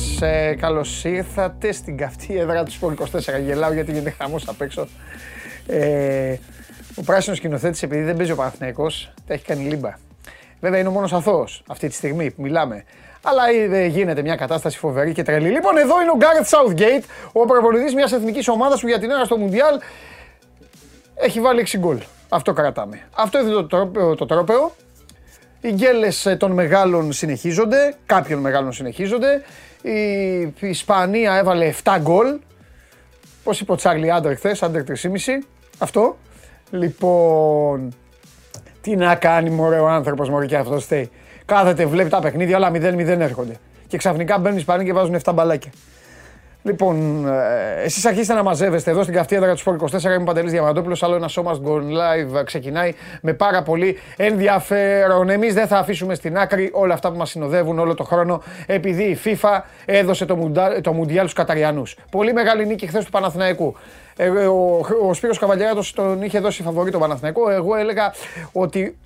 Γεια σας, ε, καλώς ήρθατε στην καυτή έδρα του Σπορ 24. Γελάω γιατί γίνεται χαμός απ' έξω. Ε, ο πράσινος σκηνοθέτης επειδή δεν παίζει ο Παναθηναϊκός, τα έχει κάνει λίμπα. Βέβαια είναι ο μόνος αθώος αυτή τη στιγμή που μιλάμε. Αλλά ε, γίνεται μια κατάσταση φοβερή και τρελή. Λοιπόν, εδώ είναι ο Γκάρετ Southgate, ο προπονητής μιας εθνικής ομάδας που για την ώρα στο Μουντιάλ έχει βάλει 6 γκολ. Αυτό κρατάμε. Αυτό είναι το τρόπαιο. Το τρόπαιο. Οι γκέλες ε, των μεγάλων συνεχίζονται, κάποιων μεγάλων συνεχίζονται. Η Ισπανία έβαλε 7 γκολ. Πώς είπε ο Τσάρλι Άντερ χθες, Άντερ 3,5. Αυτό. Λοιπόν, τι να κάνει μωρέ ο άνθρωπος μωρέ και αυτός θέλει. Κάθεται, βλέπει τα παιχνίδια, όλα 0-0 έρχονται. Και ξαφνικά μπαίνουν οι Ισπανοί και βάζουν 7 μπαλάκια. Λοιπόν, ε, εσείς αρχίστε να μαζεύεστε εδώ στην καυτή έδρα του Σπορ 24. Είμαι ο Παντελής Διαμαντόπουλος. Άλλο ένα show must go live ξεκινάει με πάρα πολύ ενδιαφέρον. Εμείς δεν θα αφήσουμε στην άκρη όλα αυτά που μας συνοδεύουν όλο το χρόνο, επειδή η FIFA έδωσε το, μουντά, το Μουντιάλ στους Καταριανούς. Πολύ μεγάλη νίκη χθες του Παναθηναϊκού. Ε, ο, ο Σπύρος Καβαλιάράτος τον είχε δώσει φαβορή τον Παναθηναϊκό. Εγώ έλεγα ότι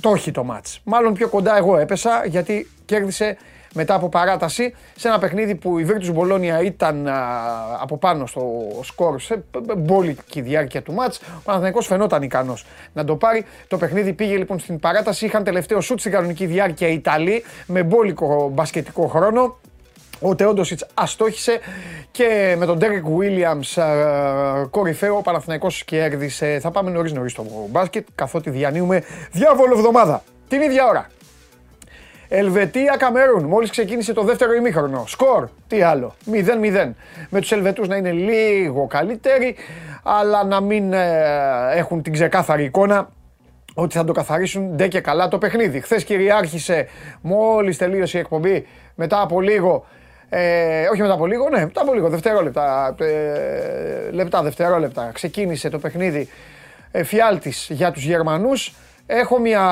το έχει το μάτς. Μάλλον πιο κοντά εγώ έπεσα γιατί κέρδισε μετά από παράταση σε ένα παιχνίδι που η Virtus Μπολόνια ήταν από πάνω στο σκορ σε μπόλικη διάρκεια του μάτς. Ο Παναθηναϊκός φαινόταν ικανός να το πάρει. Το παιχνίδι πήγε λοιπόν στην παράταση. Είχαν τελευταίο σουτ στην κανονική διάρκεια οι Ιταλοί με μπόλικο μπασκετικό χρόνο. Ο Τεόντοσιτς αστόχησε και με τον Ντέρικ Βίλιαμς κορυφαίο ο Παναθηναϊκός κέρδισε. Θα πάμε νωρίς νωρίς στο μπάσκετ καθότι διανύουμε διάβολο εβδομάδα. Την ίδια ώρα. Ελβετία Καμερούν. Μόλις ξεκίνησε το δεύτερο ημίχρονο. Σκορ. Τι άλλο. 0-0. Με τους Ελβετούς να είναι λίγο καλύτεροι, αλλά να μην ε, έχουν την ξεκάθαρη εικόνα ότι θα το καθαρίσουν ντε και καλά το παιχνίδι. Χθες κυριάρχησε, μόλις τελείωσε η εκπομπή, μετά από λίγο. Ε, όχι μετά από λίγο, ναι, μετά από λίγο, δευτερόλεπτα. Ε, λεπτά, δευτερόλεπτα. Ξεκίνησε το παιχνίδι εφιάλτης για τους Γερμανούς. Έχω μια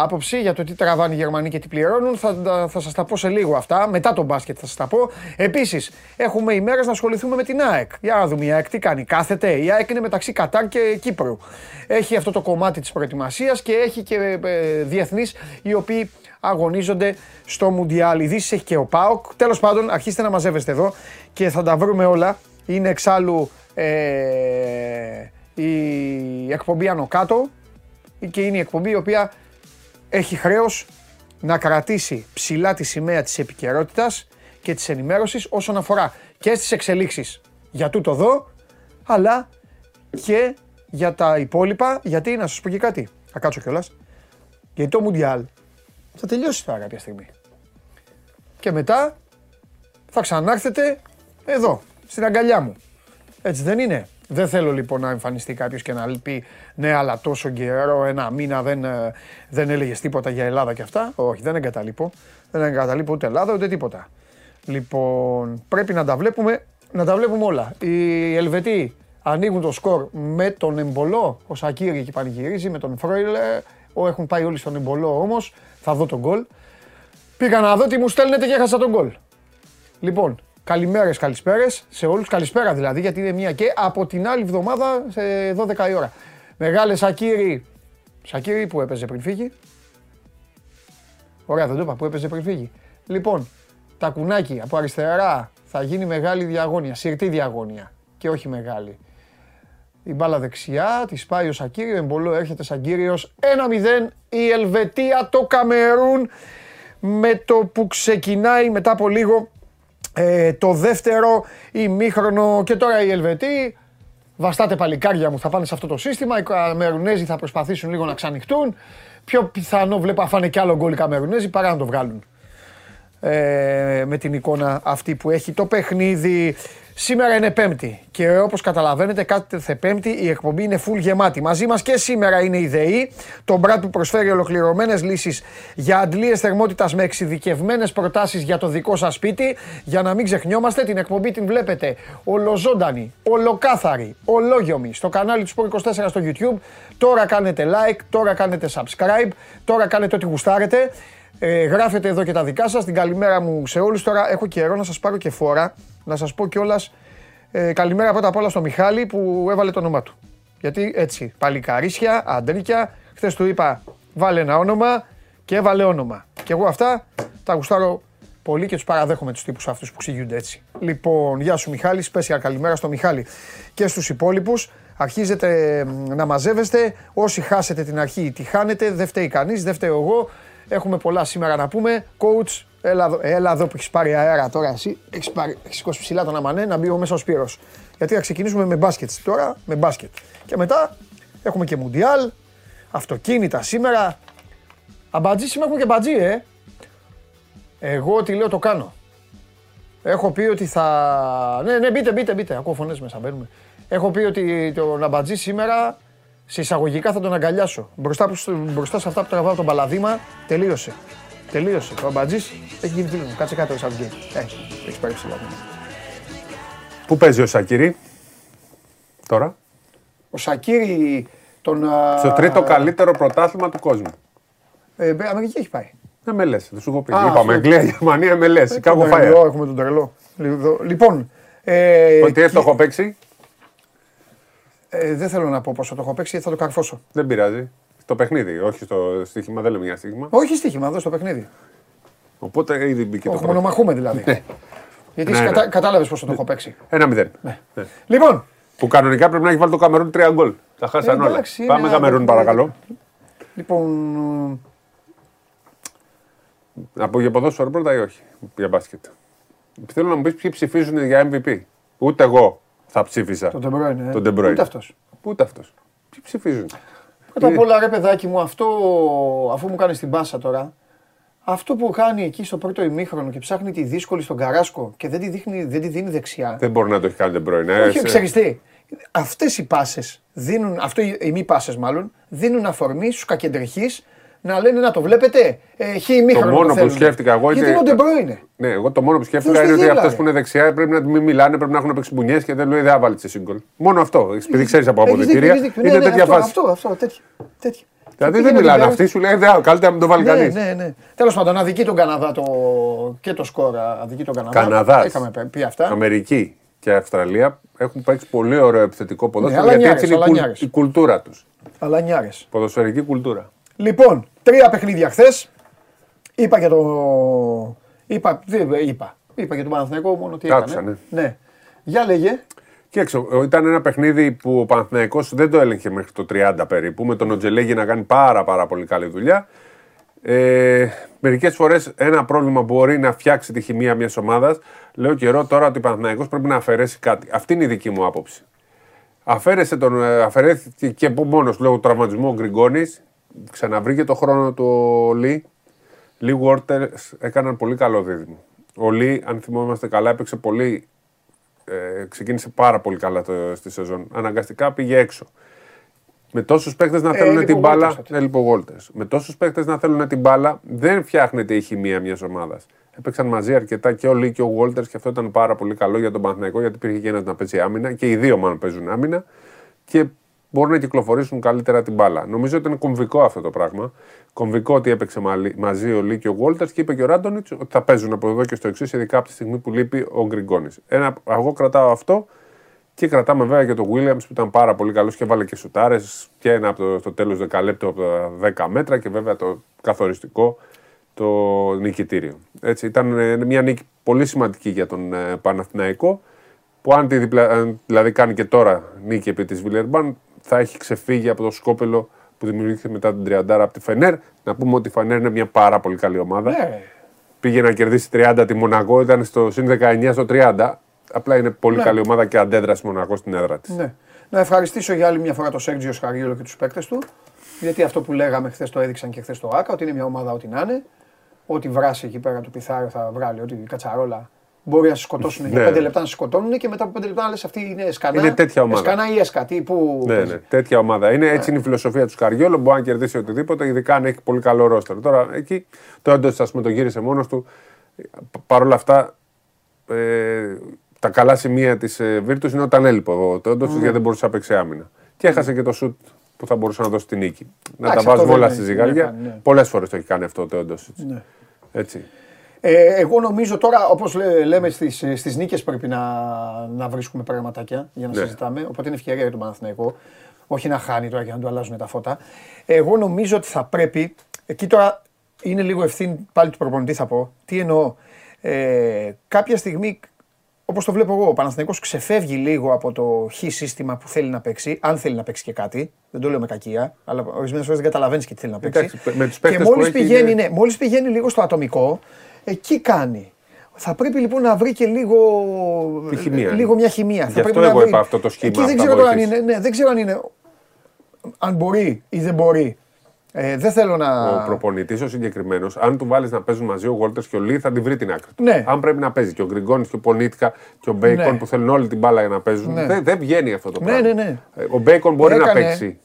άποψη για το τι τραβάνε οι Γερμανοί και τι πληρώνουν. Θα, θα σας τα πω σε λίγο αυτά. Μετά τον μπάσκετ θα σας τα πω. Επίσης, έχουμε ημέρες να ασχοληθούμε με την ΑΕΚ. Για να δούμε η ΑΕΚ τι κάνει. Κάθεται. Η ΑΕΚ είναι μεταξύ Κατάρ και Κύπρου. Έχει αυτό το κομμάτι της προετοιμασίας και έχει και ε, διεθνείς οι οποίοι αγωνίζονται στο Μουντιάλ. Ειδήσει έχει και ο ΠΑΟΚ. Τέλος πάντων, αρχίστε να μαζεύεστε εδώ και θα τα βρούμε όλα. Είναι εξάλλου ε, η εκπομπή άνω κάτω και είναι η εκπομπή η οποία έχει χρέος να κρατήσει ψηλά τη σημαία της επικαιρότητας και της ενημέρωσης όσον αφορά και στις εξελίξεις για τούτο εδώ, αλλά και για τα υπόλοιπα, γιατί να σας πω και κάτι, θα κάτσω κιόλας, γιατί το Μουντιάλ θα τελειώσει τώρα κάποια στιγμή. Και μετά θα ξανάρθετε εδώ, στην αγκαλιά μου. Έτσι δεν είναι; Δεν θέλω λοιπόν να εμφανιστεί κάποιος και να πει ναι, αλλά τόσο καιρό, ένα μήνα δεν, ε, δεν έλεγες τίποτα για Ελλάδα και αυτά. Όχι, δεν εγκαταλείπω. Δεν εγκαταλείπω ούτε Ελλάδα ούτε τίποτα. Λοιπόν, πρέπει να τα βλέπουμε, να τα βλέπουμε όλα. Οι Ελβετοί ανοίγουν το σκορ με τον Εμπολό. Ο Σακύρη εκεί πανηγυρίζει, με τον Φρόιλε. Ο, έχουν πάει όλοι στον Εμπολό όμως. Θα δω τον γκολ. Πήγα να δω τι μου στέλνετε και έχασα τον γκολ. Λοιπόν, Καλημέρες, καλησπέρες σε όλους. Καλησπέρα δηλαδή, γιατί είναι μία και από την άλλη εβδομάδα σε 12 η ώρα. Μεγάλε Σακύρη. Σακύρη που έπαιζε πριν φύγει. Ωραία, δεν το είπα, που έπαιζε πριν φύγει. Λοιπόν, τα κουνάκι από αριστερά θα γίνει μεγάλη διαγώνια, συρτή διαγώνια και όχι μεγάλη. Η μπάλα δεξιά, τη πάει ο Σακύριο, εμπολό έρχεται Σακύριος. 1-0 η Ελβετία, το Καμερούν με το που ξεκινάει μετά από λίγο ε, το δεύτερο ημίχρονο και τώρα οι Ελβετοί βαστάτε παλικάρια μου θα πάνε σε αυτό το σύστημα, οι Καμερουνέζοι θα προσπαθήσουν λίγο να ξανοιχτούν. Πιο πιθανό βλέπω να φάνε κι άλλο γκολ οι Καμερουνέζοι παρά να το βγάλουν. Ε, με την εικόνα αυτή που έχει το παιχνίδι. Σήμερα είναι Πέμπτη και όπως καταλαβαίνετε, κάθε Πέμπτη η εκπομπή είναι full γεμάτη. Μαζί μας και σήμερα είναι η ΔΕΗ, το μπράτ που προσφέρει ολοκληρωμένες λύσεις για αντλίες θερμότητας με εξειδικευμένες προτάσεις για το δικό σας σπίτι. Για να μην ξεχνιόμαστε, την εκπομπή την βλέπετε ολοζώντανη, ολοκάθαρη, ολόγιομη στο κανάλι του Sport 24 στο YouTube. Τώρα κάνετε like, τώρα κάνετε subscribe, τώρα κάνετε ό,τι γουστάρετε. Ε, γράφετε εδώ και τα δικά σας. Την καλημέρα μου σε όλους. Τώρα έχω καιρό να σας πάρω και φόρα να σας πω κιόλας ε, καλημέρα πρώτα απ' όλα στο Μιχάλη που έβαλε το όνομά του. Γιατί έτσι, παλικαρίσια, αντρίκια, χθες του είπα βάλε ένα όνομα και έβαλε όνομα. Και εγώ αυτά τα γουστάρω πολύ και τους παραδέχομαι τους τύπους αυτούς που ξηγούνται έτσι. Λοιπόν, γεια σου Μιχάλη, σπέσια καλημέρα στο Μιχάλη και στους υπόλοιπους. Αρχίζετε να μαζεύεστε. Όσοι χάσετε την αρχή, τη χάνετε. Δεν φταίει κανείς, δεν φταίω εγώ. Έχουμε πολλά σήμερα να πούμε. Coach, έλα, εδώ- έλα εδώ που έχεις πάρει αέρα τώρα. Εσύ έχεις σηκώσει ψηλά τον Αμανέ να μπει ο μέσα ο Σπύρος. Γιατί θα ξεκινήσουμε με μπάσκετ τώρα, με μπάσκετ. Και μετά έχουμε και Μουντιάλ, αυτοκίνητα σήμερα. Αμπατζή σήμερα έχουμε και μπατζή, ε. Εγώ τι λέω το κάνω. Έχω πει ότι θα. Ναι, ναι, μπείτε, μπείτε, μπείτε. Ακούω φωνές μέσα, μπαίνουμε. Έχω πει ότι το Ναμπατζή σήμερα σε εισαγωγικά θα τον αγκαλιάσω. Μπροστά, που- μπροστά σε αυτά που τραβάω τον παλαδίμα, τελείωσε. Τελείωσε. Ο Αμπατζή έχει γίνει φίλος μου. Κάτσε κάτω, Σαββγέ. Ε, έχει πάρει ψηλά. Πού παίζει ο Σακύρη τώρα; Ο Σακύρη τον. α, Στο τρίτο καλύτερο πρωτάθλημα του κόσμου. Ε, μπε, Αμερική έχει πάει. MLS, δεν σου έχω πει. Α, Είπαμε αυτό. Αγγλία, Γερμανία, MLS. Τον Κάπου φάει. τρελό, έχουμε τον τρελό. Λοιπόν. Ε, Ότι έτσι το έχω παίξει, ε, δεν θέλω να πω πόσο το έχω παίξει, γιατί θα το καρφώσω. δεν πειράζει. Στο παιχνίδι, όχι στο στοίχημα, δεν λέμε για στοίχημα. Όχι στοίχημα, εδώ στο παιχνίδι. Οπότε ήδη μπήκε το Όχι, πρώτο. μονομαχούμε δηλαδή. Γιατί Ναι, εσύ ναι. κατα... κατάλαβες πόσο το έχω παίξει. Ένα μηδέν. Ναι. Ναι. Λοιπόν, Που κανονικά πρέπει να έχει βάλει το Καμερούν τρία γκολ. Τα χάσαν Ε, όλα. εντάξει, είναι Πάμε ένα- Καμερούν, παρακαλώ. λοιπόν. Να πω για ποδόσφαιρο πρώτα ή όχι. Για μπάσκετ. Θέλω να μου πεις ποιοι ψηφίζουν για MVP. Ούτε εγώ θα ψήφισα. Τον De Bruyne. ε. Τον De Bruyne. Ούτε αυτός. Ούτε αυτός. Ποιοι ψηφίζουν. Πρώτα απ' όλα, ρε παιδάκι μου, αυτό αφού μου κάνεις την πάσα τώρα, αυτό που κάνει εκεί στο πρώτο ημίχρονο και ψάχνει τη δύσκολη στον καράσκο και δεν τη, δείχνει, δεν τη δίνει δεξιά. Δεν μπορεί να το έχει κάνει De Bruyne. ε, Όχι, σε- ξέρεις τι. Αυτές οι πάσες δίνουν, αυτό οι, οι μη πάσες μάλλον, δίνουν αφορμή στους κακεντρεχείς να λένε να το βλέπετε, ε, χι ημίχρονο Το μόνο που θέλουν. σκέφτηκα εγώ Γιατί είναι- είναι ο De Bruyne. Ναι, εγώ το μόνο που σκέφτηκα Δώστε είναι ότι γέλα, αυτέ ρε. που είναι δεξιά πρέπει να μην μιλάνε, πρέπει να έχουν παίξει μπουνιέ και δεν λέει δεν θα βάλει τη σύγκολ. Μόνο αυτό. Επειδή ξέρεις από Έχεις δίκιο, αποδητήρια, έχεις δίκιο. είναι Ναι, ναι, τέτοια αυτό, φάση. Αυτό, αυτό, τέτοια. τέτοια. Δηλαδή Και δεν πήγαινε μιλάνε την αυτοί, σου λέει «Δε, καλύτερα να μην το βάλει Ναι, κανείς. ναι, ναι. Τέλος πάντων, αδικεί τον Καναδά το... και το σκορ. Αδικεί τον Καναδά. Καναδάς. Είχαμε πει αυτά. Αμερική και Αυστραλία έχουν παίξει πολύ ωραίο επιθετικό ποδόσφαιρο αλλά γιατί νιάρες, έτσι είναι η, αλλά κουλ- νιάρες. η κουλτούρα τους. Αλλά νιάρες. Ποδοσφαιρική κουλτούρα. Λοιπόν, τρία παιχνίδια χθες. Είπα για το. Είπα, δεν είπα; Είπα για τον Παναθηναϊκό μόνο τι Τα έκανε. άκουσα, ναι. Για λέγε. Και έξω, ήταν ένα παιχνίδι που ο Παναθηναϊκός δεν το έλεγχε μέχρι το 30 περίπου, με τον Οτζελέγη να κάνει πάρα, πάρα πολύ καλή δουλειά. Ε, Μερικές φορές ένα πρόβλημα που μπορεί να φτιάξει τη χημεία μιας ομάδας. Λέω καιρό τώρα ότι ο Παναθηναϊκός πρέπει να αφαιρέσει κάτι. Αυτή είναι η δική μου άποψη. Αφαίρεσε τον, ε, αφαιρέθηκε και από μόνος λόγω του τραυματισμού ο Γκριγκόνης. Ξαναβρήκε το χρόνο του ο Λί. Λί Βόρτερ έκαναν πολύ καλό δίδυμο. Ο Λί, αν θυμόμαστε καλά, έπαιξε πολύ. Ε, ξεκίνησε πάρα πολύ καλά το, στη σεζόν. Αναγκαστικά πήγε έξω. Με τόσους παίκτες να Ε, θέλουν έλειπε την ο μπάλα. Γόλτερς τότε. Έλειπε ο Γόλτερς. Με τόσους παίκτες να θέλουν την μπάλα, δεν φτιάχνεται η χημεία μιας ομάδας. Έπαιξαν μαζί αρκετά και ο Λί και ο Γόλτερ και αυτό ήταν πάρα πολύ καλό για τον Παναθηναϊκό γιατί υπήρχε και ένας να παίζει άμυνα και οι δύο μάλλον παίζουν άμυνα και μπορούν να κυκλοφορήσουν καλύτερα την μπάλα. Νομίζω ότι είναι κομβικό αυτό το πράγμα. Κομβικό ότι έπαιξε μαλι- μαζί ο Λί και ο Γόλτερ και είπε και ο Ράντονιτς ότι θα παίζουν από εδώ και στο εξής, ειδικά από τη στιγμή που λείπει ο Γκριγκόνης. Εγώ κρατάω αυτό και κρατάμε βέβαια και τον Williams που ήταν πάρα πολύ καλός και βάλε και σουτάρες και ένα από το, στο τέλος δεκαλέπτου από τα 10 μέτρα και βέβαια το καθοριστικό το νικητήριο. Έτσι, ήταν ε, μια νίκη πολύ σημαντική για τον ε, Παναθηναϊκό που αν, τη διπλα, αν δηλαδή κάνει και τώρα νίκη επί της Βιλερμπάν θα έχει ξεφύγει από το σκόπελο που δημιουργήθηκε μετά την 30 από τη Φενέρ. Να πούμε ότι η Φενέρ είναι μια πάρα πολύ καλή ομάδα. Ναι. Πήγε να κερδίσει 30 τη Μονακό, ήταν στο συν 19 στο 30. Απλά είναι πολύ Ναι. καλή ομάδα και αντέδρασε Μονακό στην έδρα της. ναι. Να ευχαριστήσω για άλλη μια φορά τον Σέργιο Σχαριόλο και τους παίκτες του. Γιατί αυτό που λέγαμε χθες το έδειξαν και χθες το ΑΚΑ, ότι είναι μια ομάδα ό,τι να είναι. Ό,τι βράσει εκεί πέρα το πιθάριο θα βγάλει, ό,τι κατσαρόλα μπορεί να σε σκοτώσουν για Ναι. 5 λεπτά να σε σκοτώνουν και μετά από 5 λεπτά να λες αυτή είναι σκανά. Είναι τέτοια ομάδα. Σκανά ή έσκατη που. Ναι, ναι, τέτοια ομάδα. Είναι, έτσι είναι η φιλοσοφία του Καριόλο. Μπορεί να κερδίσει οτιδήποτε, ειδικά αν έχει πολύ καλό ρόστερ. Τώρα εκεί το έντος, ας πούμε, το γύρισε μόνος του. Παρ' όλα αυτά, ε, τα καλά σημεία της ε, Βίρτους είναι όταν έλειπε ο το έντο Ναι. γιατί δεν μπορούσε να παίξει άμυνα. Και έχασε και το σουτ που θα μπορούσε να δώσει τη νίκη. Να Εντάξει, τα αυτό βάζουμε δεν όλα είναι- στη δεν ζυγαριά. έκανε, ναι. Πολλές φορές το έχει κάνει αυτό το έντο. Ναι. Έτσι. Ε, εγώ νομίζω τώρα, όπως λέμε, στις στις νίκες πρέπει να, να βρίσκουμε πραγματάκια για να Ναι. συζητάμε. Οπότε είναι ευκαιρία για τον Παναθηναϊκό. Όχι να χάνει τώρα και να του αλλάζουν τα φώτα. Εγώ νομίζω ότι θα πρέπει. Εκεί τώρα είναι λίγο ευθύνη πάλι του προπονητή, θα πω. Τι εννοώ. Ε, κάποια στιγμή, όπως το βλέπω εγώ, ο Παναθηναϊκός ξεφεύγει λίγο από το χ σύστημα που θέλει να παίξει, αν θέλει να παίξει και κάτι. Δεν το λέω με κακία, αλλά ορισμένες φορές δεν καταλαβαίνεις και τι θέλει να παίξει. Εντάξει, με τους και παίκτες που μόλι έχει πηγαίνει, είναι- ναι, μόλις πηγαίνει λίγο στο ατομικό, εκεί κάνει. Θα πρέπει λοιπόν να βρει και λίγο, Τη χημεία. λίγο μια χημεία. Γι' θα αυτό πρέπει να εγώ βρει. είπα αυτό το σχήμα Εκεί δεν θα ξέρω, τώρα αν βοηθήσει. είναι, ναι, δεν ξέρω αν είναι. Αν μπορεί ή δεν μπορεί. Ε, δεν θέλω να. Ο προπονητής ο συγκεκριμένος, αν του βάλεις να παίζουν μαζί ο Γουόλτερς και ο Λί, θα την βρει την άκρη του. Ναι. Αν πρέπει να παίζει και ο Γκριγκόνης και ο Πονίτκα και ο Μπέικον Ναι. που θέλουν όλη την μπάλα για να παίζουν, Ναι. δεν, δεν βγαίνει αυτό το Ναι, πράγμα. ναι, ναι. Ε, Ο Μπέικον μπορεί να Έκανε- παίξει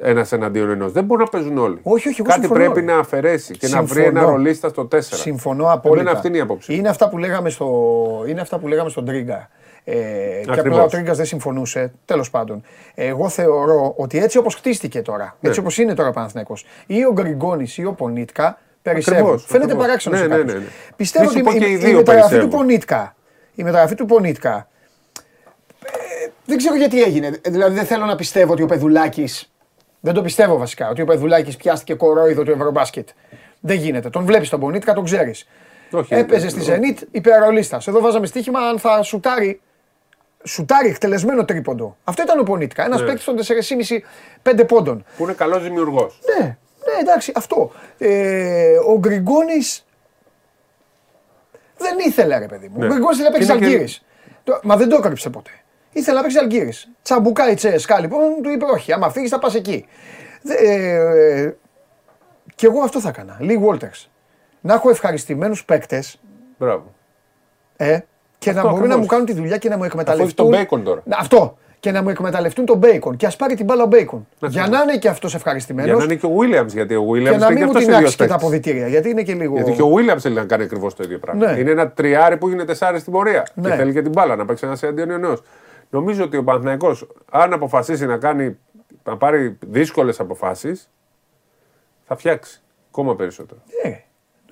ένας εναντίον ενός. Δεν μπορεί να παίζουν όλοι. Όχι, όχι, εγώ Κάτι συμφωνώ, πρέπει ρε. να αφαιρέσει και να βρει Συμφωνώ. ένα ρολίστα στο 4. Συμφωνώ απόλυτα. Εμένα αυτή είναι η άποψη. Είναι αυτά που λέγαμε, στο, είναι αυτά που λέγαμε στον Τρίγκα. Ε, και Ακριβώς. απλά ο Τρίγκας δεν συμφωνούσε. Τέλος πάντων. Εγώ θεωρώ ότι έτσι όπως χτίστηκε τώρα, Ναι. έτσι όπως είναι τώρα ο Παναθηναϊκός, ή ο Γκριγκόνης ή ο Πονίτκα περισσεύουν. Ακριβώς, Φαίνεται ακριβώς. παράξενος Ναι, σε ναι, κάποιους. ναι, ναι. Πιστεύω Μη σου ότι πω και η, οι η δύο μεταγραφή του περισσεύουν. Πονίτκα. Η μεταγραφή του Πονίτκα. ε, δεν ξέρω γιατί έγινε. Ε, Δηλαδή δεν θέλω να πιστεύω ότι ο Πεδουλάκης. Δεν το πιστεύω βασικά. Ότι ο Πεδουλάκης πιάστηκε κορόιδο του Ευρωμπάσκετ. Δεν γίνεται. Τον βλέπεις τον Πονίτκα, τον ξέρεις. Όχι, Έπαιζε ε, στη ε, Zenit υπερολίστα. Εδώ βάζαμε στοίχημα αν θα σουτάρει. Σουτάρει εκτελεσμένο τρίποντο. Αυτό ήταν ο Πονίτκα. Ένας Ναι. παίκτης των 4,5-5 πόντων. Που είναι καλός δημιουργός. Ναι, ναι, εντάξει, αυτό. Ε, ο Γκριγκόνης δεν ήθελε, ρε παιδί μου. Ναι. Ο Γκριγκόνης ήθελε να παίξει Είναι και- Αλγύρι. Μα δεν το έκρυψε ποτέ. Ήθελε να παίξει Αλγύρι. Τσαμπουκάει τσέσκα, λοιπόν, του είπε όχι. Άμα φύγεις, θα πας εκεί. Δε, ε, και εγώ αυτό θα έκανα. Λί Walters. Να έχω ευχαριστημένους παίκτες Μπράβο. ε, και να Αυτό μπορούν να ακριβώς. μου κάνουν τη δουλειά και να μου εκμεταλλευτούν. τον Bacon τώρα. Να, Αυτό. Και να μου εκμεταλλευτούν τον Bacon. Και ας πάρει την μπάλα ο Bacon. Για Ακριβώς. να είναι και αυτός ευχαριστημένος. Για να είναι και ο Williams, γιατί ο Williams Και να είναι και μην μου αυτός την ίδιος άξει και τα αποδητήρια. Γιατί είναι και λίγο. Γιατί και ο Williams θέλει να κάνει ακριβώς το ίδιο πράγμα. Ναι. Είναι ένα τριάρι που γίνεται τεσσάρι στην πορεία. Ναι. Και θέλει και την μπάλα να παίξει ένας εναντίον ενό. Νομίζω ότι ο Παναθηναϊκός αν αποφασίσει να, κάνει, να πάρει δύσκολες αποφάσεις, θα φτιάξει ακόμα περισσότερο. Ναι,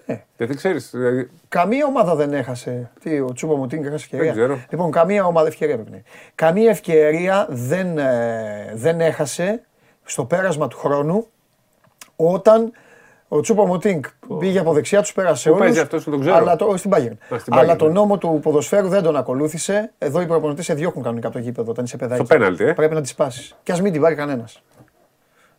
ναι. Γιατί ξέρεις, δηλαδή, Καμία ομάδα δεν έχασε. Τι, ο Τσούπο μου την έχασε ευκαιρία. Δεν ξέρω. Λοιπόν, καμία ομάδα ευκαιρία έπαιρνε. Καμία ευκαιρία δεν, ε, δεν έχασε στο πέρασμα του χρόνου όταν ο Τσούπο Μωτίνκ πήγε από δεξιά, τους πέρασε Πού όλους, παίζει αυτός, δεν το ξέρω; Αλλά το, στην Bayern. Α, στην αλλά Bayern, τον ναι. νόμο του ποδοσφαίρου δεν τον ακολούθησε. Εδώ οι προπονητές σε διώχνουν κανονικά από το γήπεδο όταν είσαι παιδάκι. Στο πέναλτι, ε. Πρέπει να τη πάσει. Και ας μην την πάρει κανένας.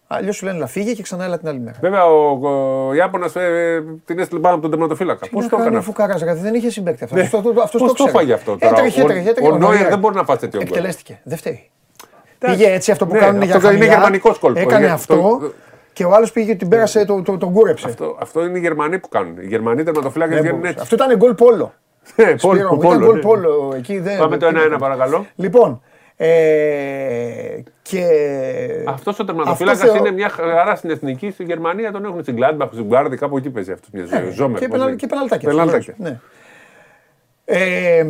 Αλλιώς σου λένε να φύγει και ξανά έλα την άλλη μέρα. βέβαια ο, ο Ιάπωνας ε, την έστειλε πάνω από τον τερματοφύλακα. Πώς να το κάνει έκανε αφού αυτό; κάραζε, γιατί δεν είχε συμπέκτη αυτό. Ναι. Αυτός το- αυτός Πώς το το ξέρει. φάγε αυτό τώρα; Έτρεχε, Ο- έτρεχε, έτρεχε. ο Νόιερ Νόιερ. δεν μπορεί να φάσει τέτοιο γκολ. Εκτελέστηκε. Δεν φταίει. Εντάξει. Πήγε έτσι αυτό που Ναι, κάνουν αυτό για είναι χαμηλά. γερμανικός κόλπο. Έκανε Είναι- αυτό το- και ο άλλος πήγε και την πέρασε, το- το- τον κούρεψε. Αυτό, αυτό είναι οι Γερμανοί που κάνουν. Οι Γερμανοί τερματοφύλακε Δεν βγαίνουν μπορούσε. έτσι. Αυτό ήταν γκολ πόλο. Ε, πόλο, Σπύρο μου, πόλο, Ήταν γκολ ναι. πόλο. Εκεί δεν- Πάμε το δεν- 1-1 παρακαλώ. Λοιπόν, ε, και... Αυτός ο Αυτός τερματοφύλακας θεω- είναι μια χαρά στην εθνική. Στη Γερμανία τον έχουν στην Gladbach, στην Γκάρδη, κάπου εκεί παίζει αυτός. Μια ζωή. Ζόμερ. και, πώς πεναλ, λέγεται. και πεναλτάκια. Πεναλτάκια. Ναι. Ε,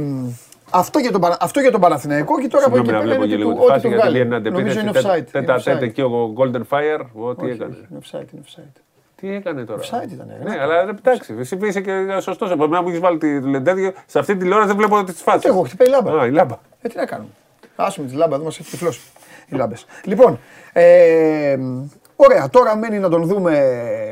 αυτό, για τον, Πανα- αυτό για τον Παναθηναϊκό και τώρα από εκεί Συγγνώμη να πέρα βλέπω είναι και του- λίγο τη ό,τι φάση του γιατί βγάλει. λέει να Νομίζω είναι αντεπίθεση. offside. είναι Τέτα offside. τέτα και ο Golden Fire. Ό,τι Όχι, έκανε. Είναι offside, είναι offside. Τι έκανε τώρα; Offside ήταν, ε. Ναι, αλλά εντάξει, εσύ είσαι και σωστός. Από μένα που έχεις βάλει τη λεντέδια, σε αυτή τη τηλεόραση δεν βλέπω τις φάσει. Ούτε εγώ, χτυπάει η λάμπα. Α, η λάμπα. Ε, τι να κάνουμε. Άσουμε τη λάμπα, εδώ μας έχει τυφλώσει οι λάμπες. Λοιπόν, ε, ωραία, τώρα μένει να τον δούμε,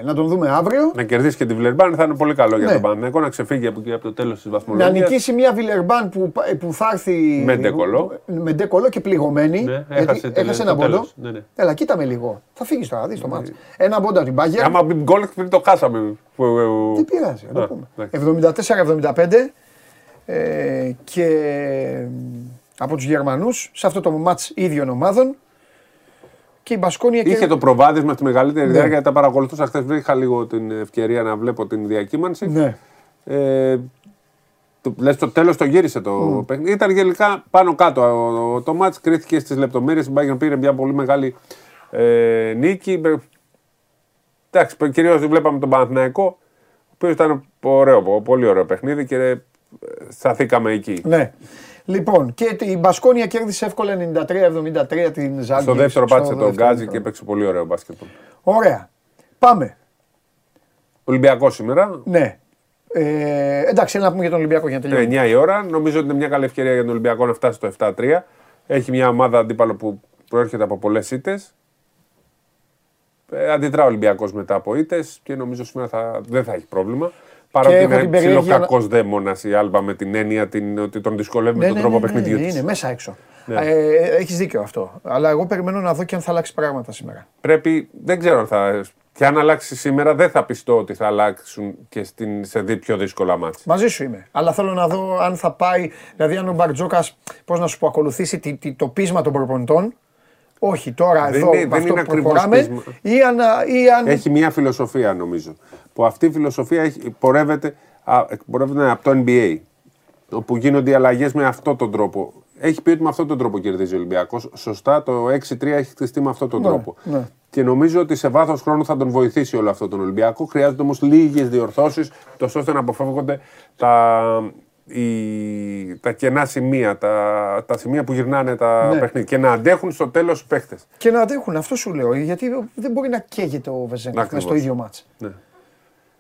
να τον δούμε αύριο. Να κερδίσει και τη Βλερμπάν θα είναι πολύ καλό για Ναι. τον Παναγενικό να ξεφύγει από, εκεί, από το τέλος της Να βαθμολογίας. νικήσει μια Βιλερμπάν που, που θα έρθει. Με ντεκολό. Με ντεκολό και πληγωμένη. Ναι, γιατί έχασε το- έχασε το ένα πόντο. τέλος. Ναι, ναι. Έλα, κοίτα με λίγο. Θα φύγεις τώρα, δεις το μάτς. Ένα πόντο από την Μπάγκερ. Άμα μπει γκολ πριν το χάσαμε. Δεν πειράζει, να το Α, πούμε. εντάξει. 74-75 ε, και ε, από τους Γερμανούς σε αυτό το μάτς ίδιων ομάδων και η Μπασκόνια Είχε και... το προβάδισμα στη μεγαλύτερη Ναι. διάρκεια, τα παρακολουθούσα χθες. Είχα λίγο την ευκαιρία να βλέπω την διακύμανση. Ναι. Ε, το, λες, το τέλος το γύρισε το παιχνίδι. Ήταν γενικά πάνω κάτω. Ο, το μάτς κρίθηκε στις λεπτομέρειες. Η Bayern πήρε μια πολύ μεγάλη ε, νίκη. Ε, Εντάξει, κυρίως βλέπαμε τον Παναθηναϊκό, ο οποίος ήταν ωραίο, πολύ ωραίο παιχνίδι και ε, σταθήκαμε εκεί. ναι. Λοιπόν, και η Μπασκόνια κέρδισε εύκολα 93-73 την Ζάλγκη. Στο δεύτερο πάτησε τον Γκάζι και έπαιξε πολύ ωραίο μπάσκετ. Ωραία. Πάμε. Ολυμπιακός σήμερα. Ναι. Ε, εντάξει, έλα να πούμε για τον Ολυμπιακό για να τελειώνουμε. 9 η ώρα. Νομίζω ότι είναι μια καλή ευκαιρία για τον Ολυμπιακό να φτάσει στο 7-3. Έχει μια ομάδα αντίπαλο που προέρχεται από πολλές ήττες. Ε, αντιδρά ο Ολυμπιακός μετά από ήττες και νομίζω σήμερα θα, δεν θα έχει πρόβλημα. Παρότι έχω είναι την περιέργεια ψηλό να- κακό δαίμονας η Άλμπα με την έννοια την, ότι τον δυσκολεύει Ναι, με τον ναι, τρόπο ναι, ναι, παιχνιδιού ναι, της. είναι μέσα έξω. Ναι. Ε, Έχεις δίκιο αυτό. Αλλά εγώ περιμένω να δω και αν θα αλλάξει πράγματα σήμερα. Πρέπει, δεν ξέρω αν θα. Και αν αλλάξει σήμερα, δεν θα πιστώ ότι θα αλλάξουν και στην, σε δι- πιο δύσκολα μάτια. Μαζί σου είμαι. Αλλά θέλω να δω αν θα πάει, δηλαδή αν ο Μπαρτζόκας, πώς να σου πω, ακολουθήσει τι- τι- το πείσμα των προπονητών. Όχι, τώρα Δεν εδώ είναι- με δεν αυτό είναι που ακριβώς προχωράμε. πείσμα. Ή αν, ή αν Έχει μια φιλοσοφία νομίζω. Που αυτή η φιλοσοφία έχει, πορεύεται, α, πορεύεται από το NBA. Όπου γίνονται οι αλλαγές με αυτόν τον τρόπο. Έχει πει ότι με αυτόν τον τρόπο κερδίζει ο Ολυμπιακός. Σωστά, το 6-3 έχει χτιστεί με αυτόν τον Ναι, τρόπο. ναι. Και νομίζω ότι σε βάθος χρόνου θα τον βοηθήσει όλο αυτό τον Ολυμπιακό. Χρειάζεται όμως λίγες διορθώσεις, τόσο ώστε να αποφεύγονται τα, οι, τα κενά σημεία, τα, τα σημεία που γυρνάνε τα Ναι. παιχνίδια και να αντέχουν στο τέλος οι παίχτε. και να αντέχουν. Αυτό σου λέω. Γιατί δεν μπορεί να καίγεται ο Βεζέγκοφ μέσα Ακριβώς. στο ίδιο μάτς. Ναι.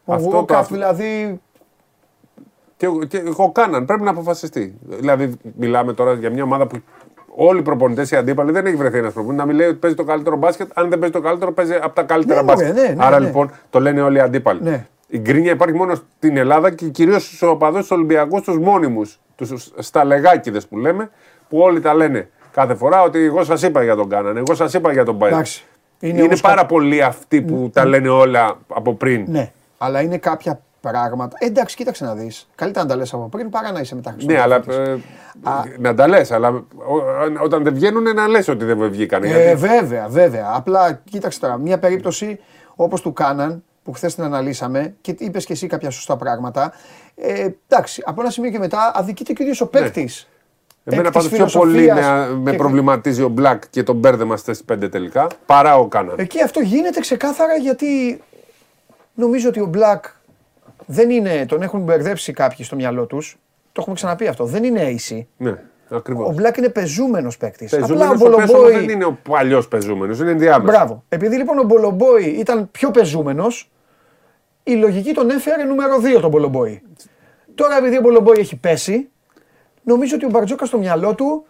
Ο Αυτό Βουόκαφ το- δηλαδή. Και, και εγώ κάναν, πρέπει να αποφασιστεί. Δηλαδή, μιλάμε τώρα για μια ομάδα που όλοι οι προπονητές οι αντίπαλοι δεν έχει βρεθεί ένας προπονητής να μην λέει ότι παίζει το καλύτερο μπάσκετ. Αν δεν παίζει το καλύτερο, παίζει από τα καλύτερα Ναι, μωρέ, μπάσκετ. ναι, ναι, Άρα ναι. λοιπόν το λένε όλοι οι αντίπαλοι. Ναι. Η γκρίνια υπάρχει μόνο στην Ελλάδα και κυρίως στους οπαδούς του Ολυμπιακούς, του μόνιμους, τους σταλεγάκιδε που λέμε, που όλοι τα λένε κάθε φορά ότι εγώ σας είπα για τον Κάναν, εγώ σας είπα για τον Μπάιρ. Εντάξει. Είναι Είναι, όμως πάρα κα- πολλοί αυτοί που τα λένε όλα από πριν. Ναι. Αλλά είναι κάποια πράγματα. Ε, εντάξει, κοίταξε να δεις. Καλύτερα να τα λες από πριν παρά να είσαι μετά Ναι, αλλά. ε, να τα λες, αλλά ο- όταν δεν βγαίνουν να λες ότι δεν βγήκαν. Ε, γιατί βέβαια, βέβαια. Απλά κοίταξε τώρα. Μια περίπτωση όπως του Κάναν που χθες την αναλύσαμε και είπες και εσύ κάποια σωστά πράγματα. Ε, εντάξει, από ένα σημείο και μετά αδικείται και ο ίδιος ο παίκτης. Εμένα πάντως πιο πολύ με, με προβληματίζει ο Μπλακ και τον μπέρδεμα στις 5 τελικά παρά ο Κάναν. Εκεί αυτό γίνεται ξεκάθαρα γιατί νομίζω ότι ο Μπλακ δεν είναι, τον έχουν μπερδέψει κάποιοι στο μυαλό τους. Το έχουμε ξαναπεί αυτό. Δεν είναι AC. ναι, Ο ακριβώ. Μπλακ είναι πεζούμενος παίκτης. Απλά Πεζούμενο ο ο οποίος όμως Μπολομπόη. δεν είναι ο παλιός πεζούμενος, είναι ενδιάμεσο. Μπράβο. Επειδή λοιπόν ο Μπολομπόη ήταν πιο πεζούμενος, η λογική τον έφερε νούμερο 2 τον Μπολομπόη. Τώρα επειδή ο Μπολομπόη έχει πέσει, νομίζω ότι ο Μπαρτζόκα στο μυαλό του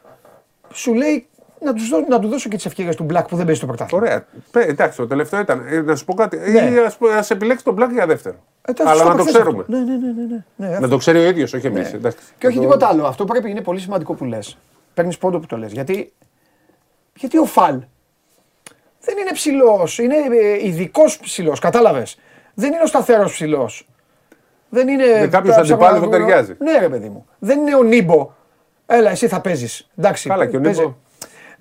σου λέει να, τους δω- να του δώσω και τις ευκαιρίε του Μπλακ που δεν παίζει το πρωτάθλημα. Ωραία. Πε, εντάξει, το τελευταίο ήταν. Ε, να σου πω κάτι. Ναι. Ή ας, πω- ας επιλέξει τον Μπλακ για δεύτερο. Ε, τα Αλλά σωστά να το προχθές ξέρουμε. αυτό. Ναι, ναι, ναι. ναι, ναι. ναι Να το ξέρει ο ίδιος, όχι εμείς. Και όχι τίποτα άλλο. Αυτό πρέπει είναι πολύ σημαντικό που λες. Παίρνεις πόντο που το λες. Γιατί, γιατί ο Φαλ δεν είναι ψηλός. Είναι ειδικός ψηλός. Κατάλαβες. Δεν είναι ο σταθερός ψηλός. Δεν είναι. Με κάποιους τα αντιπάλους ψάχνω να που ταιριάζει. Ναι, ρε παιδί μου. Δεν είναι ο Νίμπο. Έλα, εσύ θα παίζεις. Εντάξει. Καλά, και ο παίζει. Νίμπο.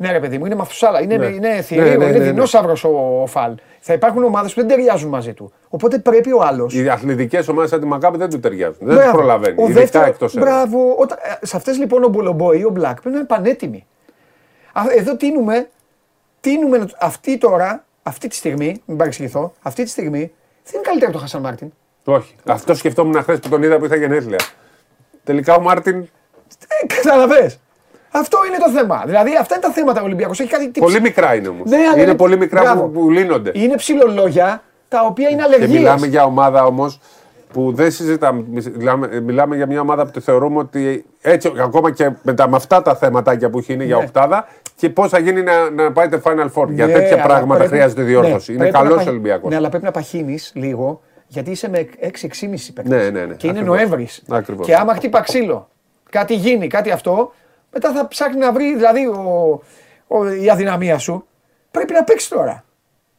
Ναι, ρε παιδί μου, είναι μαθουσάλα. Είναι, Ναι. είναι θηρίο, Ναι, ναι, είναι ναι, ναι. δεινόσαυρος ο, ο Φαλ. Θα υπάρχουν ομάδες που δεν ταιριάζουν μαζί του. Οπότε πρέπει ο άλλο. Οι αθλητικές ομάδες σαν τη Μακάπη δεν του ταιριάζουν. Δεν τους προλαβαίνει. Ο Ειδικά δεύτερο, εκτός μπράβο. Όταν, ε, σε αυτές λοιπόν ο Μπολομπόη ή ο Μπλακ πρέπει να είναι πανέτοιμοι. Α, Εδώ τίνουμε, τίνουμε αυτή τώρα, αυτή τη στιγμή, μην παρεξηγηθώ, αυτή τη στιγμή δεν είναι καλύτερο από τον Χασάν Μάρτιν. Όχι. Αυτό σκεφτόμουν χθες που τον είδα που είχα γενέθλια. Τελικά ο Μάρτιν Ε, Καταλαβες. Αυτό είναι το θέμα. Δηλαδή αυτά είναι τα θέματα ο Ολυμπιακός. Έχει κάτι πολύ μικρά είναι όμως. Ναι, αλλά είναι είναι- πολύ μικρά Μπράβο. που, που λύνονται. Είναι ψηλολόγια τα οποία είναι Και αλλεργίες. μιλάμε για ομάδα όμως που δεν συζητάμε. Μιλάμε, μιλάμε για μια ομάδα που τη θεωρούμε ότι έτσι, ακόμα και με, τα, με αυτά τα θεματάκια που έχει είναι για Ναι. οκτάδα και πώς θα γίνει να, να πάει το Final Four. για Ναι, τέτοια αλλά πράγματα πρέπει- χρειάζεται διόρθωση. ναι, είναι πρέπει να καλός παχ- Ολυμπιακός. Ναι, αλλά πρέπει να παχύνεις λίγο γιατί είσαι με 6-6,5 παίκτες. Ναι, ναι, ναι. Και είναι Ακριβώς. Νοέμβρης. Ακριβώς. Και άμα χτύπα ξύλο, κάτι γίνει, κάτι αυτό, μετά θα ψάχνει να βρει δηλαδή ο, ο, η αδυναμία σου. Πρέπει να παίξεις τώρα.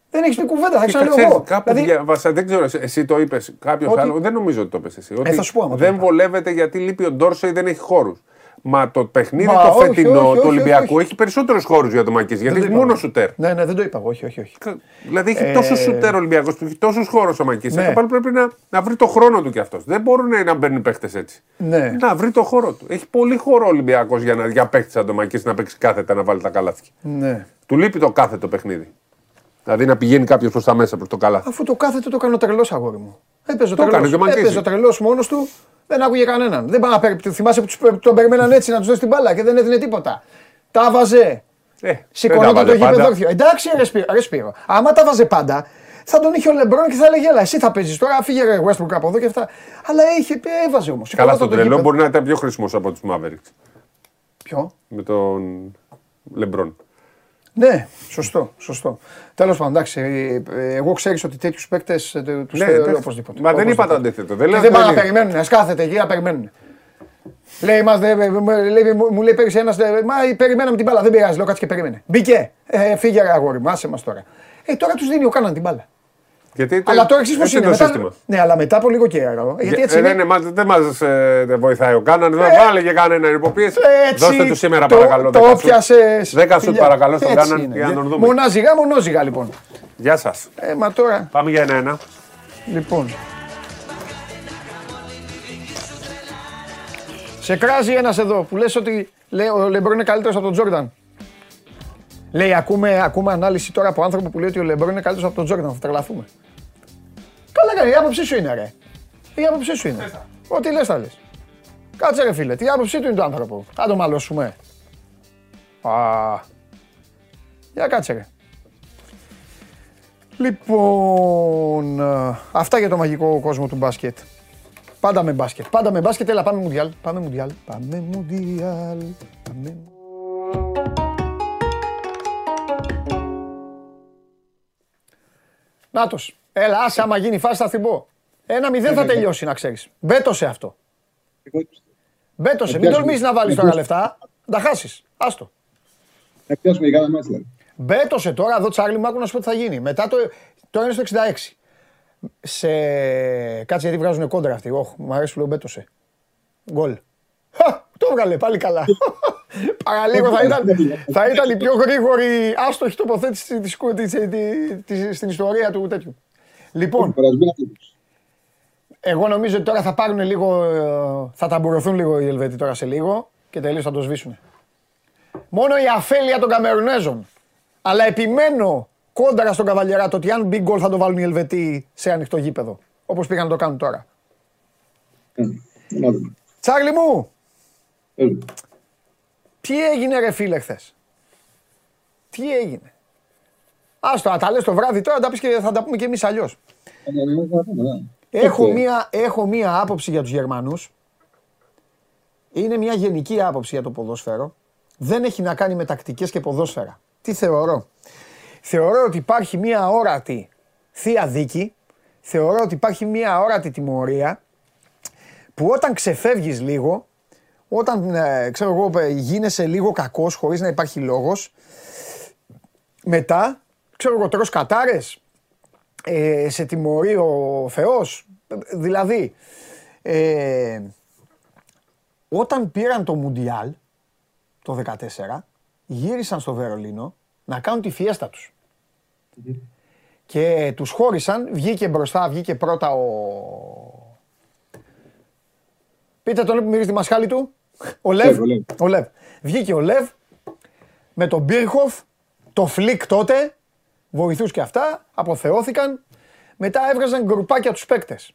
Δεν έχεις πει κουβέντα, θα Και ξαναλέω ξέρεις, εγώ. Κάπου Δηλαδή, διάβασα, δεν ξέρω, εσύ- εσύ το είπες. Κάποιος Ότι- Ε, άλλος, δεν νομίζω ότι το είπες εσύ. Ότι θα σου πω άμα το δεν είπα. βολεύεται γιατί λείπει ο Ντόρσεϊ δεν έχει χώρους. Μα το παιχνίδι Μα το όχι, φετινό όχι, όχι, του Ολυμπιακού όχι. έχει περισσότερους χώρους για το Μακής. Γιατί δεν το έχει είπα μόνο εγώ. σουτέρ. Ναι, ναι, δεν το είπα εγώ, όχι, όχι. όχι. Δηλαδή έχει Ε, τόσο σουτέρ ο Ολυμπιακός που έχει τόσους χώρους ο Μακής. Ναι. Και πάλι πρέπει να, να βρει το χρόνο του κι αυτός. Δεν μπορούν να μπαίνουν παίχτε έτσι. Ναι. Να βρει το χώρο του. Έχει πολύ χώρο ο Ολυμπιακός για, να- για παίχτη σαν το Μακής να παίξει κάθετα να βάλει τα καλάθια. Ναι. Του λείπει το κάθετο παιχνίδι. Δηλαδή να πηγαίνει κάποιος προς τα μέσα προς το καλάθι. Αφού το κάθετο το έκανε ο τρελός αγόρι μου. Έπαιζε ο Το έκανε τρελό. και ο Μαγκίζη. Έπαιζε ο τρελός μόνος του, δεν άκουγε κανέναν. Δεν πάνε να παίρνει. Θυμάσαι που τους- τον περιμέναν έτσι να τους δώσει την μπάλα και δεν έδινε τίποτα. Τα βάζε. Ε, δεν τα Σηκωνόταν βάλε το γήπεδο πάντα. όρθιο. Εντάξει, ρε Σπύρο, ρε Σπύρο. Άμα τα βάζε πάντα, θα τον είχε ο Λεμπρόν και θα έλεγε Ελά, εσύ θα παίζεις τώρα, φύγε ρε Westbrook από εδώ και αυτά. Αλλά είχε, έβαζε όμως. Καλά, στο τρελό μπορεί να ήταν πιο χρήσιμος από τους Mavericks. Ποιο; Με τον Λεμπρόν. Ναι, σωστό. σωστό. Τέλος πάντων, εντάξει, ε, ε, εγώ ξέρεις ότι τέτοιους παίκτες τους Ναι, θεωρώ εντάξει. οπωσδήποτε. Μα δεν είπα το Οπωσδήποτε. αντίθετο. Δεν λέω Και δεν ότι πάνε να είναι- περιμένουν, ας κάθεται εκεί να περιμένουν. Λέει, μας, δεν- λέει, μου- μου λέει πέρυσι ένας, μα περιμέναμε την μπάλα, δεν πειράζει, λέω κάτσε και περίμενε. Μπήκε, ε, φύγε ρε αγόρι μου, άσε μας τώρα. Ε, τώρα τους δίνει ο κάναν την μπάλα. Γιατί το- Αλλά τώρα εξής πώς έτσι είναι. το μετά- σύστημα; Ναι, αλλά μετά από λίγο καιρό. Γιατί έτσι Ε, είναι. δεν, είναι, μα- δεν μα βοηθάει ο Κάναν. Δεν βάλε και κανένα υποπίεση. Έτσι, Δώστε του σήμερα το, παρακαλώ. Το δέκα σουτ. πιάσες. Δέκα σουτ Φιλιά. παρακαλώ στον Έτσι Κάναν είναι. για να τον δούμε. Μονάζιγα, μονόζιγα λοιπόν. Γεια σας. Ε, μα τώρα, Πάμε για ένα-ένα. λοιπόν. Σε κράζει ένας εδώ που λες ότι λέει, ο Λεμπρό είναι καλύτερος από τον Τζόρνταν. Λέει, ακούμε, ακούμε ανάλυση τώρα από άνθρωπο που λέει ότι ο Λεμπρό είναι καλύτερος από τον Τζόρνταν. Θα τρελαθούμε. Καλά κάνει, η άποψή σου είναι ρε. Η άποψή σου είναι. Ό,τι λες θα λες. Κάτσε ρε φίλε, τι άποψή του είναι του άνθρωπου. Θα το μαλώσουμε. Α, για κάτσε ρε. Λοιπόν, ε, αυτά για το μαγικό κόσμο του μπάσκετ. Πάντα με μπάσκετ. Πάντα με μπάσκετ. Έλα, πάμε μουντιάλ. Πάμε μουντιάλ. Πάμε μουντιάλ. Πάμε. Νάτος. Έλα, άσε άμα γίνει φάση θα θυμπώ. Ένα μηδέν θα τελειώσει να ξέρεις. Μπέτωσε αυτό. Μπέτωσε. Μην τολμήσεις να βάλεις τώρα λεφτά. Θα τα χάσεις. Άστο. Θα πιάσουμε για κάνα μάτς δηλαδή. Μπέτωσε τώρα εδώ Τσάρλι μου άκου να σου πω τι θα γίνει. Μετά το. Τώρα είναι στο 66. Σε. Κάτσε γιατί βγάζουν κόντρα αυτοί. Όχι, μου αρέσει που λέω μπέτωσε. Γκολ. Χα, το έβγαλε πάλι καλά. Παραλίγο θα ήταν, θα ήταν η πιο γρήγορη άστοχη τοποθέτηση της, της, της, της- στην ιστορία του τέτοιου. Λοιπόν, Περασμένα αυτούς. εγώ νομίζω ότι τώρα θα πάρουν λίγο, ε, θα ταμπουρωθούν λίγο οι Ελβετοί τώρα σε λίγο και τελείως θα το σβήσουν. Μόνο η αφέλεια των Καμερουνέζων. Αλλά επιμένω κόντρα στον Καβαλιεράτο ότι αν μπει γκολ θα το βάλουν οι Ελβετοί σε ανοιχτό γήπεδο. Όπως πήγαν να το κάνουν τώρα. Ε, Να δούμε. Τσάρλι μου, Έλα. Τι έγινε ρε φίλε χθες; Τι έγινε; Άστο, να τα λες το βράδυ τώρα, τα πεις και θα τα πούμε και εμείς αλλιώς. Ε, ναι, ναι, θα δούμε, ναι. Έχω Οκ. μία, έχω μία άποψη για τους Γερμανούς. Είναι μια γενική άποψη για το ποδόσφαιρο. Δεν έχει να κάνει με τακτικές και ποδόσφαιρα. Τι θεωρώ; Θεωρώ ότι υπάρχει μία αόρατη θεία δίκη. Θεωρώ ότι υπάρχει μία αόρατη τιμωρία που όταν ξεφεύγεις λίγο, όταν ε, ξέρω εγώ, ε, γίνεσαι λίγο κακός χωρίς να υπάρχει λόγος, μετά, ξέρω εγώ, τρως κατάρες, ε, σε τιμωρεί ο Θεός. Δηλαδή, ε, όταν πήραν το Μουντιάλ το 14, γύρισαν στο Βερολίνο να κάνουν τη φιέστα τους. Και τους χώρισαν, βγήκε μπροστά, βγήκε πρώτα ο... Πείτε τον που μυρίζει τη μασχάλη του. Ο Λεβ. ο Λεβ. Ο Λεβ. Βγήκε ο Λεβ με τον Μπίρχοφ, το Φλικ τότε, βοηθούς και αυτά, αποθεώθηκαν. Μετά έβγαζαν γκρουπάκια τους παίκτες.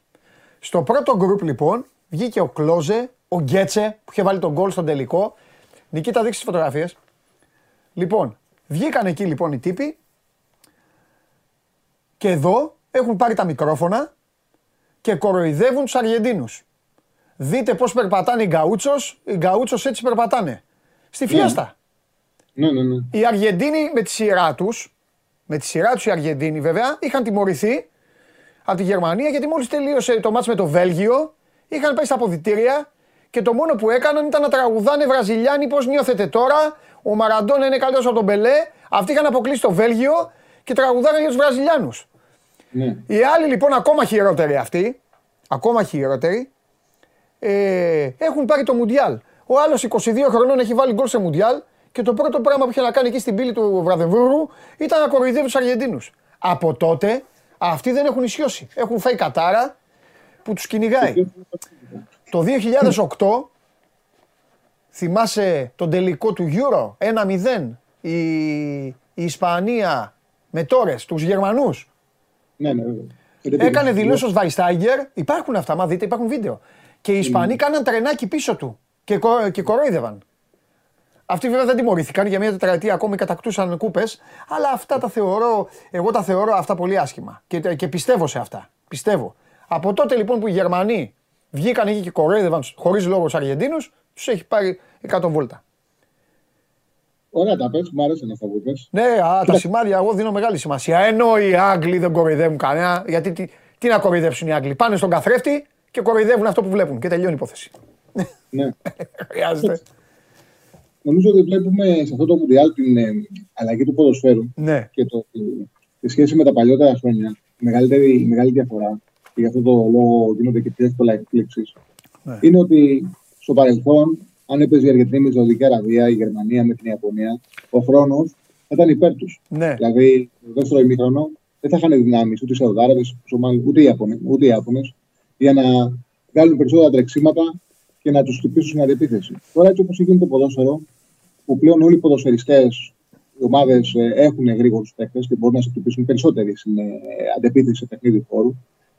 Στο πρώτο γκρουπ λοιπόν βγήκε ο Κλόζε, ο Γκέτσε που είχε βάλει τον γκολ στον τελικό. Νικήτα δείξει τις φωτογραφίες. Λοιπόν, βγήκαν εκεί λοιπόν οι τύποι και εδώ έχουν πάρει τα μικρόφωνα και κοροϊδεύουν τους Αργεντίνους. Δείτε πώς περπατάνε οι Γκαούτσος, οι Γκαούτσος έτσι περπατάνε. Στη φιέστα. Ναι, ναι, ναι. Οι Αργεντίνοι με τη σειρά τους, με τη σειρά τους οι Αργεντίνοι βέβαια, είχαν τιμωρηθεί από τη Γερμανία γιατί μόλις τελείωσε το μάτς με το Βέλγιο, είχαν πάει στα αποδητήρια και το μόνο που έκαναν ήταν να τραγουδάνε Βραζιλιάνοι πώς νιώθετε τώρα, ο Μαραντόνα είναι καλύτερος από τον Μπελέ. Αυτοί είχαν αποκλείσει το Βέλγιο και τραγουδάγαν για τους Βραζιλιάνους. ναι. Οι άλλοι λοιπόν ακόμα χειρότεροι αυτοί, ακόμα χειρότεροι, ε, έχουν πάρει το Μουντιάλ. Ο άλλος 22 χρονών έχει βάλει γκολ σε Μουντιάλ και το πρώτο πράγμα που είχε να κάνει εκεί στην πύλη του Βραδεβούρου ήταν να κοροϊδεύει τους Αργεντίνους. Από τότε αυτοί δεν έχουν ισιώσει. Έχουν φάει κατάρα που τους κυνηγάει. Το 2008 θυμάσαι τον τελικό του Euro 1-0 η, η Ισπανία με τόρες, τους Γερμανούς. Ναι, ναι, βέβαια. Έκανε δηλώσεις ο Σβαϊστάγκερ. Υπάρχουν αυτά, μα δείτε, υπάρχουν βίντεο. Και οι Ισπανοί κάναν τρενάκι πίσω του και, κο- και κορόιδευαν. Αυτοί βέβαια δεν τιμωρήθηκαν για μια τετραετία ακόμη κατακτούσαν κούπες. Αλλά αυτά τα θεωρώ, εγώ τα θεωρώ αυτά πολύ άσχημα. Και, και πιστεύω σε αυτά. Πιστεύω. Από τότε λοιπόν που οι Γερμανοί βγήκαν εκεί και κορόιδευαν χωρίς λόγος του Αργεντίνους, τους έχει πάρει 100 βόλτα. Ωραία τα πες, μου αρέσουν αυτά που πες. Ναι, α, τα σημάδια εγώ δίνω μεγάλη σημασία. Ενώ οι Άγγλοι δεν κοροϊδεύουν κανένα, γιατί τι, τι να κοροϊδεύσουν οι Άγγλοι. Πάνε στον καθρέφτη και κοροϊδεύουν αυτό που βλέπουν και τελειώνει η υπόθεση. Ναι. Χρειάζεται. Νομίζω ότι βλέπουμε σε αυτό το Μουντιάλ την ε, αλλαγή του ποδοσφαίρου Ναι, και το, τη σχέση με τα παλιότερα χρόνια. Η μεγαλύτερη, η μεγάλη διαφορά, και γι' αυτό το λόγο γίνονται και πιο εύκολα εκπλήξεις, Ναι. είναι ότι στο παρελθόν, αν έπαιζε η Αργεντινή με τη Σαουδική Αραβία, η Γερμανία με την Ιαπωνία, ο χρόνος θα ήταν υπέρ τους. ναι, Δηλαδή, το δεύτερο ημίχρονο δεν θα είχαν δυνάμεις ούτε οι Σαουδάραβες, ούτε οι Ιάπωνε, ούτε οι Ιάπωνες, για να βγάλουν περισσότερα τρεξίματα και να τους χτυπήσουν στην αντεπίθεση. Τώρα, έτσι όπως γίνεται το ποδόσφαιρο, που πλέον όλοι οι ποδοσφαιριστές, οι ομάδες έχουν γρήγορους παίκτες και μπορούν να σε χτυπήσουν περισσότεροι στην ε, αντεπίθεση σε παιχνίδι χώρου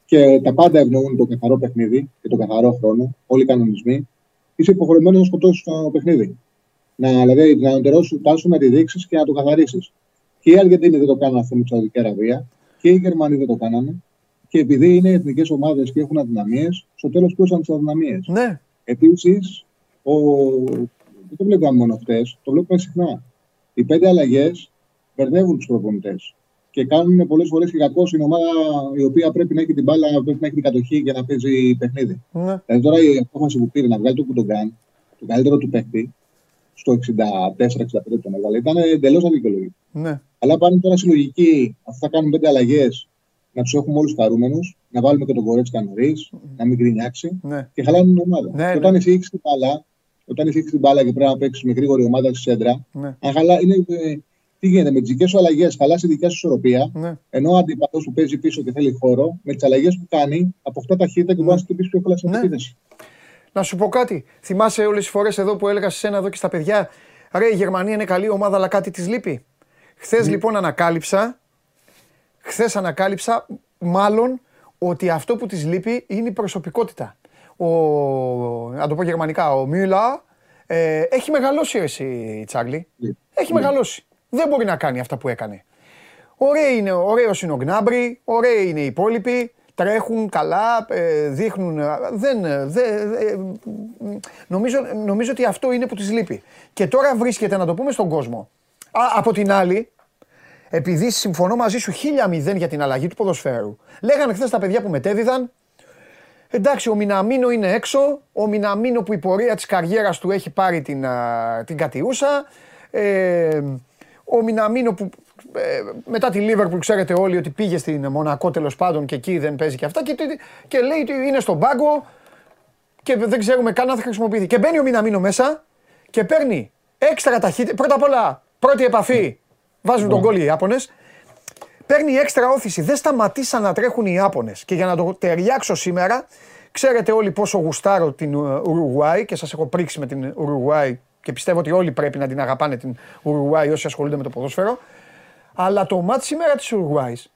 και τα πάντα ευνοούν το καθαρό παιχνίδι και τον καθαρό χρόνο, όλοι οι κανονισμοί, είσαι υποχρεωμένος να σκοτώσεις το παιχνίδι. Να, δηλαδή, να ανωτερώσει τάσου να τη δείξει και να το καθαρίσεις. Και οι Αργεντίνοι δεν το κάνουν αυτό με τη Σαουδική Αραβία και οι Γερμανοί δεν το κάνανε. Και επειδή είναι εθνικές ομάδες και έχουν αδυναμίες, στο τέλος πλούσαν τις αδυναμίες. ναι. Επίσης, ο... δεν το βλέπαμε μόνο χτες, το βλέπουμε συχνά. Οι πέντε αλλαγές μπερδεύουν τους προπονητές και κάνουν πολλές φορές και κακό στην ομάδα η οποία πρέπει να έχει την μπάλα, πρέπει να έχει την κατοχή για να παίζει παιχνίδι. ναι. Δηλαδή τώρα η απόφαση που πήρε να βγάλει τον Κουντογκάν, τον καλύτερο του παίκτη, στο 64-65 τον έβγαλε, ήταν εντελώς αδικαιολογικό. ναι. Αλλά πάνε τώρα στη λογική, αφού θα κάνουν πέντε αλλαγές, να τους έχουμε όλους χαρούμενους, να βάλουμε και τον Κορέτσκα νωρί, να μην γκρινιάξει ναι. και χαλάνε την ομάδα. Ναι, και όταν ναι. εσύ έχει την μπάλα, όταν εσύ έχεις την μπάλα και πρέπει να παίξει με γρήγορη ομάδα στη σέντρα, ναι. αν χαλά, είναι, ε, τι γίνεται, με τις δικές σου αλλαγές χαλά τη δικιά σου ισορροπία, ναι. ενώ ο αντίπαλο που παίζει πίσω και θέλει χώρο, με τις αλλαγές που κάνει, αποκτά ταχύτητα και μπορεί να σε χτυπήσει πιο εύκολα στην Ναι. επίθεση. Να σου πω κάτι. Θυμάσαι όλες τις φορές εδώ που έλεγα σε σένα εδώ και στα παιδιά, ρε η Γερμανία είναι καλή ομάδα, αλλά κάτι της λείπει. Χθες λοιπόν ανακάλυψα, χθες ανακάλυψα μάλλον ότι αυτό που της λείπει είναι η προσωπικότητα. Ο, να το πω γερμανικά, ο Μιούλα ε, έχει μεγαλώσει εσύ, Τσάρλι. Ναι. Έχει μεγαλώσει. Δεν μπορεί να κάνει αυτά που έκανε. Ωραίοι είναι, ωραίος είναι ο Γκνάμπρι, ωραίοι είναι οι υπόλοιποι, τρέχουν καλά, ε, δείχνουν, ε, δεν, ε, δε, ε, νομίζω, νομίζω ότι αυτό είναι που της λείπει. Και τώρα βρίσκεται, να το πούμε στον κόσμο. Α, από την άλλη, επειδή συμφωνώ μαζί σου χίλια μηδέν για την αλλαγή του ποδοσφαίρου. Λέγανε χθες τα παιδιά που μετέδιδαν, εντάξει ο Μιναμίνο είναι έξω, ο Μιναμίνο που η πορεία της καριέρας του έχει πάρει την, α, την κατιούσα, ε, ο Μιναμίνο που ε, μετά τη Λίβερπουλ ξέρετε όλοι ότι πήγε στην Μονακό τέλος πάντων και εκεί δεν παίζει και αυτά και, και λέει ότι είναι στον πάγκο και δεν ξέρουμε καν αν θα χρησιμοποιηθεί. Και μπαίνει ο Μιναμίνο μέσα και παίρνει έξτρα ταχύτητα. Πρώτα απ' όλα, πρώτη επαφή. Βάζουν τον κόλλο οι Ιάπωνες. Παίρνει έξτρα όθηση. Δεν σταματήσαν να τρέχουν οι Ιάπωνες. Και για να το ταιριάξω σήμερα, ξέρετε όλοι πόσο γουστάρω την Ουρουγουάη και σας έχω πρίξει με την Ουρουγουάη και πιστεύω ότι όλοι πρέπει να την αγαπάνε την Ουρουγουάη όσοι ασχολούνται με το ποδόσφαιρο. Αλλά το μάτι σήμερα της Ουρουγουάης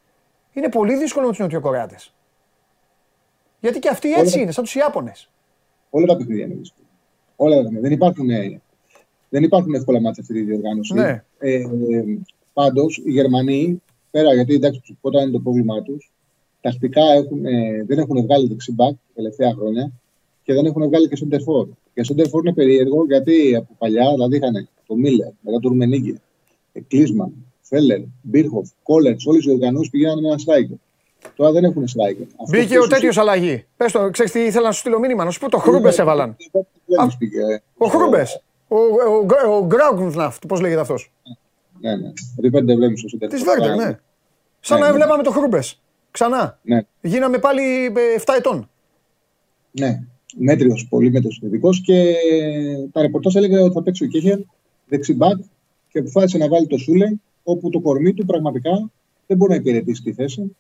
είναι πολύ δύσκολο με τους Νοτιοκορεάτες. Γιατί και αυτοί έτσι είναι, σαν τους Ιάπωνες. Όλα τα παιχνίδια είναι δύσκολα. Όλα τα παιχνίδια. Δεν υπάρχουν, ε, δεν υπάρχουν εύκολα μάτια αυτή τη διοργάνωση. Ναι. Ε, ε, Πάντω, οι Γερμανοί, πέρα γιατί εντάξει, όταν είναι το πρόβλημά του, τακτικά έχουν, ε, δεν έχουν βγάλει δεξιμπάκ τα τελευταία χρόνια και δεν έχουν βγάλει και σεντερφόρ. Και σεντερφόρ είναι περίεργο γιατί από παλιά, δηλαδή είχαν το Μίλλερ, μετά το Ρουμενίγκε, Κλίσμαν, Φέλερ, Μπίρχοφ, Κόλετ, όλε οι οργανώσει πηγαίναν με ένα striker. Τώρα δεν έχουν striker. Αυτό Μπήκε που ο τέτοιο αλλαγή. Πε το, ξέρει τι ήθελα να σου στείλω μήνυμα. Να σου πω το Χρούμπε έβαλαν. Δεν πήγε, ε. Ο Χρούμπε. Ο, ο, ο Γκράουγκναφτ, πώ λέγεται αυτό. Ναι, ναι. Ότι πέντε βλέμου στο σέντερ. Της Βέρντερ, ναι. Σαν Ναι, να ναι. βλέπαμε το Χρούμπες. Ξανά. Ναι, Γίναμε πάλι ε, 7 ετών. ναι. Μέτριος, πολύ μέτριος ειδικός και τα ρεπορτάζ έλεγε ότι θα παίξει ο Κέχερ δεξιμπάκ και αποφάσισε να βάλει το Σούλε όπου το κορμί του πραγματικά δεν μπορεί να υπηρετήσει τη θέση.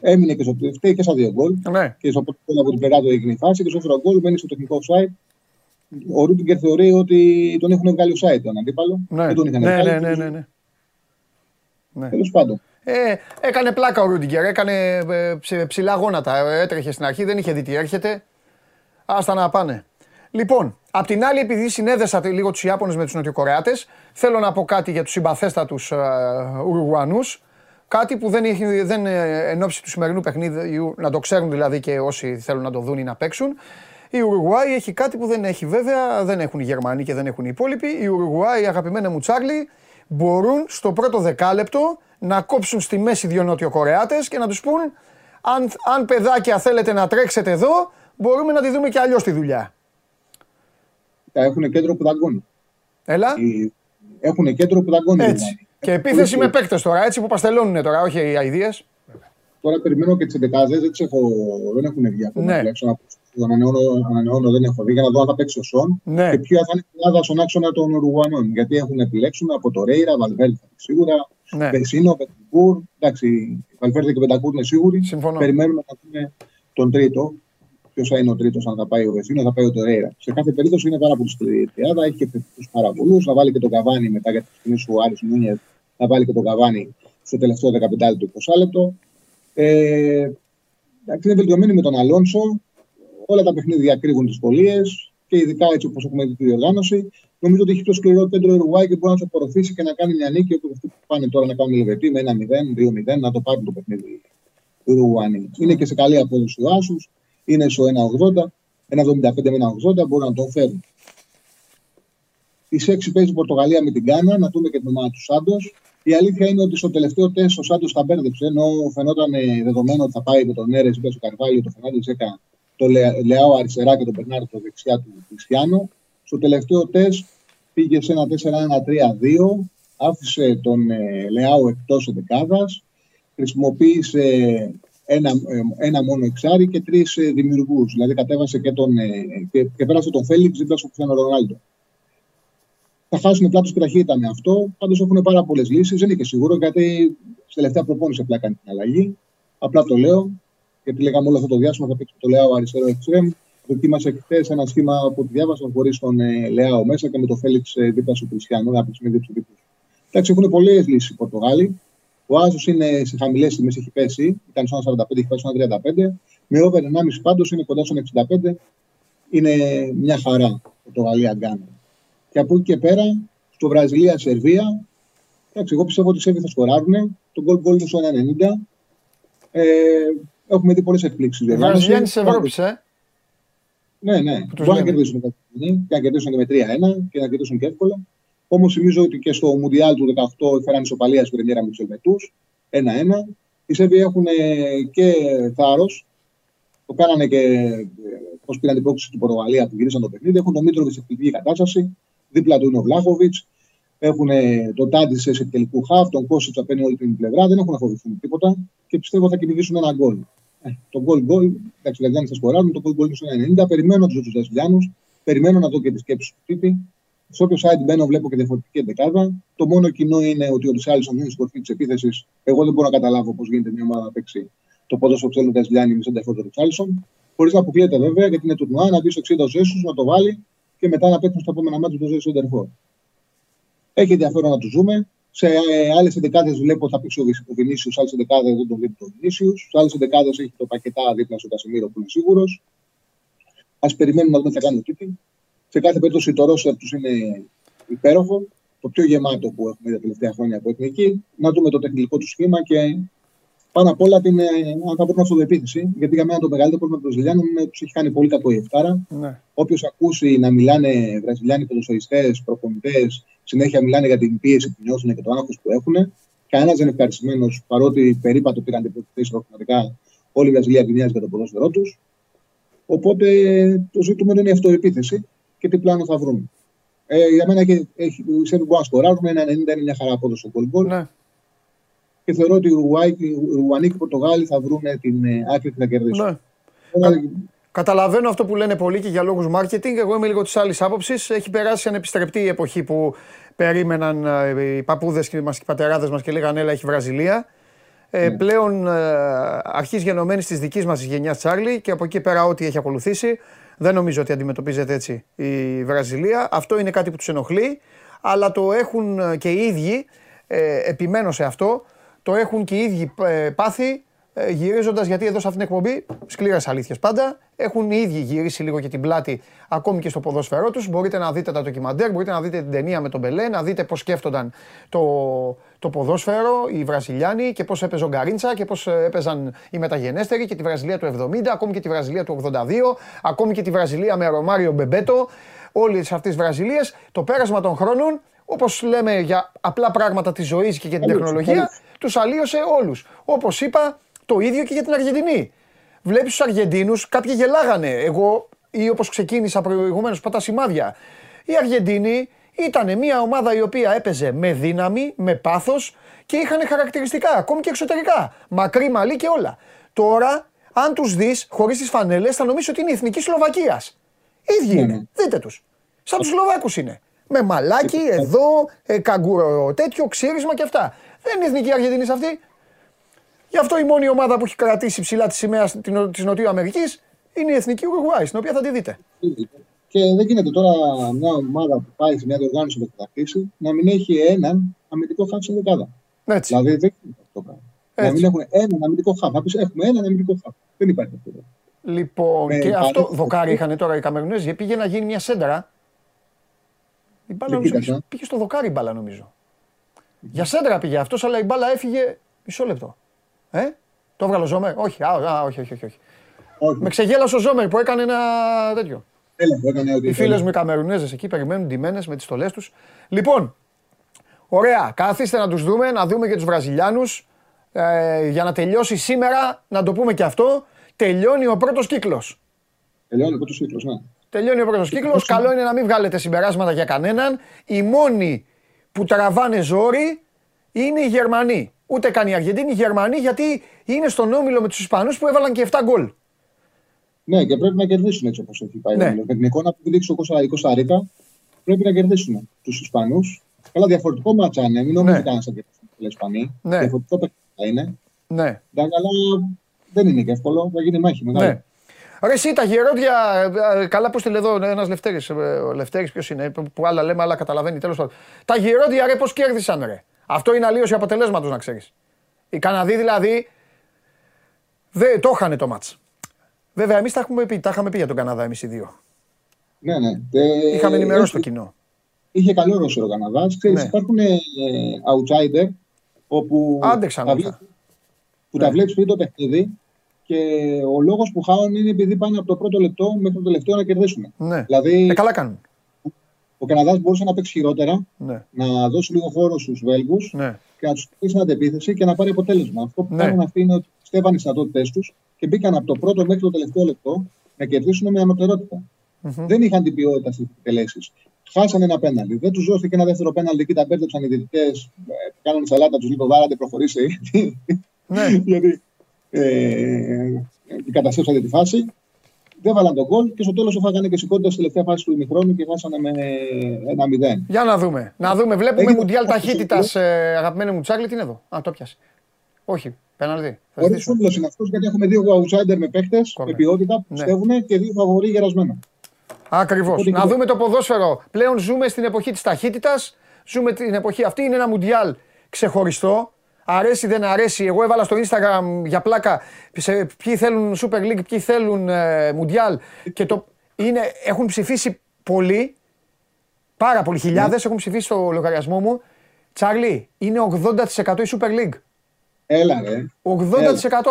Έμεινε και, στο, φταίει και στα δύο γκολ. Ναι. Και στο πρώτο από την πλευρά του έγινε η φάση και στο δεύτερο γκολ μπαίνει στο τεχνικό offside. Ο Ρούμπιγκερ θεωρεί ότι τον έχουν βγάλει offside τον αντίπαλο. Ναι, Δεν τον είχαν ναι, βγάλει. ναι, ναι, ναι, ναι. Ναι. Τέλος πάντων. Ε, έκανε πλάκα ο Ρούντιγκερ, έκανε ε, ψ- ψηλά γόνατα. Ε, Έτρεχε στην αρχή, δεν είχε δει τι έρχεται. Άστα να πάνε. Λοιπόν, απ' την άλλη, επειδή συνέδεσα τε- λίγο τους Ιάπωνες με τους Νοτιοκορεάτες, θέλω να πω κάτι για τους συμπαθέστατους Ουρουγουανούς. Κάτι που δεν, έχει, δεν ε, εν ώψη του σημερινού παιχνίδιου, να το ξέρουν δηλαδή και όσοι θέλουν να το δουν ή να παίξουν. Η Ουρουγουάη έχει κάτι που δεν έχει βέβαια, δεν έχουν οι Γερμανοί και δεν έχουν οι υπόλοιποι. Η Ουρουγουάη, αγαπημένα μου Τσάρλι, μπορούν στο πρώτο δεκάλεπτο να κόψουν στη μέση δύο Νότιο-Κορεάτες και να τους πούν αν, αν παιδάκια θέλετε να τρέξετε εδώ, μπορούμε να τη δούμε και αλλιώς τη δουλειά. Έχουν κέντρο που δαγκώνει. Έλα. Έχουν κέντρο που δαγκώνει. Έτσι. Και επίθεση με παίκτες τώρα, έτσι που παστελώνουν τώρα, όχι οι αειδίε. Τώρα περιμένω και τις 11 δεν, δεν έχουν βγει ακόμα. Ναι. Τον ανανεώνω, δεν έχω δει για να δω αν θα παίξει ο Σον ναι. και ποια θα είναι η Ελλάδα στον άξονα των Ουρουγουανών. Γιατί έχουν επιλέξουν από το Ρέιρα, Βαλβέρδη σίγουρα, ναι. Βεσίνο, Πεντακούρ. Εντάξει, Βαλβέρδη και Πεντακούρ είναι σίγουροι. Συμφωνώ. Περιμένουμε να δούμε τον τρίτο. Ποιος θα είναι ο τρίτος, αν θα πάει ο Βεσίνο, θα πάει ο Ρέιρα. Σε κάθε περίπτωση είναι πάρα πολύ σκληρή τριάδα. Έχει και του πάρα πολλού. Θα βάλει και τον Καβάνι μετά για τη στιγμή σου Άρης Μούνιε. Θα βάλει και τον Καβάνι στο τελευταίο 15 λεπτό 20 λεπτό. Ε, είναι βελτιωμένοι με τον Αλόνσο. Όλα τα παιχνίδια κρύβουν τις πωλίε και ειδικά έτσι όπως έχουμε δει τη διοργάνωση. Νομίζω ότι έχει πιο σκληρό κέντρο Ουρουάη και μπορεί να το απορροφήσει και να κάνει μια νίκη όπω αυτοί που πάνε τώρα να κάνουν Λεβετή με ένα 0, 2-0, να το πάρουν το παιχνίδι του Ουρουάνι. Είναι και σε καλή απόδοση ο Άσους, είναι στο 1,80, 1,75 με 1,80, μπορούν να τον φέρουν. Τις 6 παίζεις η Πορτογαλία με την Κάνα, να δούμε και την ομάδα του Σάντος. Η αλήθεια είναι ότι στο τελευταίο τεστ ο Σάντος τα μπέρδεψε, ενώ φαινόταν ε, δεδομένο ότι θα πάει με τον Έρε, είπε ο Καρβάλιο, το Φερνάνδη Ζέκα, το Λεάο αριστερά και τον το δεξιά του Κριστιανό. Στο τελευταίο τεστ πήγε σε ένα 4-1-3-2, άφησε τον ε, Λεάο εκτός εντεκάδα, χρησιμοποίησε ένα, ε, ένα μόνο εξάρι και τρεις ε, δημιουργούς. Δηλαδή κατέβασε και, τον, ε, και, και πέρασε τον Φέληξ δίπλα στο Χριστιανό Ρονάλντο θα χάσουν πλάτος και ταχύτητα με αυτό. Πάντως έχουν πάρα πολλές λύσεις. Δεν είναι και σίγουρο γιατί στη τελευταία προπόνηση απλά κάνει την αλλαγή. Απλά το λέω, γιατί λέγαμε όλο αυτό το διάστημα θα παίξει το Λεάο αριστερό εξτρέμ. Δοκίμασε χθες ένα σχήμα που τη διάβασα χωρίς τον ε, Λεάο μέσα και με τον Φέληξ ε, δίπλα στο Κριστιανό να παίξει με δύο του Εντάξει, έχουν πολλές λύσεις οι Πορτογάλοι. Ο Άζος είναι σε χαμηλές τιμέ, έχει πέσει. Ήταν στο 45, έχει πέσει στο 35. Με over 1,5 πάντως είναι κοντά στο 65. Είναι μια χαρά Πορτογαλία Γκάνα. Και από εκεί και πέρα, στο Βραζιλία-Σερβία, εντάξει, εγώ πιστεύω ότι οι Σέρβοι θα σκοράρουν. Το γκολ γκολ είναι στο 1,90. Ε, έχουμε δει πολλές εκπλήξεις. Βραζιλιάνοι τη Ευρώπης, ε. Ναι, ναι. Μπορεί να κερδίσουν και να κερδίσουν και με 3-1 και να κερδίσουν και εύκολα. Όμως θυμίζω ότι και στο Μουντιάλ του 18 έφεραν ισοπαλία στην Πρεμιέρα με του Ελβετούς. 1-1. Οι Σέρβοι έχουν και θάρρος. Το κάνανε και ε, πώς πήραν την πρόκληση του Πορτογαλία που γυρίσαν το παιχνίδι. Έχουν τον Μήτροβιτς σε εκπληκτική κατάσταση. Δίπλα του είναι ο Βλάχοβιτς. Έχουν τον Τάντι σε τελικού χαφ, τον Κώσιτ θα παίρνει όλη την πλευρά. Δεν έχουν να φοβηθούν τίποτα και πιστεύω θα κυνηγήσουν ένα γκολ. Ε, το γκολ γκολ, εντάξει, οι θα σκοράρουν, το γκολ γκολ είναι στο 90. Περιμένω τους Βραζιλιάνου, περιμένω να δω και τη σκέψη του τύπη. Σε όποιο site μπαίνω, βλέπω και διαφορετική εντεκάδα. Το μόνο κοινό είναι ότι ο Ρισάλισον είναι σκορφή της επίθεσης. Εγώ δεν μπορώ να καταλάβω πώς γίνεται μια ομάδα να παίξει το ποδόσφαιρο που θέλουν τα Βραζιλιάνοι με τον Ρισάλισον. Χωρίς να αποκλείεται βέβαια γιατί είναι τουρνουά να μπει στο 60 Ζέσους, να το βάλει και μετά να παίξουν στα επόμενα μάτια το ζωή Σέντερφορ. Έχει ενδιαφέρον να τους ζούμε. Σε άλλες εντεκάδε βλέπω θα παίξει ο Βινίσιος, σε άλλες εντεκάδε δεν τον βλέπει το Βινίσιος. Σε άλλες εντεκάδε έχει το πακετά δίπλα στο Κασιμίρο που είναι σίγουρος. Α περιμένουμε να δούμε τι θα κάνει ο Τίπη. Σε κάθε περίπτωση το Ρώσο τους είναι υπέροχο. Το πιο γεμάτο που έχουμε τα τελευταία χρόνια από εθνική. Να δούμε το τεχνικό του σχήμα και πάνω απ' όλα την, αν θα βρουν αυτοδιεπίθεση. Γιατί για μένα το μεγαλύτερο πρόβλημα των Βραζιλιάνων είναι ότι τους έχει κάνει πολύ κακό η Εφτάρα. Ναι. Όποιος ακούσει να μιλάνε Βραζιλιάνοι ποδοσφαιριστές, προπονητές, συνέχεια μιλάνε για την πίεση που νιώθουν και το άγχος που έχουν. Κανένας δεν είναι ευχαριστημένος, παρότι περίπατο πήραν την πρώτη θέση πραγματικά. Όλη η Βραζιλία γκρινιάζει για το ποδόσφαιρό τους. Οπότε το ζήτημα είναι η αυτοεπίθεση και τι πλάνο θα βρουν. Ε, για μένα έχει, έχει, οι Σέρβοι μπορούν να σκοράρουν. Ένα 90 είναι μια χαρά απόδοση στο γκολ. Ναι και θεωρώ ότι οι Ουρουγουανοί και οι Πορτογάλοι θα βρουν την ε, άκρη και θα κερδίσουν. Ναι. Κα... Καταλαβαίνω αυτό που λένε πολλοί και για λόγους marketing. Εγώ είμαι λίγο της άλλης άποψης. Έχει περάσει ανεπιστρεπτή η εποχή που περίμεναν ε, οι παππούδες και οι πατεράδες μας και λέγανε Έλα, έχει Βραζιλία. Ε, ναι. Πλέον ε, αρχίζει γενομένης της δικής μας γενιάς Τσάρλι και από εκεί πέρα ό,τι έχει ακολουθήσει. Δεν νομίζω ότι αντιμετωπίζεται έτσι η Βραζιλία. Αυτό είναι κάτι που τους ενοχλεί, αλλά το έχουν και οι ίδιοι. Ε, επιμένω σε αυτό το έχουν και οι ίδιοι ε, πάθει ε, γυρίζοντας, γιατί εδώ σε αυτήν την εκπομπή, σκληρές αλήθειες πάντα, έχουν οι ίδιοι γυρίσει λίγο και την πλάτη ακόμη και στο ποδόσφαιρό τους. Μπορείτε να δείτε τα ντοκιμαντέρ, μπορείτε να δείτε την ταινία με τον Μπελέ, να δείτε πώς σκέφτονταν το, το ποδόσφαιρο, οι Βραζιλιάνοι και πώς έπαιζε ο Γκαρίντσα και πώς έπαιζαν οι μεταγενέστεροι και τη Βραζιλία του 70, ακόμη και τη Βραζιλία του 82, ακόμη και τη Βραζιλία με Ρωμάριο Μπεμπέτο. Όλε αυτέ τι Βραζιλίε, το πέρασμα των χρόνων, όπως λέμε για απλά πράγματα της ζωής και για την Αλλίωσε, τεχνολογία, αλλίωσε. τους αλλίωσε όλους. Όπως είπα, το ίδιο και για την Αργεντινή. Βλέπεις τους Αργεντίνους, κάποιοι γελάγανε. Εγώ, ή όπως ξεκίνησα προηγουμένως, πρώτα σημάδια. Η Αργεντινή ήταν μια ομάδα η οποία έπαιζε με δύναμη, με πάθος και είχαν χαρακτηριστικά, ακόμη και εξωτερικά. Μακρύ μαλλί και όλα. Τώρα, αν τους δεις χωρίς τις φανέλες, θα νομίζεις ότι είναι η εθνική Σλοβακίας. Ίδιοι Ναι, είναι. ναι. Δείτε τους. Σαν τους Σλοβάκους είναι. Με μαλάκι, εδώ, ε, καγκούρο τέτοιο, ξύρισμα και αυτά. Δεν είναι εθνική Αργεντινής σε αυτή. Γι' αυτό η μόνη ομάδα που έχει κρατήσει ψηλά τη σημαία της Νοτιού Αμερικής είναι η εθνική Ουρουγουάη, στην οποία θα τη δείτε. Και δεν γίνεται τώρα μια ομάδα που πάει σε μια διοργάνωση που θα χτίσει να μην έχει έναν αμυντικό χάφ στην δεκάδα. Έτσι. Δηλαδή δεν γίνεται αυτό το πράγμα. Να Έτσι. μην έχουν έναν αμυντικό χάφ. Να πεις έχουμε έναν αμυντικό χάφ. Δεν υπάρχει αυτό. Λοιπόν, Με και πάλι- αυτό δοκάρι είχαν τώρα οι Καμερινέζοι. Πήγε να γίνει μια σέντρα. Η μπάλα Δεν νομίζω, κοίταξα. πήγε στο δοκάρι η μπάλα νομίζω. Για σέντρα πήγε αυτός, αλλά η μπάλα έφυγε μισό λεπτό. Ε, το έβγαλε ο Ζόμερ; Όχι, α, α, όχι, όχι, όχι, όχι. Όχι. Με ξεγέλασε ο Ζόμερ που έκανε ένα τέτοιο. Έλεγχο έκανε ότι. Οι φίλες μου οι Καμερουνέζες εκεί περιμένουν ντυμένες με τις στολές τους. Λοιπόν, ωραία, καθίστε να τους δούμε, να δούμε και τους Βραζιλιάνους. Ε, για να τελειώσει σήμερα, να το πούμε και αυτό, τελειώνει ο πρώτος κύκλος. Τελειώνει από του κύκλου. Ναι. Τελειώνει ο πρώτος κύκλος. Καλό είναι να μην βγάλετε συμπεράσματα για κανέναν. Οι μόνοι που τραβάνε ζόρι είναι οι Γερμανοί. Ούτε καν οι Αργεντίνοι, οι Γερμανοί γιατί είναι στον όμιλο με τους Ισπανούς που έβαλαν και 7 γκολ. ναι, και πρέπει να κερδίσουν έτσι όπως έχει πάει. Ναι. ο Μίλος. Με την εικόνα που δείξει ο Κώστα- η Κωνσταντίνα, πρέπει να κερδίσουν τους Ισπανούς. Καλά, διαφορετικό μάτσα είναι. Μην νομίζετε Ναι. κανένα να κερδίσουν οι Ισπανοί. Ναι. Διαφορετικό παιχνίδι είναι. Ναι. Εντάξει, αλλά δεν είναι και εύκολο. Θα γίνει μάχη μεγάλη. Ναι. Ρε εσύ τα γερόντια, ε, ε, καλά που στείλε εδώ ένας Λευτέρης, ε, ο Λευτέρης ποιος είναι, που- που άλλα λέμε, άλλα καταλαβαίνει, τέλος πάντων. Τα γερόντια ρε πώς κέρδισαν ρε. Αυτό είναι αλλίωση αποτελέσματος να ξέρεις. Οι Καναδοί δηλαδή, δε, το είχανε το μάτς. Βέβαια εμείς τα, έχουμε πει, τα είχαμε πει για τον Καναδά εμείς οι δύο. ναι, ναι. Ε, Είχαμε ενημερώσει το έχει- κοινό. Είχε καλό ρόσερο ο Καναδάς. Ξέρεις, Ναι. υπάρχουν ε, outsider όπου Άντεξαν τα αυτά. βλέπεις- που Ναι. τα βλέπεις πριν το παιχνίδι και ο λόγος που χάουν είναι επειδή πάνε από το πρώτο λεπτό μέχρι το τελευταίο να κερδίσουν. Ναι. Δηλαδή, Ε, καλά κάνουν. Ο Καναδάς μπορούσε να παίξει χειρότερα, Ναι. να δώσει λίγο χώρο στους Βέλγους Ναι. και να τους στήσει αντεπίθεση και να πάρει αποτέλεσμα. Αυτό που Ναι. κάνουν αυτοί είναι ότι πιστεύαν τι δυνατότητέ τους και μπήκαν από το πρώτο μέχρι το τελευταίο λεπτό να κερδίσουν με ανωτερότητα. Δεν είχαν την ποιότητα στις εκτελέσεις. Χάσανε ένα πέναλτι. Δεν τους δόθηκε ένα δεύτερο πέναλτι και τα μπέρδεψαν οι διαιτητές. Κάνουν σαλάτα, τους λίγο βάρατε, προχωρήσε. Ναι. Γιατί ε, καταστρέψατε τη φάση. Δεν βάλαν τον γκολ και στο τέλος έφαγανε και σηκώντα στη τελευταία φάση του ημιχρόνου και χάσανε με ένα 0. Για να δούμε. Να δούμε. Βλέπουμε Έγινε Μουντιάλ αυτό ταχύτητας, το ε, αγαπημένο μου Τσάρλι. Τι είναι εδώ; Α, το πιάσει. Όχι. Πέναλτι. Θα Όχι ζητήσουμε. σούβλος είναι αυτός γιατί έχουμε δύο outsider με παίχτες Κόρνερ. με ποιότητα που Ναι. πιστεύουν και δύο φαβοροί γερασμένα. Ακριβώς. Οπότε Να και- δούμε το ποδόσφαιρο. Πλέον ζούμε στην εποχή της ταχύτητας. Ζούμε την εποχή αυτή. Είναι ένα μουντιάλ ξεχωριστό. Αρέσει, δεν αρέσει. Εγώ έβαλα στο Instagram για πλάκα σε ποιοι θέλουν Super League, ποιοι θέλουν ε, Μουντιάλ. Και το είναι, έχουν ψηφίσει πολλοί. Πάρα πολλοί χιλιάδες έχουν ψηφίσει στο λογαριασμό μου. Τσάρλι, είναι 80% η Super League. Έλα ρε. 80%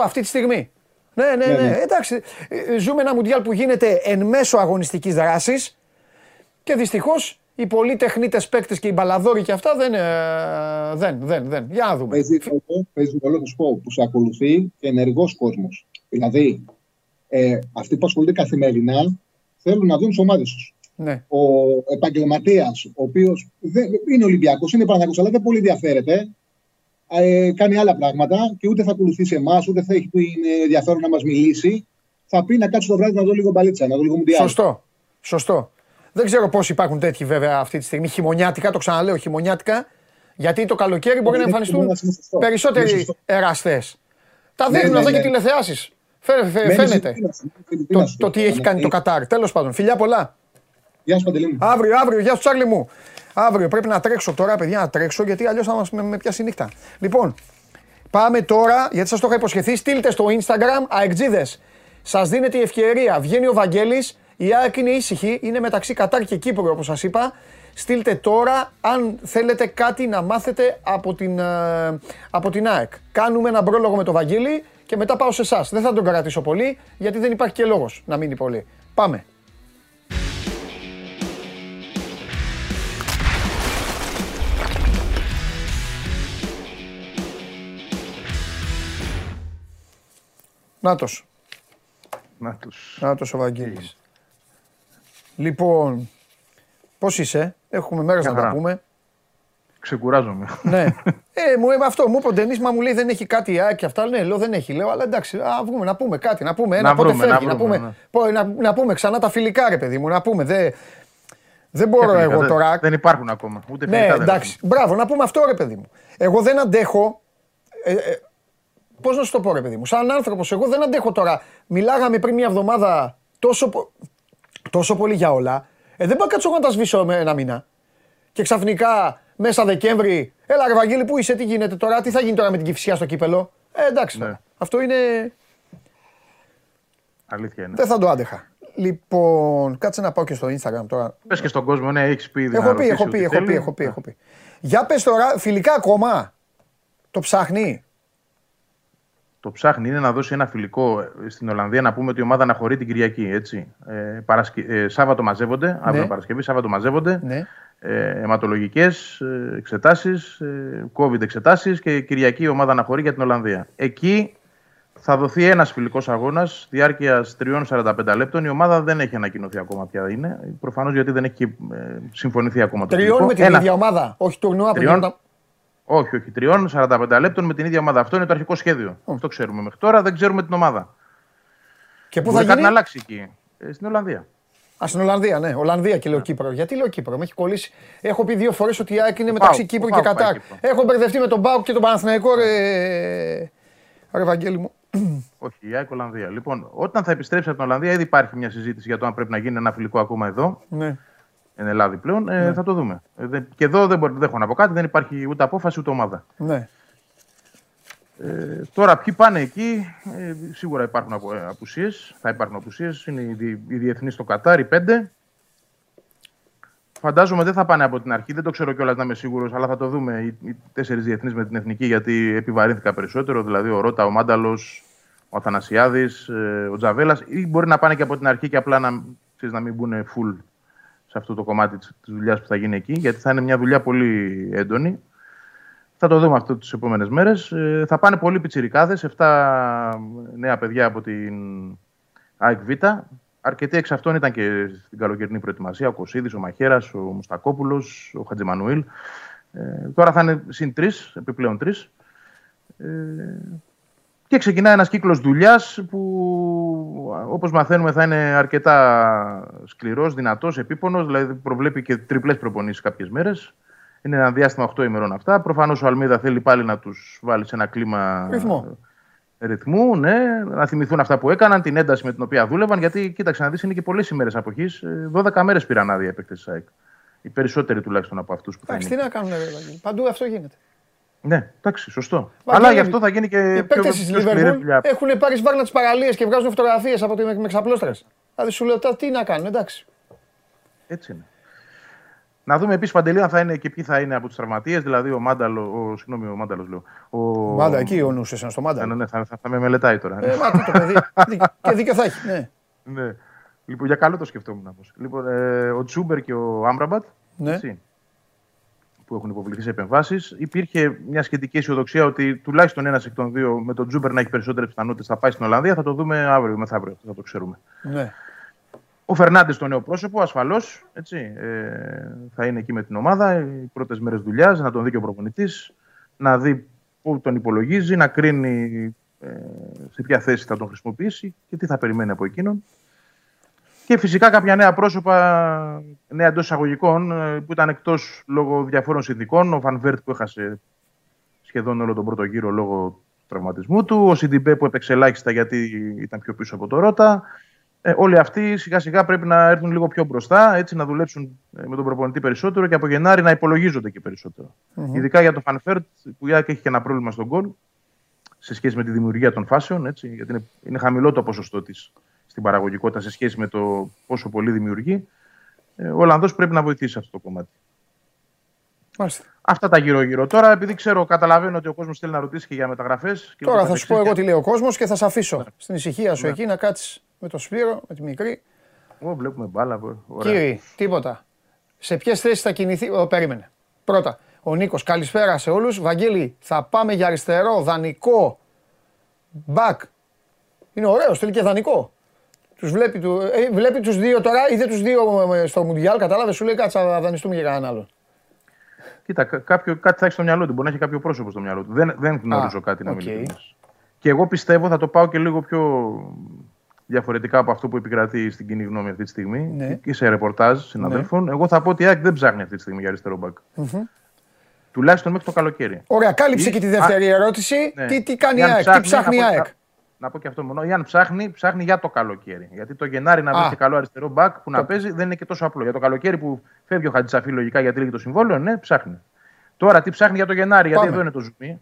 αυτή τη στιγμή. Ναι, ναι, ναι. Ναι, ναι. Εντάξει. ε, Ζούμε ένα μουντιάλ που γίνεται εν μέσω αγωνιστικής δράσης και δυστυχώς οι πολλοί τεχνίτες παίκτες και οι μπαλαδόροι και αυτά δεν, ε, δεν, δεν, δεν. Για να δούμε. Παίζει ρόλο, παίζει ρόλο, θα σου πω, που σε ακολουθεί και ενεργός κόσμος. Δηλαδή, ε, αυτοί που ασχολούνται καθημερινά θέλουν να δουν τις ομάδες τους. Ναι. Ο επαγγελματίας, ο οποίος είναι Ολυμπιακός, είναι Παναγιώτο, αλλά δεν πολύ ενδιαφέρεται. Ε, κάνει άλλα πράγματα και ούτε θα ακολουθήσει εμάς, ούτε θα έχει είναι ενδιαφέρον να μας μιλήσει. Θα πει να κάτσει το βράδυ να δω λίγο μπαλίτσα, να δω λίγο μουντιάλ. Σωστό. Σωστό. Δεν ξέρω πώς υπάρχουν τέτοιοι βέβαια αυτή τη στιγμή. Χειμωνιάτικα, το ξαναλέω, χειμωνιάτικα. Γιατί το καλοκαίρι μπορεί να Είναι εμφανιστούν χειμώνας, είναι σωστό. περισσότεροι Είναι σωστό. εραστές. Τα Ναι, δείχνουν ναι, εδώ και ναι. τηλεθεάσεις. Φαίνεται. Μένει φαίνεται. Φιλιππίνας, Το, Φιλιππίνας. το τι έχει κάνει το Κατάρ. Τέλος πάντων. Φιλιά πολλά. Γεια σου, Παντελή μου. Αύριο, αύριο, γεια σου Τσάρλι μου. Αύριο πρέπει να τρέξω τώρα, παιδιά, να τρέξω γιατί αλλιώς θα μας με, με πιάσει η νύχτα. Λοιπόν, πάμε τώρα, γιατί σας το είχα υποσχεθεί, στείλτε στο Instagram αεκτζίδες. Σας δίνεται η ευκαιρία. Βγαίνει ο Βαγγέλης Η ΑΕΚ είναι ήσυχη, είναι μεταξύ Κατάρ και Κύπρου όπως σας είπα. Στείλτε τώρα αν θέλετε κάτι να μάθετε από την, ε, από την ΑΕΚ. Κάνουμε ένα πρόλογο με το Βαγγέλη και μετά πάω σε εσάς. Δεν θα τον κρατήσω πολύ γιατί δεν υπάρχει και λόγος να μείνει πολύ. Πάμε. Νάτος. Νάτος. Νάτος ο Βαγγέλης. Λοιπόν, πώς είσαι, έχουμε μέρες να Μια τα χαρά. πούμε. Ξεκουράζομαι. ναι. Ε, μου είπε αυτό, μου είπε ο Ντενής, μα μου λέει δεν έχει κάτι α, και αυτά. Ναι, λέω δεν έχει. Λέω, αλλά εντάξει, α, βγούμε να πούμε κάτι, να πούμε. Ένα, Να πότε βρούμε, να φεύγει, να, βρούμε, πούμε, ναι. πω, να, να πούμε ξανά τα φιλικά, ρε παιδί μου, να πούμε. Δεν, δεν μπορώ Φιλικά, εγώ δεν- τώρα. Δεν υπάρχουν ακόμα. Ούτε Ναι, φιλικά δεν εντάξει. Μπράβο, να πούμε αυτό ρε παιδί μου. Εγώ δεν αντέχω. Ε, ε, Πώς να σου το πω, ρε παιδί μου. Σαν άνθρωπος, εγώ δεν αντέχω τώρα. Μιλάγαμε πριν μια εβδομάδα τόσο, πο- τόσο πολύ για όλα. Ε, δεν πάω κάτσω εγώ να τα σβήσω με ένα μήνα. Και ξαφνικά μέσα Δεκέμβρη. Έλα, ρε Βαγγέλη, πού είσαι, τι γίνεται τώρα, τι θα γίνει τώρα με την κυφσιά στο κύπελο; Ε, εντάξει τώρα. Ναι. Αυτό είναι. έχουν. Αλήθεια είναι. Δεν θα το άντεχα. Λοιπόν, κάτσε να πάω και στο Instagram τώρα. Πες και στον κόσμο, ναι, έχεις πει. ήδη να Έχω πει, ρωτήσει έχω ό,τι πει, έχω θέλει. πει, έχω πει, έχω πει. Για πες τώρα, φιλικά ακόμα. Το ψάχνει. Το ψάχνει είναι να δώσει ένα φιλικό ε, στην Ολλανδία να πούμε ότι η ομάδα αναχωρεί την Κυριακή. Έτσι. Ε, Παρασκε... ε, Σάββατο μαζεύονται, αύριο Παρασκευή, Σάββατο μαζεύονται. Ναι. Ε, αιματολογικές ε, εξετάσεις, ε, COVID εξετάσεις και Κυριακή η ομάδα αναχωρεί για την Ολλανδία. Εκεί θα δοθεί ένας φιλικός αγώνας διάρκειας 3-45 λεπτών. Η ομάδα δεν έχει ανακοινωθεί ακόμα ποια είναι. Προφανώς γιατί δεν έχει ε, συμφωνηθεί ακόμα το Τριών φιλικό. με την Ένα- ίδια ομάδα. Όχι τουρνουά που Τριών. Γινόταν- Όχι, όχι. Τριών, 45 λεπτών με την ίδια ομάδα. Αυτό είναι το αρχικό σχέδιο. Αυτό ξέρουμε μέχρι τώρα. Δεν ξέρουμε την ομάδα. Και πού θα Μπορεί κάτι γίνει; να αλλάξει εκεί. Ε, στην Ολλανδία. Α, στην Ολλανδία, ναι. Ολλανδία και λέω Κύπρο. Γιατί λέω Κύπρο, με έχει κολλήσει. Έχω πει δύο φορές ότι η ΑΕΚ είναι μεταξύ Πάω, Κύπρου πάω, και πάει Κατάρ. Κύπρο. Έχω μπερδευτεί με τον Μπάουκ και τον Παναθηναϊκό, ρε. Ρε Βαγγέλη μου. Όχι, η ΑΕΚ Ολλανδία. Λοιπόν, όταν θα επιστρέψει από την Ολλανδία, ήδη υπάρχει μια συζήτηση για το αν πρέπει να γίνει ένα φιλικό ακόμα εδώ, Ναι. Εν Ελλάδα πλέον. Ε, Θα το δούμε. Ε, δεν- και εδώ δεν, μπορεί, δεν έχω να πω κάτι, δεν υπάρχει ούτε απόφαση ούτε ομάδα. ναι. Ε, τώρα, ποιοι πάνε εκεί, ε, σίγουρα υπάρχουν απο, ε, απουσίες. Θα υπάρχουν απουσίες. Είναι οι, δι- οι διεθνείς στο Κατάρ, οι πέντε. Φαντάζομαι δεν θα πάνε από την αρχή, δεν το ξέρω κιόλας να είμαι σίγουρος, αλλά θα το δούμε οι, οι τέσσερις διεθνείς με την εθνική, γιατί επιβαρύνθηκα περισσότερο. Δηλαδή ο Ρότα, ο Μάνταλος, ο Αθανασιάδης, ο Τζαβέλας, ή μπορεί να πάνε και από την αρχή και απλά να, ξέρεις, να μην μπουν full σε αυτό το κομμάτι της δουλειάς που θα γίνει εκεί, γιατί θα είναι μια δουλειά πολύ έντονη. Θα το δούμε αυτό τις επόμενες μέρες. Ε, θα πάνε πολλοί πιτσιρικάδες, 7 νέα παιδιά από την ΑΕΚ Β. Αρκετοί εξ αυτών ήταν και στην καλοκαιρινή προετοιμασία. Ο Κωσίδης, ο Μαχαίρας, ο Μουστακόπουλος, ο Χατζημανουήλ. Ε, τώρα θα είναι συν τρεις, επιπλέον τρεις. Ε, και ξεκινάει ένας κύκλος δουλειάς που όπως μαθαίνουμε θα είναι αρκετά σκληρός, δυνατός, επίπονος, δηλαδή προβλέπει και τριπλές προπονήσεις κάποιες μέρες. Είναι ένα διάστημα 8 ημερών αυτά. Προφανώς ο Αλμίδα θέλει πάλι να τους βάλει σε ένα κλίμα Ρυθμό. ρυθμού, ναι, να θυμηθούν αυτά που έκαναν, την ένταση με την οποία δούλευαν. Γιατί κοίταξε να δεις, είναι και πολλές ημέρες αποχής. 12 μέρες πήραν άδεια οι παίκτες της ΑΕΚ. Οι περισσότεροι τουλάχιστον από αυτούς που θα Εντάξει, τι είναι. να κάνουν, ρε Βαγγέλη. Παντού αυτό γίνεται. Ναι, εντάξει, σωστό. Βαγγέλη, Αλλά γι' αυτό θα γίνει Οι και πιο, παίκτες πιο της σκληρή Λίβερπουλ δουλειά. έχουν πάρει σβάρνα τις παραλίες και βγάζουν φωτογραφίες από τη με ξαπλώστρες. Δηλαδή σου λέω τώρα τι να κάνουν, εντάξει. Έτσι είναι. Να δούμε επίσης παντελή αν θα είναι και ποιοι θα είναι από τους τραυματίες. Δηλαδή ο Μάνταλο. Ο, συγγνώμη, ο Μάνταλος λέω. Ο... Μάντα, εκεί ο νους εσένα στο Ναι, Μάντα. ναι, ναι, θα, θα, θα με μελετάει τώρα. Ε, μα τι το παιδί. Δίκιο- Και δίκιο θα έχει. Ναι. ναι. Λοιπόν, για καλό το σκεφτόμουν. όμως. Λοιπόν, ε, ο Τσούμπερ και ο Άμπραμπατ. Ναι. έτσι, που έχουν υποβληθεί σε επεμβάσεις. Υπήρχε μια σχετική αισιοδοξία ότι τουλάχιστον ένας εκ των δύο με τον Τζούμπερ να έχει περισσότερες πιθανότητες θα πάει στην Ολλανδία. Θα το δούμε αύριο, μεθαύριο. αυτό Θα το ξέρουμε. ναι. Ο Φερνάντες, το νέο πρόσωπο, ασφαλώς ε, θα είναι εκεί με την ομάδα. Οι πρώτες μέρες δουλειάς, να τον δει και ο προπονητής, να δει πού τον υπολογίζει, να κρίνει ε, σε ποια θέση θα τον χρησιμοποιήσει και τι θα περιμένει από εκείνον. Και φυσικά κάποια νέα πρόσωπα, νέα εντός εισαγωγικών, ε, που ήταν εκτός λόγω διαφόρων συνθηκών. Ο Φαν Βέερτ που έχασε σχεδόν όλο τον πρώτο γύρο λόγω του τραυματισμού του. Ο Σιντιμπέ που έπαιξε ελάχιστα γιατί ήταν πιο πίσω από το Ρότα. Ε, όλοι αυτοί σιγά σιγά πρέπει να έρθουν λίγο πιο μπροστά, έτσι να δουλέψουν ε, με τον προπονητή περισσότερο και από Γενάρη να υπολογίζονται και περισσότερο. Ειδικά για τον Φαν Βέερτ που η ΑΕΚ έχει και ένα πρόβλημα στον γκολ σε σχέση με τη δημιουργία των φάσεων, έτσι, γιατί είναι, είναι χαμηλό το ποσοστό της στην παραγωγικότητα σε σχέση με το πόσο πολύ δημιουργεί. Ε, ο Ολλανδός πρέπει να βοηθήσει αυτό το κομμάτι. Μάλιστα. Αυτά τα γύρω-γύρω. Τώρα, επειδή ξέρω, καταλαβαίνω ότι ο κόσμος θέλει να ρωτήσει και για μεταγραφές. Τώρα θα σου πω εγώ τι λέει ο κόσμος και θα σε αφήσω στην ησυχία σου εκεί να κάτσεις με το Σπύρο, με τη μικρή. Ω, βλέπουμε μπάλα. Ωραία. Κύριε, τίποτα. Σε ποιες θέσεις θα κινηθεί. Ο, περίμενε. Πρώτα, ο Νίκος, καλησπέρα σε όλους. Βαγγέλη, θα πάμε για αριστερό, δανεικό. Μπακ. Είναι ωραίος, θέλει και δανεικό. Τους βλέπει, του, ε, βλέπει τους δύο τώρα, είδε τους δύο ε, στο Μουντιάλ, κατάλαβες, σου λέει κάτσα να δανειστούμε για κανέναν άλλο. Κοίτα, κα- κάποιο, κάτι θα έχεις στο μυαλό του. Μπορεί να έχει κάποιο πρόσωπο στο μυαλό του. Δεν, δεν γνωρίζω κάτι να οκ. είμαι ειλικρινής. Και εγώ πιστεύω θα το πάω και λίγο πιο διαφορετικά από αυτό που επικρατεί στην κοινή γνώμη αυτή τη στιγμή Ναι. και σε ρεπορτάζ συναδέλφων. Εγώ θα πω ότι η ΑΕΚ δεν ψάχνει αυτή τη στιγμή για αριστερό μπακ. Τουλάχιστον μέχρι το καλοκαίρι. Ωραία, κάλυψε Ή- και τη δεύτερη ερώτηση. Ναι. Τι, τι κάνει η Ή αν ΑΕΚ, τι ψάχνει, ψάχνει η να πω- ΑΕΚ; Να, να πω και αυτό μόνο. Ή αν ψάχνει, ψάχνει για το καλοκαίρι. Γιατί το Γενάρη να Α. βρει και καλό αριστερό μπακ που να παίζει δεν είναι και τόσο απλό. Για το καλοκαίρι που φεύγει ο Χατζησαφή λογικά γιατί λύγει το συμβόλαιο, ναι, ψάχνει. Τώρα τι ψάχνει για το Γενάρη, γιατί Πάμε. εδώ είναι το ζουμί.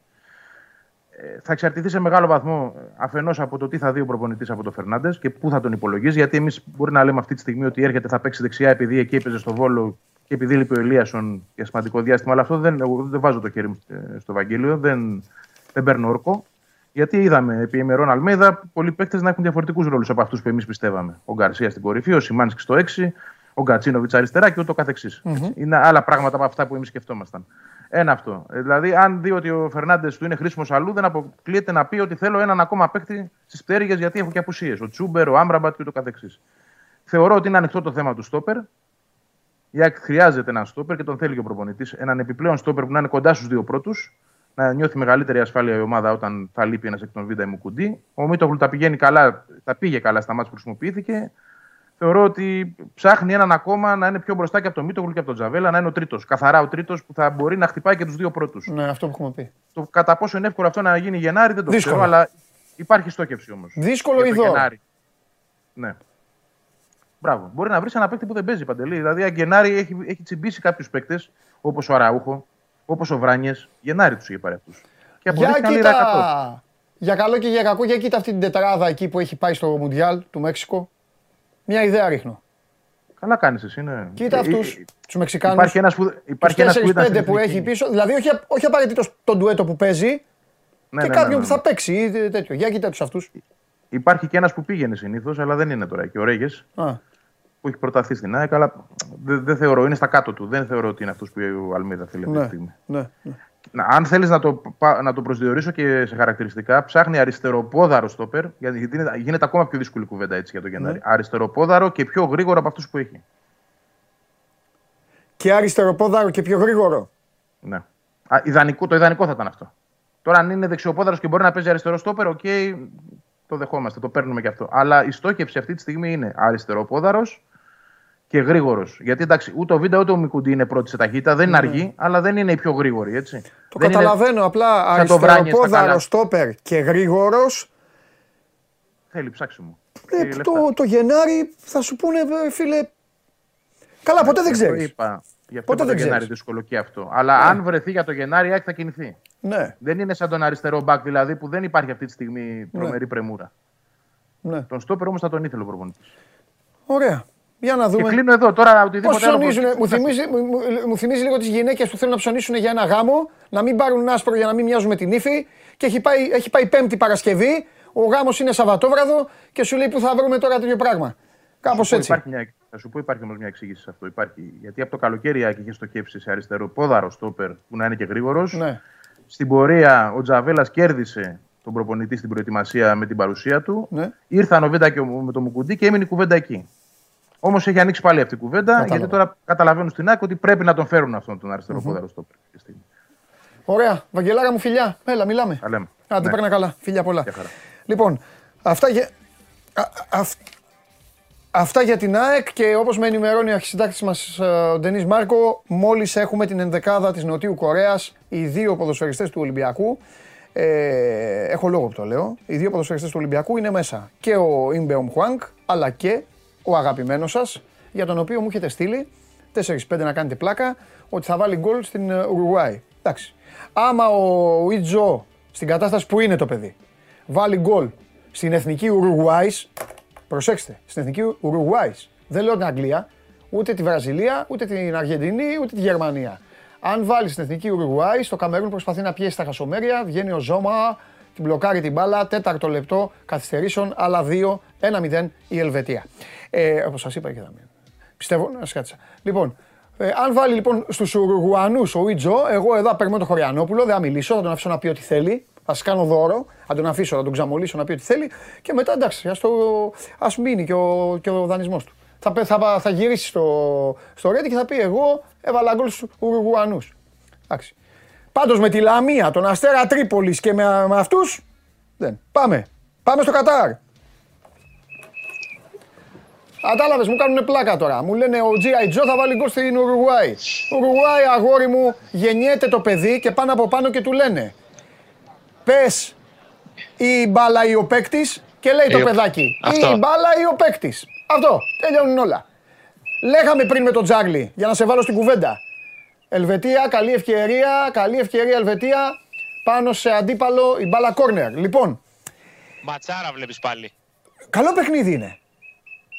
Ε, θα εξαρτηθεί σε μεγάλο βαθμό αφενός από το τι θα δει ο προπονητής από τον Φερνάντες και πού θα τον υπολογίζει. Γιατί εμείς μπορεί να λέμε αυτή τη στιγμή ότι έρχεται, θα παίξει δεξιά επειδή εκεί έπαιζε στο βόλο και επειδή λείπει ο Ελίασον για σημαντικό διάστημα. Αλλά αυτό δεν, εγώ δεν βάζω το χέρι μου ε, στο Βαγγέλιο, δεν, δεν παίρνω όρκο. Γιατί είδαμε επί ημερών Αλμέδα πολλοί παίκτες να έχουν διαφορετικούς ρόλους από αυτούς που εμείς πιστεύαμε. Ο Γκαρσία στην κορυφή, ο Σιμάνσκι στο 6, ο Γκατσίνοβιτς αριστερά και ούτω καθεξής. Έτσι. Είναι άλλα πράγματα από αυτά που εμείς σκεφτόμασταν. Ένα αυτό. Ε, Δηλαδή, αν δει ότι ο Φερνάντες του είναι χρήσιμος αλλού, δεν αποκλείεται να πει ότι θέλω έναν ακόμα παίκτη στις πτέρυγες γιατί έχω και απουσίες. Ο Τσούμπερ, ο Άμπραμπατ και ούτω καθεξής. Θεωρώ ότι είναι ανοιχτό το θέμα του στόπερ. Η ΑΕΚ χρειάζεται έναν στόπερ και τον θέλει και ο προπονητής. Έναν επιπλέον στόπερ που να είναι κοντά στους δύο πρώτους, να νιώθει μεγαλύτερη ασφάλεια η ομάδα όταν θα λείπει ένας εκ των Β' μου κουντί. Ο Μίτογλου τα πηγαίνει καλά, τα πήγε καλά στα μάτια που χρησιμοποιήθηκε. Θεωρώ ότι ψάχνει έναν ακόμα να είναι πιο μπροστά και από τον Μίτογλου και από τον Τζαβέλα, να είναι ο τρίτος. Καθαρά ο τρίτος που θα μπορεί να χτυπάει και τους δύο πρώτους. Ναι, αυτό που έχουμε πει. Το κατά πόσο είναι εύκολο αυτό να γίνει Γενάρη δεν το Δύσκολο. ξέρω, αλλά υπάρχει στόχευση όμως. Δύσκολο ή δώρο. Ναι. Μπράβο. Μπορεί να βρεις ένα παίκτη που δεν παίζει παντελή. Δηλαδή, αν Γενάρη έχει, έχει τσιμπήσει κάποιους παίκτες, όπως ο Αραούχο, όπως ο Βράνιες. Γενάρη τους είχε πάρει αυτούς. Και Για αποδείχθηκαν λίρα 100. κοίτα. Για καλό και για κακό, για κοίτα αυτή την τετράδα εκεί που έχει πάει στο Μουντιάλ του Μέξικο. Μια ιδέα ρίχνω. Καλά κάνεις εσύ, ναι. Κοίτα Ε, αυτούς, ε, τους Μεξικάνους. Υπάρχει ένας που, υπάρχει ένας που, ήταν 4-5 στην που έχει εθνική. πίσω. Δηλαδή, όχι, όχι απαραίτητος τον ντουέτο που παίζει Ναι, και ναι, ναι, κάποιον ναι, που θα ναι. παίξει ή τέτοιο. Για κοίτα τους αυτούς. Υπάρχει και ένας που πήγαινε συνήθως, αλλά δεν είναι τώρα. Και ο Ρέγες που έχει προταθεί στην ΑΕΚ, αλλά δεν, δεν θεωρώ, είναι στα κάτω του. Δεν θεωρώ ότι είναι αυτός που ο Αλμίδα θέλει αυτή τη Ναι, στιγμή. ναι, ναι. Να, αν θέλεις να, το, πα- να το προσδιορίσω και σε χαρακτηριστικά, ψάχνει αριστεροπόδαρο στόπερ, γιατί είναι- γίνεται ακόμα πιο δύσκολη κουβέντα έτσι για το Γενάρη. Αριστεροπόδαρο και πιο γρήγορο από αυτούς που έχει. Και αριστεροπόδαρο και πιο γρήγορο. Ναι. Α, ιδανικό, το ιδανικό θα ήταν αυτό. Τώρα, αν είναι δεξιοπόδαρος και μπορεί να παίζει αριστερό στόπερ, οκ, το δεχόμαστε, το παίρνουμε και αυτό. Αλλά η στόχευση αυτή τη στιγμή είναι αριστεροπόδαρος και γρήγορος. Γιατί εντάξει, ούτε ο Βίντα ούτε ο Μουκουντί είναι πρώτοι σε ταχύτητα, δεν είναι αργοί, αλλά δεν είναι οι πιο γρήγοροι, έτσι. Ναι. Το δεν καταλαβαίνω. Απλά σαν το Βράνιες στα αριστεροπόδαρο καλά. στόπερ και γρήγορο. Θέλει ψάξιμο. Ε, Θέλει λεφτά. το, το Γενάρη θα σου πούνε, ε, φίλε. Καλά, ποτέ δεν Γι' αυτό ξέρεις. είπα. Γι' αυτό Ποτέ είπα το δεν Γενάρη ξέρεις. δύσκολο και αυτό. Αλλά αν βρεθεί για το Γενάρη, η ΑΕΚ θα κινηθεί. Ναι, Δεν είναι σαν τον αριστερό μπακ δηλαδή που δεν υπάρχει αυτή τη στιγμή τρομερή πρεμούρα. ναι. Τον στόπερ όμως θα τον ήθελε ο προπονητής. Ωραία. Για να Και δούμε. κλείνω εδώ τώρα Πώς οτιδήποτε άλλο. ψωνίζουν, προσθέτω, μου θα- θυμίζει, μου, μου- μου θυμίζει λίγο τις γυναίκες που θέλουν να ψωνίσουν για ένα γάμο, να μην πάρουν άσπρο για να μην μοιάζουν με την ύφη και έχει πάει, έχει πάει Πέμπτη Παρασκευή, ο γάμος είναι Σαββατόβραδο και σου λέει που θα βρούμε τώρα τέτοιο πράγμα. Κάπως Θα σου πω, έτσι. Υπάρχει μια, θα σου πω υπάρχει όμως μια εξήγηση σε αυτό. Υπάρχει. Γιατί από το καλοκαίρι η ΑΕΚ είχε στοχεύσει σε αριστερό πόδαρο στόπερ που να είναι και γρήγορος. Ναι. Στην πορεία ο Τζαβέλας κέρδισε τον προπονητή στην προετοιμασία με την παρουσία του. Ναι. Ήρθαν ο Βίντα και ο, με το Μουκουντή και έμεινε η κουβέντα εκεί. Όμως έχει ανοίξει πάλι αυτή η κουβέντα, Κατάλαβα. γιατί τώρα καταλαβαίνουν στην ΑΕΚ ότι πρέπει να τον φέρουν αυτόν τον αριστερό πόδαρο στόπερ. αυτή τη στιγμή. Ωραία. Βαγγελάρα μου φιλιά. Έλα, μιλάμε. Τα λέμε. Άντε, Ναι. παίρνα καλά. Φιλιά πολλά. Γεια χαρά. Λοιπόν, αυτά για, α, α, αυ- αυτά για την ΑΕΚ και όπως με ενημερώνει ο αρχισυντάκτης μας ε, ο Ντενής Μάρκο, μόλις έχουμε την ενδεκάδα της Νοτιού Κορέας, οι δύο ποδοσφαιριστές του Ολυμπιακού, ε, έχω λόγο που το λέω, οι δύο ποδοσφαιριστές του Ολυμπιακού είναι μέσα και ο Ιμπεομ Χουάνκ, αλλά και ο αγαπημένος σας, για τον οποίο μου έχετε στείλει 4-5 να κάνετε πλάκα, ότι θα βάλει γκολ στην ε, Ουρουγουάη. Εντάξει. Άμα ο Ιτζο στην κατάσταση που είναι το παιδί βάλει γκολ στην εθνική Ουρουγουάης, Προσέξτε, στην εθνική Ουρουγουάης. Δεν λέω την Αγγλία, ούτε τη Βραζιλία, ούτε την Αργεντινή, ούτε τη Γερμανία. Αν βάλει στην εθνική Ουρουγουάη, στο Καμερούν προσπαθεί να πιέσει τα χασομέρια, βγαίνει ο Ζώμα, την μπλοκάρει την μπάλα, τέταρτο λεπτό καθυστερήσεων, άλλα δύο, 1-0 η Ελβετία. Ε, Όπως σας είπα και θα μείνω. Πιστεύω, να σκάτσα. Λοιπόν, ε, αν βάλει λοιπόν στους Ουρουγουανού ο Ιτζο, εγώ εδώ παίρνω τον Χωριανόπουλο, δεν θα μιλήσω, θα τον αφήσω να πει ό,τι θέλει. Θα σας κάνω δώρο, θα τον αφήσω, θα τον ξαμολύσω να πει ό,τι θέλει και μετά εντάξει, ας ας μείνει και ο, και ο δανεισμός του. Θα, θα, θα γυρίσει στο, στο Ρέντι και θα πει: Εγώ έβαλα γκολ στους Ουρουγουανού. Εντάξει. Πάντως με τη Λαμία, τον Αστέρα Τρίπολης και με, με αυτούς. Δεν. Πάμε. Πάμε στο Κατάρ. Κατάλαβε, μου κάνουν πλάκα τώρα. Μου λένε ο G.I. Joe θα βάλει γκολ στην Ουρουγουάη. Ουρουγουάη, αγόρι μου, γεννιέται το παιδί και πάνω από πάνω και του λένε. Πες η μπάλα ή ο παίκτης και λέει το παιδάκι. Αυτό. Η μπάλα ή ο παίκτης. Αυτό. Τελειώνουν όλα. Λέγαμε πριν με τον Τζάγλι για να σε βάλω στην κουβέντα. Ελβετία, καλή ευκαιρία, καλή ευκαιρία Ελβετία πάνω σε αντίπαλο η μπάλα κόρνερ. Λοιπόν. Ματσάρα βλέπεις πάλι. Καλό παιχνίδι είναι.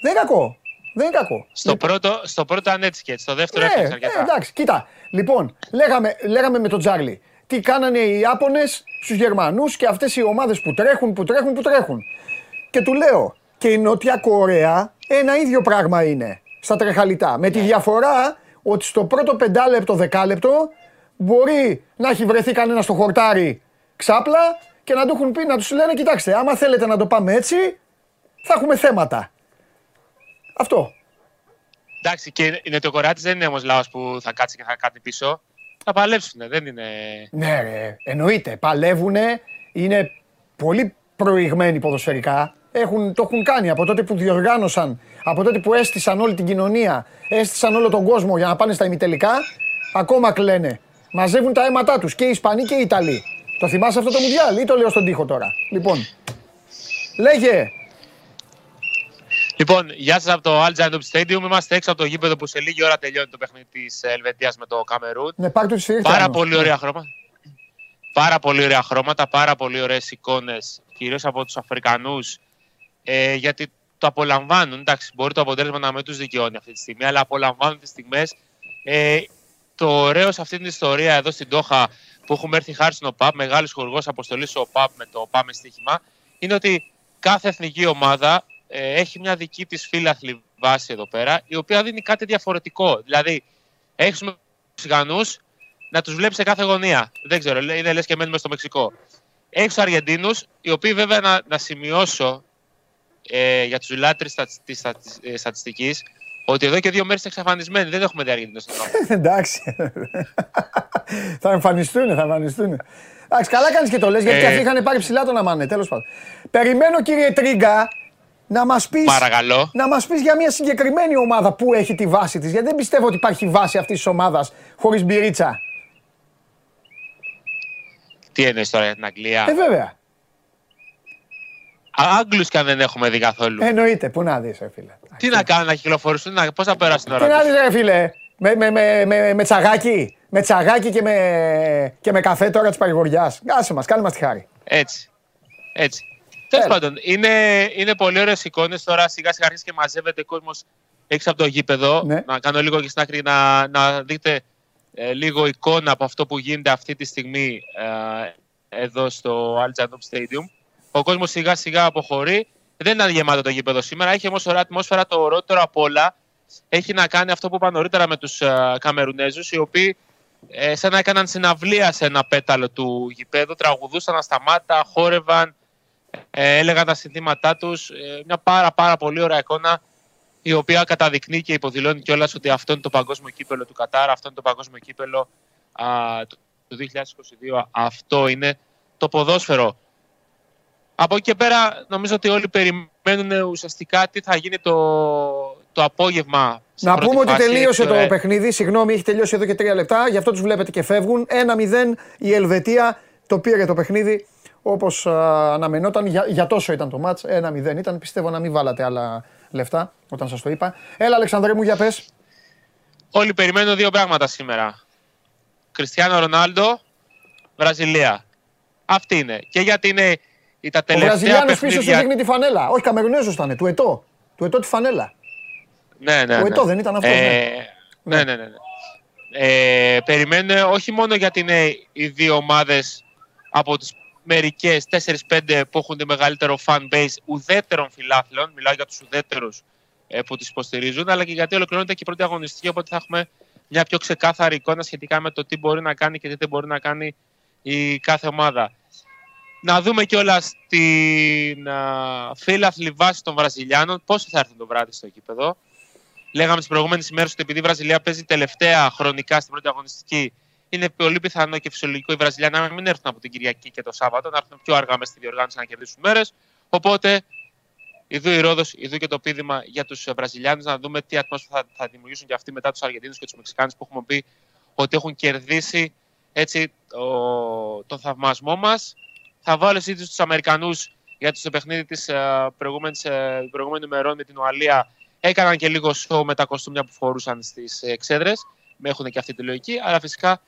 Δεν είναι κακό. Δεν είναι κακό. Στο, λοιπόν. πρώτο, στο πρώτο αν έτσι και έτσι. Στο δεύτερο ναι, έφτιαξε αρκετά. Ναι, εντάξει, κοίτα. Λοιπόν, λέγαμε, λέγαμε με τον Τζάρλι. Τι κάνανε οι Ιάπωνες στους Γερμανούς και αυτές οι ομάδες που τρέχουν, που τρέχουν, που τρέχουν. Και του λέω, και η Νότια Κορέα ένα ίδιο πράγμα είναι στα τρεχαλιτά. Με τη διαφορά ότι στο πρώτο πεντάλεπτο, δεκάλεπτο μπορεί να έχει βρεθεί κανένα στο χορτάρι ξάπλα και να του έχουν πει να τους λένε: Κοιτάξτε, άμα θέλετε να το πάμε έτσι, θα έχουμε θέματα. Αυτό. Εντάξει, και η Νοτιοκορεάτη δεν είναι όμως λαός που θα κάτσει και θα κάνει πίσω. Θα παλέψουν, δεν είναι. Ναι, ρε, εννοείται. Παλεύουν, είναι πολύ προηγμένοι ποδοσφαιρικά. Έχουν, το έχουν κάνει από τότε που διοργάνωσαν, από τότε που έστησαν όλη την κοινωνία, έστησαν όλο τον κόσμο για να πάνε στα ημιτελικά. Ακόμα κλαίνε. Μαζεύουν τα αίματά τους και οι Ισπανοί και οι Ιταλοί. Το θυμάσαι αυτό το Μουντιάλ ή το λέω στον τοίχο τώρα; Λοιπόν, λέγε, Λοιπόν, γεια σας από το Al Stadium. Είμαστε έξω από το γήπεδο που σε λίγη ώρα τελειώνει το παιχνίδι της Ελβετίας με το Καμερούν. Ναι, πάρτε τους Πάρα πολύ ωραία χρώματα. Πάρα πολύ ωραία χρώματα, πάρα πολύ ωραίες εικόνες, κυρίως από τους Αφρικανούς. Ε, γιατί το απολαμβάνουν. Εντάξει, μπορεί το αποτέλεσμα να μην τους δικαιώνει αυτή τη στιγμή, αλλά απολαμβάνουν τις στιγμές. Ε, το ωραίο σε αυτή την ιστορία εδώ στην Τόχα που έχουμε έρθει χάρη στην ΟΠΑΠ, μεγάλος χορηγός αποστολής ο ΟΠΑΠ με το Πάμε στοίχημα, είναι ότι κάθε εθνική ομάδα ε, έχει μια δική της φύλαθλη βάση εδώ πέρα, η οποία δίνει κάτι διαφορετικό. Δηλαδή, έχεις με Μεξικανούς να τους βλέπεις σε κάθε γωνία. Δεν ξέρω, είναι λες και μένουμε στο Μεξικό. Έχεις τους Αργεντίνους, οι οποίοι βέβαια να, να σημειώσω ε, για τους λάτρεις της ε, στατιστικής, ότι εδώ και δύο μέρες είναι εξαφανισμένοι. Δεν έχουμε δει Αργεντίνους στον Εντάξει. θα εμφανιστούν, θα εμφανιστούν. Εντάξει, καλά κάνεις και το λες, γιατί ε... αυτοί είχαν πάρει ψηλά τον αμάνε, τέλος πάντων. Περιμένω κύριε Τρίγκα, να μας πεις, Παρακαλώ. να μας πεις για μια συγκεκριμένη ομάδα που έχει τη βάση της. Γιατί δεν πιστεύω ότι υπάρχει βάση αυτής της ομάδας χωρίς μπυρίτσα. Τι εννοείς τώρα για την Αγγλία; Ε, βέβαια. Άγγλους και αν δεν έχουμε δει καθόλου. Εννοείται. Πού να δεις, ρε φίλε. Τι να κάνουν, να κυκλοφορήσουν, να... πώς θα περάσουν ώρα. Τι να δεις, ρε φίλε. Με, με, με, με, με τσαγάκι. Με τσαγάκι και με, και με καφέ τώρα της παρηγοριάς. Άσε μας, κάνε μας τη χάρη. Έτσι. Έτσι. Τέλος πάντων, είναι, είναι πολύ ωραίες εικόνες. Τώρα σιγά σιγά αρχίζει και μαζεύεται κόσμος έξω από το γήπεδο. Ναι. Να κάνω λίγο και στην άκρη να, να δείτε ε, λίγο εικόνα από αυτό που γίνεται αυτή τη στιγμή ε, εδώ στο Al Stadium. Ο κόσμος σιγά σιγά αποχωρεί. Δεν είναι γεμάτο το γήπεδο σήμερα. Έχει όμως ωραία ατμόσφαιρα. Το ωραιότερο απ' όλα έχει να κάνει αυτό που είπα νωρίτερα με τους ε, Καμερουνέζους, οι οποίοι ε, σαν να έκαναν συναυλία σε ένα πέταλο του γηπέδου, τραγουδούσαν ασταμάτα, χόρευαν, ε, έλεγαν τα συνθήματά τους. Ε, μια πάρα, πάρα πολύ ωραία εικόνα η οποία καταδεικνύει και υποδηλώνει κιόλας ότι αυτό είναι το παγκόσμιο κύπελο του Κατάρα, αυτό είναι το παγκόσμιο κύπελο α, του 2022. Αυτό είναι το ποδόσφαιρο. Από εκεί και πέρα νομίζω ότι όλοι περιμένουν ουσιαστικά τι θα γίνει το, το απόγευμα. Να πούμε ότι τελείωσε το ε. παιχνίδι. Συγγνώμη, έχει τελειώσει εδώ και τρία λεπτά. Γι' αυτό τους βλέπετε και φεύγουν. 1-0 η Ελβετία το πήρε το παιχνίδι όπως αναμενόταν. Για, για τόσο ήταν το μάτς, 1-0 ήταν. Πιστεύω να μην βάλατε άλλα λεφτά όταν σας το είπα. Έλα, Αλεξανδρέ μου, για πες. Όλοι περιμένουν δύο πράγματα σήμερα. Κριστιανό Ρονάλντο, Βραζιλία. Αυτή είναι. Και γιατί είναι τα τελευταία Ο Βραζιλιάνος πίσω σου δείχνει τη φανέλα. Όχι, Καμερουνέζος ήταν, του Ετώ. Του Ετώ τη φανέλα. Ναι, ναι. Ο ναι. Ετώ δεν ήταν αυτός. Ε, ναι, ναι, ναι. ναι. ναι. Ε, περιμένουν όχι μόνο γιατί είναι οι δύο ομάδες από τις μερικές 4-5 που έχουν το μεγαλύτερο fan base ουδέτερων φιλάθλων, μιλάω για τους ουδέτερους ε, που τις υποστηρίζουν, αλλά και γιατί ολοκληρώνεται και η πρώτη αγωνιστική, οπότε θα έχουμε μια πιο ξεκάθαρη εικόνα σχετικά με το τι μπορεί να κάνει και τι δεν μπορεί να κάνει η κάθε ομάδα. Να δούμε κιόλας την φίλαθλη βάση των Βραζιλιάνων, πόσο θα έρθουν το βράδυ στο κήπεδο. Λέγαμε τι προηγούμενες ημέρες ότι επειδή η Βραζιλία παίζει τελευταία χρονικά στην πρώτη αγωνιστική, είναι πολύ πιθανό και φυσιολογικό οι Βραζιλιάνοι να μην έρθουν από την Κυριακή και το Σάββατο, να έρθουν πιο αργά μες στη διοργάνωση να κερδίσουν μέρες. Οπότε, ειδού η Ρόδος, ειδού και το πείδημα για τους Βραζιλιάνους, να δούμε τι ατμόσφαιρα θα, θα δημιουργήσουν και αυτοί μετά τους Αργεντίνους και τους Μεξικάνους που έχουμε πει ότι έχουν κερδίσει έτσι, ο, τον θαυμασμό μας. Θα βάλω συζήτηση τους Αμερικανούς για το παιχνίδι της uh, προηγούμενης ημερών με την Ουαλία. Έκαναν και λίγο σοου με τα κοστούμια που φορούσαν στις εξέδρες. Με έχουν και αυτή τη λογική. Αλλά φυσικά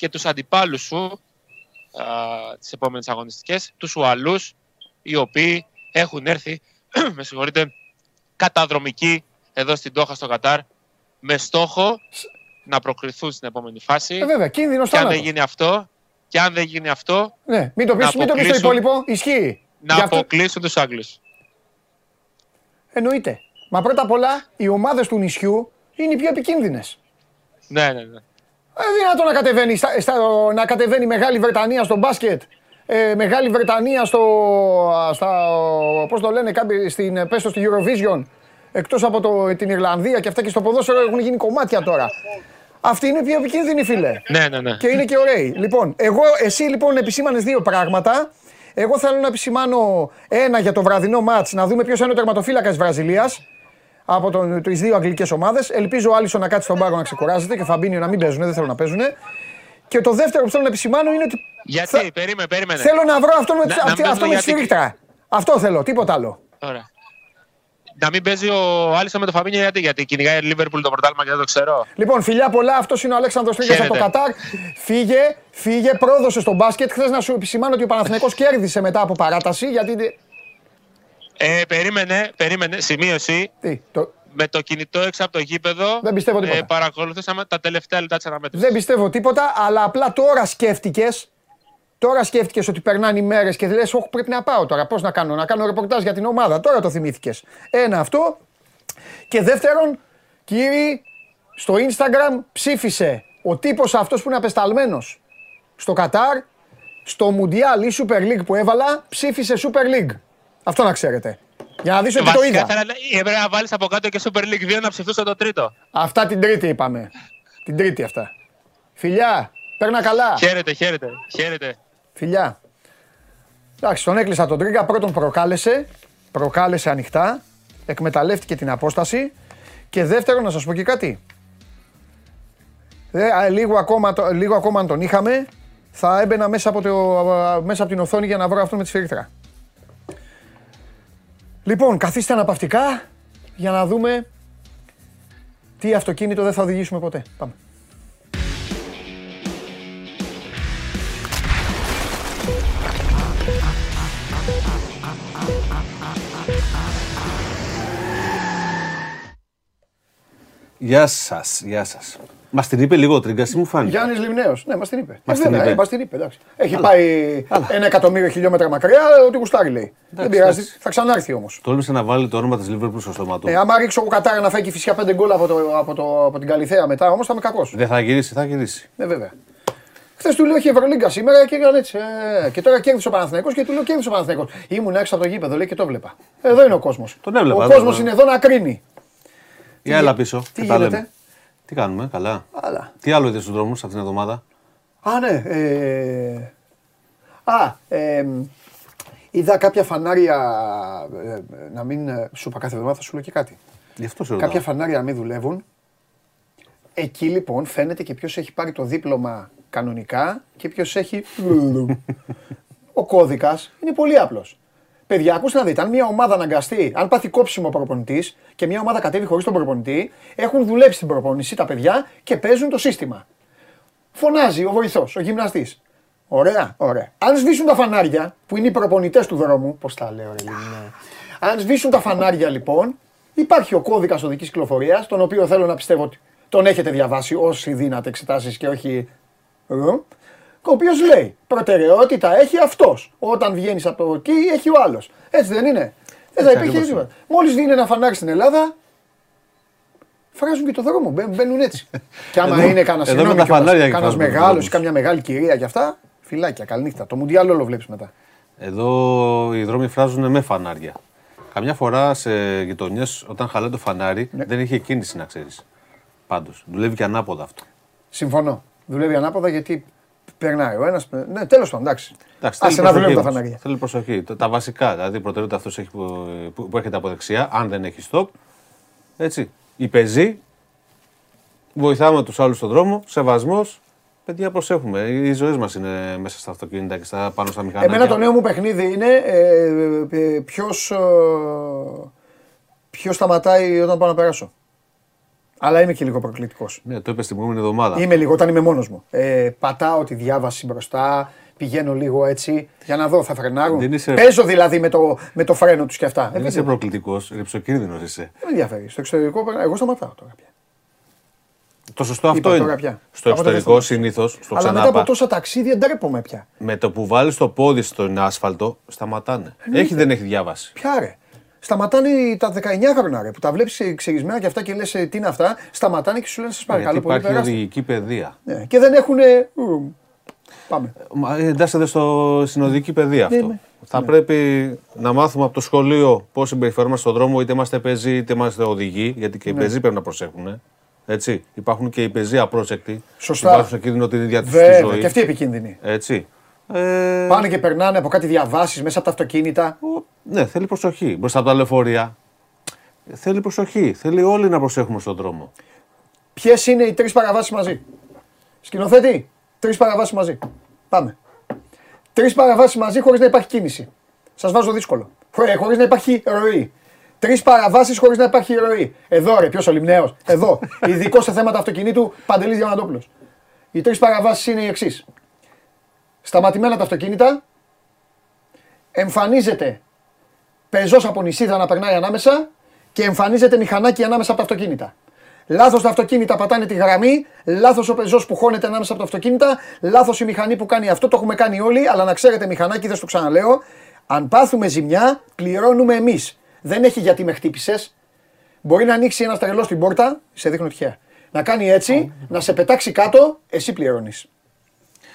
και τους αντιπάλους σου τις επόμενες αγωνιστικές, τους Ουαλούς, οι οποίοι έχουν έρθει, με συγχωρείτε, καταδρομικοί εδώ στην Τόχα στο Κατάρ με στόχο να προκριθούν στην επόμενη φάση. Ε, βέβαια, κίνδυνος Και αν δεν γίνει αυτό, και αν δεν γίνει αυτό. Ναι, μην το πει μην το πεις το υπόλοιπο. Ισχύει. Να Για αποκλείσουν τους Άγγλους. Εννοείται. Μα πρώτα απ' όλα οι ομάδες του νησιού είναι οι πιο επικίνδυνες. Ναι, ναι, ναι. Ε, δυνατόν να κατεβαίνει, στα, στα, να κατεβαίνει Μεγάλη Βρετανία στο μπάσκετ, ε, Μεγάλη Βρετανία στο, στα, πώς το λένε κάποιοι, στην, πέστο στη Eurovision, εκτός από το, την Ιρλανδία και αυτά και στο ποδόσφαιρο έχουν γίνει κομμάτια τώρα. Αυτή είναι πιο επικίνδυνη, φίλε. Ναι, ναι, ναι. Και είναι και ωραίοι. Λοιπόν, εγώ, εσύ λοιπόν επισήμανες δύο πράγματα. Εγώ θέλω να επισημάνω ένα για το βραδινό μάτς, να δούμε ποιος είναι ο τερματοφύλακας της Βραζιλίας από τις δύο αγγλικές ομάδες. Ελπίζω ο Άλισο να κάτσει στον πάγκο να ξεκουράζεται και ο Φαμπίνιο να μην παίζουν, δεν θέλω να παίζουν. Και το δεύτερο που θέλω να επισημάνω είναι ότι. Γιατί, θα... περίμενε, περίμενε. Θέλω να βρω αυτό με, να, αυτή, αυτό με τη Αυτό θέλω, τίποτα άλλο. Ωραία. Να μην παίζει ο Άλισο με το Φαμπίνιο γιατί, γιατί κυνηγάει η Λίβερπουλ το πρωτάλμα και δεν το ξέρω. Λοιπόν, φιλιά πολλά, αυτός είναι ο Αλέξανδρος Τρίγκα από το Κατάρ. Φύγε, φύγε, πρόδωσε στον μπάσκετ. Χθες να σου επισημάνω ότι ο Παναθηναϊκός κέρδισε μετά από παράταση γιατί ε, περίμενε, περίμενε, σημείωση. Τι, το... Με το κινητό έξω από το γήπεδο. Δεν πιστεύω τίποτα. Ε, παρακολουθήσαμε τα τελευταία λεπτά της αναμέτρησης. Δεν πιστεύω τίποτα, αλλά απλά τώρα σκέφτηκες. Τώρα σκέφτηκες ότι περνάνε οι μέρες και λες: Όχι, πρέπει να πάω τώρα. Πώς να κάνω, να κάνω ρεπορτάζ για την ομάδα. Τώρα το θυμήθηκες. Ένα αυτό. Και δεύτερον, κύριοι, στο Instagram ψήφισε ο τύπος αυτός που είναι απεσταλμένος στο Κατάρ, στο Μουντιάλ ή Super League που έβαλα, ψήφισε Super League. Αυτό να ξέρετε. Για να δεις ότι το είδα. Έπρεπε να βάλεις από κάτω και Super League 2 να ψηφίσω το τρίτο. Αυτά την τρίτη είπαμε. Την τρίτη αυτά. Φιλιά, παίρνα καλά. Χαίρετε, χαίρετε, χαίρετε. Φιλιά. Εντάξει, τον έκλεισα τον τρίγκα. Πρώτον προκάλεσε, προκάλεσε ανοιχτά, εκμεταλλεύτηκε την απόσταση και δεύτερον να σας πω και κάτι. Ε, λίγο, ακόμα, λίγο ακόμα αν τον είχαμε, θα έμπαινα μέσα από, το, μέσα από την οθόνη για να βρω αυτό με τη σφυρίχτρα. Λοιπόν, καθίστε αναπαυτικά για να δούμε τι αυτοκίνητο δεν θα οδηγήσουμε ποτέ. Πάμε. Γεια σας, γεια σας. Μας την είπε λίγο ο Τρίγκας, μου φάνηκε. Γιάννης Λιμνέος. Ναι, μας την είπε. Μας την, είπε. την είπε εντάξει. Έχει πάει ένα εκατομμύριο χιλιόμετρα μακριά, ότι γουστάρει λέει. Δεν πειράζει, θα ξανάρθει όμως. Τόλμησε να βάλει το όνομα της Λίβερπουλ στο στόμα του. Ε, άμα ρίξω ο Κατάρα να φάει και φυσικά πέντε γκολ από, το, από, το, από την Καλυθέα μετά, όμως θα είμαι κακός. Δεν θα γυρίσει, θα γυρίσει. Ναι, βέβαια. Χθες του λέω έχει Ευρωλίγκα σήμερα και έκανε έτσι. Ε, και τώρα κέρδισε ο Παναθηναϊκός και του λέω κέρδισε ο Παναθηναϊκός. Ήμουν έξω από το γήπεδο λέει και το βλέπα. Εδώ είναι ο κόσμος. Τον έβλεπα. Ο κόσμος είναι εδώ να κρίνει. Για έλα πίσω. Τι γίνεται; Τι κάνουμε, καλά; καλά. Τι άλλο είδες στους δρόμους αυτήν την εβδομάδα; Α, ναι. Ε... Α, ε, είδα κάποια φανάρια. Ε, να μην. Ε, σου είπα κάθε εβδομάδα, θα σου λέω και κάτι. Γι' αυτό σου Κάποια φανάρια να μην δουλεύουν. Εκεί λοιπόν φαίνεται και ποιος έχει πάρει το δίπλωμα κανονικά και ποιος έχει. Ο κώδικας είναι πολύ απλός. Παιδιά, ακούστε να δείτε, αν μια ομάδα αναγκαστεί, αν πάθει κόψιμο ο προπονητής και μια ομάδα κατέβει χωρίς τον προπονητή, έχουν δουλέψει την προπονησή τα παιδιά και παίζουν το σύστημα. Φωνάζει ο βοηθός, ο γυμναστής. Ωραία, ωραία. Αν σβήσουν τα φανάρια, που είναι οι προπονητές του δρόμου, πώς τα λέω, ρε, ναι. Αν σβήσουν τα φανάρια λοιπόν, υπάρχει ο κώδικας οδικής κυκλοφορίας, τον οποίο θέλω να πιστεύω ότι τον έχετε διαβάσει όσοι δίνατε εξετάσεις και όχι. Ο οποίος λέει: Προτεραιότητα έχει αυτός. Όταν βγαίνεις από εκεί, έχει ο άλλος. Έτσι δεν είναι. Δεν θα υπήρχε τίποτα. Μόλις δίνει ένα φανάρι στην Ελλάδα, φράζουν και το δρόμο. Μπαίνουν έτσι. και άμα είναι κανένα μεγάλος ή καμιά μεγάλη κυρία κι αυτά, φυλάκια, καληνύχτα. Το Μουντιάλ όλο βλέπεις μετά. Εδώ οι δρόμοι φράζουν με φανάρια. Καμιά φορά σε γειτονιές, όταν χαλάει το φανάρι, ναι. δεν είχε κίνηση να ξέρεις. Πάντως. Δουλεύει και ανάποδα αυτό. Συμφωνώ. Δουλεύει ανάποδα γιατί περνάει ο ένας. Ναι, τέλος πάντων, εντάξει. εντάξει να δουλεύει τα φανάρια. Θέλει προσοχή. Τα, βασικά, δηλαδή η προτεραιότητα αυτός που, που, που έρχεται από δεξιά, αν δεν έχει stop. Έτσι. Η πεζή, βοηθάμε τους άλλους στον δρόμο, σεβασμός, Παιδιά, προσέχουμε. Οι ζωές μας είναι μέσα στα αυτοκίνητα και στα, πάνω στα μηχανάκια. Εμένα το νέο μου παιχνίδι είναι ε, ε, ποιος ποιος σταματάει όταν πάω να περάσω. Αλλά είμαι και λίγο προκλητικός. Ναι, το είπες την προηγούμενη εβδομάδα. Είμαι λίγο όταν είμαι μόνος μου. Ε, πατάω τη διάβαση μπροστά, πηγαίνω λίγο έτσι για να δω, θα φρενάρουν. Είσαι... Παίζω δηλαδή με το, με το φρένο τους και αυτά. Δεν είσαι προκλητικός, ρηψοκίνδυνος είσαι. Δεν με ενδιαφέρει. Στο εξωτερικό, εγώ σταματάω τώρα πια. Το σωστό αυτό είναι. Πια. Στο εξωτερικό συνήθως. Αλλά ξανάπα, μετά από τόσα ταξίδια ντρέπομαι πια. Με το που βάλεις το πόδι στον άσφαλτο, σταματάνε. Έχει δεν έχει διάβαση. Ποια ρε. Σταματάνε τα 19 χρόνια ρε, που τα βλέπεις ξεγισμένα και αυτά και λες «Ε, τι είναι αυτά. Σταματάνε και σου λένε σας παρακαλώ Γιατί πολύ. Υπάρχει οδηγική παιδεία. Ναι. Και δεν έχουν. Πάμε. Ε, εντάσσεται στο, στην οδική παιδεία αυτό. Ναι, Θα ναι. πρέπει να μάθουμε από το σχολείο πώς συμπεριφέρουμε στον δρόμο, είτε είμαστε πεζοί είτε είμαστε οδηγοί, γιατί και οι ναι. πεζοί πρέπει να προσέχουν. Έτσι. Υπάρχουν και οι πεζοί απρόσεκτοι. Σωστά. Υπάρχουν σε κίνδυνο την ίδια τους ζωή. Και αυτοί επικίνδυνοι. Έτσι. Ε... Πάνε και περνάνε από κάτι διαβάσεις μέσα από τα αυτοκίνητα. Ναι, θέλει προσοχή. Μπροστά από τα λεωφορεία. Θέλει προσοχή. Θέλει όλοι να προσέχουμε στον δρόμο. Ποιες είναι οι τρεις παραβάσεις μαζί; Σκηνοθέτη, τρεις παραβάσεις μαζί. Πάμε. Τρεις παραβάσεις μαζί χωρίς να υπάρχει κίνηση. Σας βάζω δύσκολο. Χωρίς να υπάρχει ροή. Τρεις παραβάσεις χωρίς να υπάρχει ροή. Εδώ ρε, ποιος ο Λιμνέος. Εδώ. Ειδικός σε θέματα αυτοκινήτου Παντελής Διαμαντόπουλος. Οι τρεις παραβάσεις είναι οι εξής. Σταματημένα τα αυτοκίνητα. Εμφανίζεται πεζός από νησίδα να περνάει ανάμεσα και εμφανίζεται μηχανάκι ανάμεσα από τα αυτοκίνητα. Λάθος τα αυτοκίνητα πατάνε τη γραμμή, λάθος ο πεζός που χώνεται ανάμεσα από τα αυτοκίνητα, λάθος η μηχανή που κάνει αυτό. Το έχουμε κάνει όλοι, αλλά να ξέρετε, μηχανάκι, δεν το ξαναλέω. Αν πάθουμε ζημιά, πληρώνουμε εμείς δεν έχει γιατί με χτύπησες. Μπορεί να ανοίξει ένας τρελός στην πόρτα, σε δείχνω τυχαία. Να κάνει έτσι, να σε πετάξει κάτω, εσύ πληρώνεις.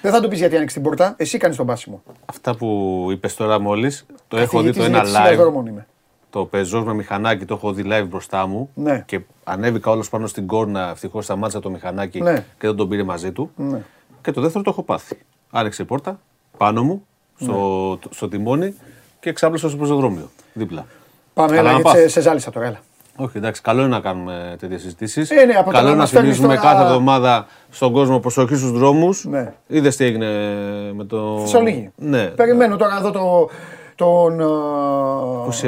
Δεν θα του πεις γιατί άνοιξε την πόρτα, εσύ κάνεις τον πάσιμο. Αυτά που είπες τώρα μόλις, το έχω δει το ένα live. Το πεζός με μηχανάκι το έχω δει live μπροστά μου ναι. και ανέβηκα όλος πάνω στην κόρνα. Ευτυχώς σταμάτησα το μηχανάκι ναι. και δεν τον πήρε μαζί του. Ναι. Και το δεύτερο το έχω πάθει. Άνοιξε η πόρτα πάνω μου, στο, ναι. στο τιμόνι και ξάπλωσα στο πεζοδρόμιο δίπλα. Πάμε, έλα, γιατί σε, σε ζάλισα τώρα, έλα. Όχι, εντάξει, καλό είναι να κάνουμε τέτοιες συζητήσεις. Ε, ναι, από καλό είναι να θυμίζουμε τώρα... κάθε εβδομάδα στον κόσμο προσοχή στους δρόμους. Ναι. Είδες τι έγινε με το. Θεσσαλονίκη. Ναι. Περιμένω τώρα να δω το, τον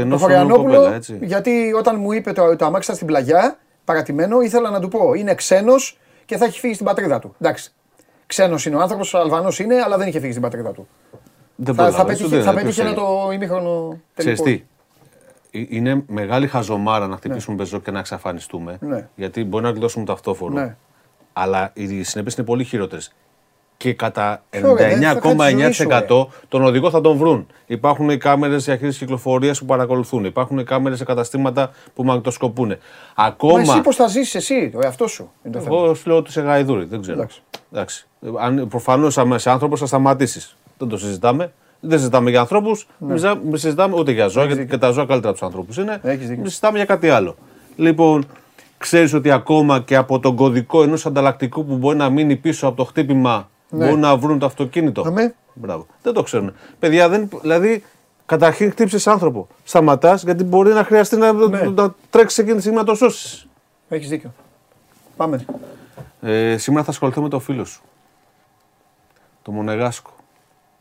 το Χωριανόπουλο. Γιατί όταν μου είπε το, το αμάξι στην πλαγιά, παρατημένο, ήθελα να του πω είναι ξένος και θα έχει φύγει στην πατρίδα του. Εντάξει. Ξένος είναι ο άνθρωπος, Αλβανός είναι, αλλά δεν είχε φύγει στην πατρίδα του. Δεν θα, θα, πέτυχε, θα πέτυχε ένα το ημίχρονο τελικό. Ε, είναι μεγάλη χαζομάρα να χτυπήσουμε ναι. πεζό και να εξαφανιστούμε. Ναι. Γιατί μπορεί να γλιτώσουμε το αυτόφορο. Ναι. Αλλά οι συνέπειες είναι πολύ χειρότερες. Και κατά 99,9% τον οδηγό θα τον βρουν. Υπάρχουν οι κάμερες διαχείριση κυκλοφορίας που παρακολουθούν. Υπάρχουν κάμερες σε καταστήματα που μαγνητοσκοπούν. Ακόμα. Μα εσύ πώς θα ζήσεις εσύ, το εαυτός σου. Εγώ σου λέω ότι είσαι γαϊδούρη, δεν ξέρω. Εντάξει. Προφανώς σε άνθρωπος θα σταματήσεις. Δεν το συζητάμε. Δεν συζητάμε για ανθρώπους, ναι. συζητάμε ούτε για ζώα, γιατί και τα ζώα καλύτερα από τους ανθρώπους είναι. Συζητάμε για κάτι άλλο. Λοιπόν, ξέρεις ότι ακόμα και από τον κωδικό ενός ανταλλακτικού που μπορεί να μείνει πίσω από το χτύπημα, ναι. μπορούν να βρουν το αυτοκίνητο. Αμέ. Μπράβο. Δεν το ξέρουν. Παιδιά, δεν, δηλαδή, καταρχήν χτύψει άνθρωπο. Σταματάς γιατί μπορεί να χρειαστεί να, ναι. να τρέξεις εκείνη τη στιγμή να το σώσεις. Έχεις δίκιο. Πάμε. Ε, σήμερα θα ασχοληθώ με το φίλο σου. Το Μονεγάσκο.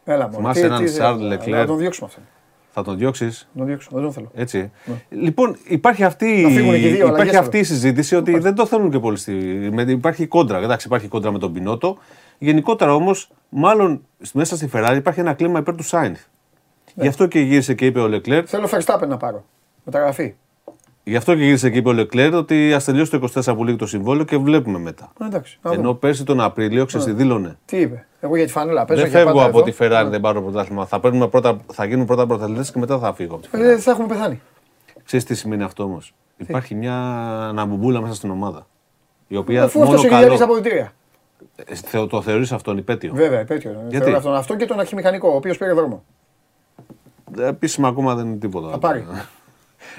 Έλα, Θυμάσαι έναν Σαρλ Λεκλέρ. Να τον διώξουμε αυτόν. Θα τον διώξεις; τον διώξω, δεν τον θέλω. Έτσι. Ναι. Λοιπόν, υπάρχει αυτή, δύο, υπάρχει αυτή η συζήτηση ότι δεν το θέλουν και πολύ. Στη... Υπάρχει κόντρα. Εντάξει, υπάρχει κόντρα με τον Πινότο. Γενικότερα όμως, μάλλον μέσα στη Ferrari υπάρχει ένα κλίμα υπέρ του Σάινθ. Ναι. Γι' αυτό και γύρισε και είπε ο Λεκλέρ. Θέλω Verstappen να πάρω. Μεταγραφή. Γι' αυτό και γύρισε και είπε ο Λεκλέρ ότι ας τελειώσει το 24 που λύγει το συμβόλαιο και βλέπουμε μετά. Εντάξει, Ενώ πέρσι τον Απρίλιο ξέρεις δήλωνε. Τι είπε. Εγώ για τη φανέλα παίζω. Δεν φεύγω από τη Ferrari, δεν πάρω πρωτάθλημα. Θα, πρώτα, θα γίνουν πρώτα πρωταθλητές και μετά θα φύγω από τη Ferrari. Δεν θα έχουμε πεθάνει. Ξέρεις τι σημαίνει αυτό όμως. Υπάρχει μια αναμπομπούλα μέσα στην ομάδα. Η οποία Αφού αυτός έχει καλό... τα αποδητήρια. Ε, το θεωρείς αυτόν υπέτειο; Βέβαια, υπέτειο. Γιατί; αυτόν. Αυτό και τον αρχιμηχανικό, ο οποίος πήρε δρόμο. Επίσημα ακόμα δεν είναι τίποτα. Θα πάρει.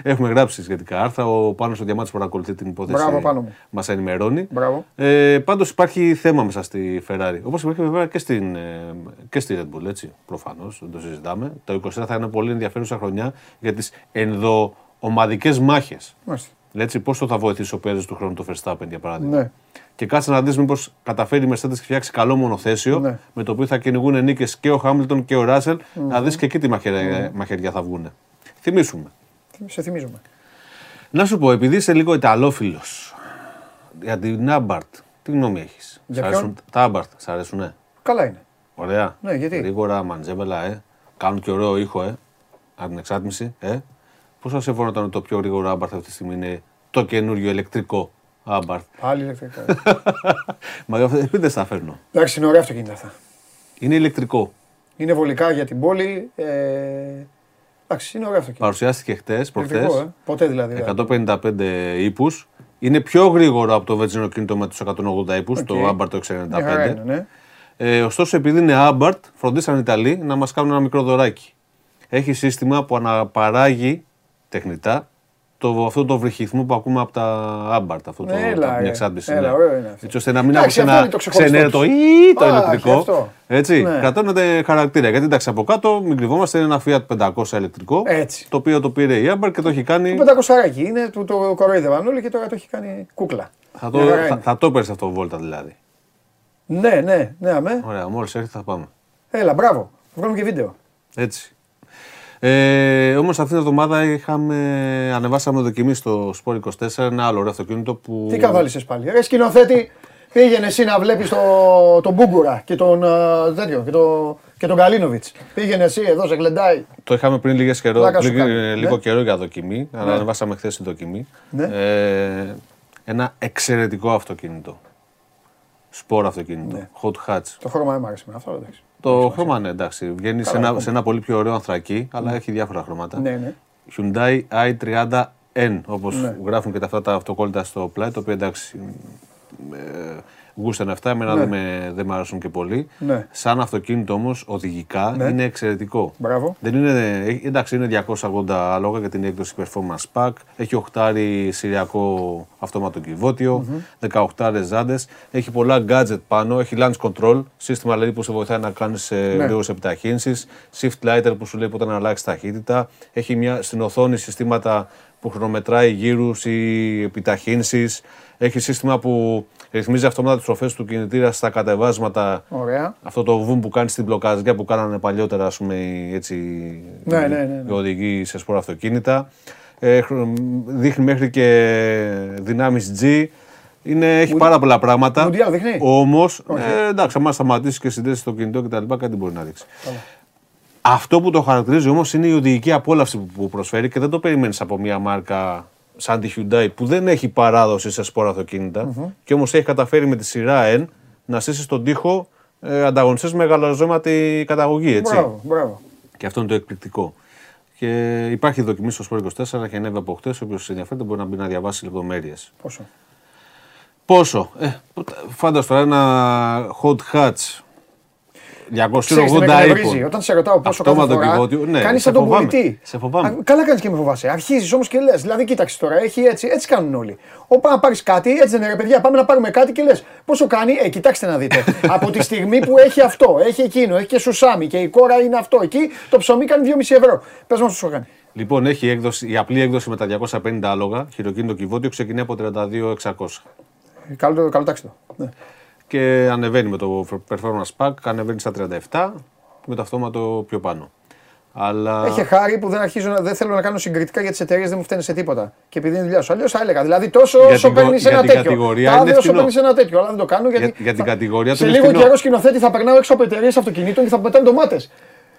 Έχουμε γράψει σχετικά άρθρα. Ο Πάνος ο Διαμάτης παρακολουθεί την υπόθεση. Μπράβο, πάνω Μας ενημερώνει. Μπράβο. Ε, Πάντως υπάρχει θέμα μέσα στη Ferrari. Όπως υπάρχει βέβαια και, στην, ε, και στη Red Bull, έτσι. Προφανώς, δεν το συζητάμε. Το 24 θα είναι πολύ ενδιαφέρουσα χρονιά για τις ενδοομαδικές μάχες. Έτσι, πόσο θα βοηθήσει ο Πέρες του χρόνου το Verstappen για παράδειγμα. Ναι. Και κάτσε να δεις μήπως καταφέρει η Mercedes και φτιάξει καλό μονοθέσιο ναι. με το οποίο θα κυνηγούν νίκες και ο Χάμιλτον και ο ρασελ Να δεις και εκεί τι μαχαιριά, μαχαιριά θα βγουν. Θύμισέ μου. Σε θυμίζουμε. Να σου πω, επειδή είσαι λίγο Ιταλόφιλος, για την Abarth, τι γνώμη έχεις; Τα Abarth, σ' αρέσουνε; Καλά είναι. Ωραία. Ναι, γιατί; Γρήγορα, μανιτζέβελα, ε. Κάνουν και ωραίο ήχο, ε. Από την εξάτμιση, ε. Πώς θα σε όταν το πιο γρήγορο Abarth αυτή τη στιγμή είναι το καινούριο ηλεκτρικό Abarth; Πάλι ηλεκτρικό. Μα επειδή τα φέρνω. Εντάξει, είναι ωραία αυτοκίνητα αυτά. Είναι ηλεκτρικό. Είναι βολικά για την πόλη. Ε... Εντάξει, είναι ωραίο αυτοκίνητο. Παρουσιάστηκε χτες, προχθέ. Ε. Ποτέ δηλαδή. 155 ύπους. Είναι πιο γρήγορο από το βενζίνο κινητό με τους 180 ύπους, okay. το Άμπαρτ το 695. ναι. ε, ωστόσο, επειδή είναι Άμπαρτ, φροντίσαν οι Ιταλοί να μας κάνουν ένα μικρό δωράκι. Έχει σύστημα που αναπαράγει τεχνητά το, αυτό το βρυχυθμό που ακούμε από τα άμπαρτ, αυτό το, έλα, την εξάντληση. Έλα, ναι. είναι Έτσι ώστε να μην ακούσει ένα ξενέρωτο ή το ηλεκτρικό. Έτσι, ναι. κρατώνεται χαρακτήρα. Γιατί εντάξει, από κάτω μην κρυβόμαστε, είναι ένα Fiat 500 ηλεκτρικό. Έτσι. Το οποίο το πήρε η Άμπαρτ και το έχει κάνει. Το 500 αράκι είναι, το, το κοροϊδεύαν όλοι και τώρα το έχει κάνει κούκλα. Θα το, θα, θα το αυτό το βόλτα δηλαδή. Ναι, ναι, ναι, αμέ. Ωραία, μόλις έρθει θα πάμε. Έλα, μπράβο. Βγάλουμε και βίντεο. Έτσι. Ε, Όμως αυτή την εβδομάδα είχαμε, ανεβάσαμε δοκιμή στο Sport 24 ένα άλλο ωραίο αυτοκίνητο που. Τι καβάλισες πάλι. Ρε σκηνοθέτη, πήγαινε εσύ να βλέπεις το, τον Μπούγκουρα και τον, τέτοιο, και, το, και τον Καλίνοβιτς. Πήγαινε εσύ εδώ, σε γλεντάει. Το είχαμε πριν λίγες καιρό, πριν, ε, λίγο ναι. καιρό για δοκιμή. Ναι. Ανεβάσαμε χθες τη δοκιμή. Ναι. Ε, ένα εξαιρετικό αυτοκίνητο. Σπορ αυτοκίνητο. Ναι. Hot hatch. Το χρώμα έμαρξε με αυτό, εντάξει. Το χρώμα ναι, εντάξει. Βγαίνει σε ένα, σε ένα πολύ πιο ωραίο ανθρακί, αλλά έχει διάφορα χρώματα. Ναι, ναι. Hyundai i30N, όπως ναι. γράφουν και τα αυτά τα αυτοκόλλητα στο πλάι, το οποίο εντάξει. Ε, γούστανε αυτά, εμένα ναι. δεν, με, δεν αρέσουν και πολύ. Ναι. Σαν αυτοκίνητο όμως, οδηγικά ναι. είναι εξαιρετικό. Μπράβο. Δεν είναι, εντάξει, είναι 280 άλογα για την έκδοση Performance Pack. Έχει οχτάρι σηριακό αυτόματο κυβότιο, mm-hmm. 18 ζάντες. Έχει πολλά gadget πάνω. Έχει launch control, σύστημα δηλαδή που σε βοηθάει να κάνεις ε, ναι. γρήγορε επιταχύνσεις. Shift lighter που σου λέει πότε να αλλάξεις ταχύτητα. Έχει μια, στην οθόνη συστήματα που χρονομετράει γύρους ή επιταχύνσεις. Έχει σύστημα που ρυθμίζει αυτόματα τις τροφές του κινητήρα στα κατεβάσματα. Ωραία. Αυτό το βουμ που κάνεις στην μπλοκαζιά που κάνανε παλιότερα, ας πούμε, έτσι. Ναι, ναι, ναι, ναι. Οι οδηγοί σε σπορ αυτοκίνητα. Ε, δείχνει μέχρι και δυνάμεις G. Είναι, έχει πάρα πολλά πράγματα. Όμως, ε, εντάξει, άμα σταματήσεις και συνδέσει το κινητό κτλ., κάτι μπορεί να δείξει. Αυτό που το χαρακτηρίζει όμως είναι η οδηγική απόλαυση που προσφέρει και δεν το περιμένεις από μια μάρκα σαν τη Hyundai που δεν έχει παράδοση σε σπόρα αυτοκίνητα mm-hmm. και όμω έχει καταφέρει με τη σειρά N να στήσει στον τοίχο ε, ανταγωνιστέ με μεγαλοζώματη καταγωγή. Έτσι. Μπράβο, μπράβο. Και αυτό είναι το εκπληκτικό. Και υπάρχει δοκιμή στο Sport 24 και ανέβει από χτε. Όποιο ενδιαφέρεται μπορεί να μπει να διαβάσει λεπτομέρειε. Πόσο. Πόσο. Ε, φάνταστο τώρα ένα hot hatch 280 ύπων. Όταν σε ρωτάω πόσο κάθε φορά, ναι, κάνεις σαν τον πολιτή. Σε φοβάμαι. Καλά κάνεις και με φοβάσαι. Αρχίζεις όμως και λες, δηλαδή κοίταξε τώρα, έχει έτσι, έτσι κάνουν όλοι. Όπου να πάρεις κάτι, έτσι δεν είναι ρε παιδιά, πάμε να πάρουμε κάτι και λες πόσο κάνει, ε, κοιτάξτε να δείτε. Από τη στιγμή που έχει αυτό, έχει εκείνο, έχει και σουσάμι και η κόρα είναι αυτό, εκεί το ψωμί κάνει 2,5 ευρώ. Πες μας πόσο κάνει. Λοιπόν, έχει έκδοση, η απλή έκδοση με τα 250 άλογα, χειροκίνητο κυβότιο, ξεκινάει από 32.600. Καλό, καλό τάξιτο. Ναι και ανεβαίνει με το Performance Pack, ανεβαίνει στα 37 και με το αυτόματο πιο πάνω. Αλλά... Έχει χάρη που δεν, αρχίζω, δεν θέλω να κάνω συγκριτικά για τι εταιρείες, δεν μου φταίνει σε τίποτα. Και επειδή είναι δουλειά σου. Αλλιώς θα έλεγα. Δηλαδή τόσο Για όσο την παίρνεις για ένα την τέτοιο. κατηγορία Τάδε είναι όσο φθηνό. παίρνεις ένα τέτοιο. Αλλά δεν το κάνω γιατί. Για- για την θα- κατηγορία του Σε είναι λίγο φθηνό. καιρό σκηνοθέτη θα περνάω έξω από εταιρείες αυτοκινήτων και θα πετάνε ντομάτες.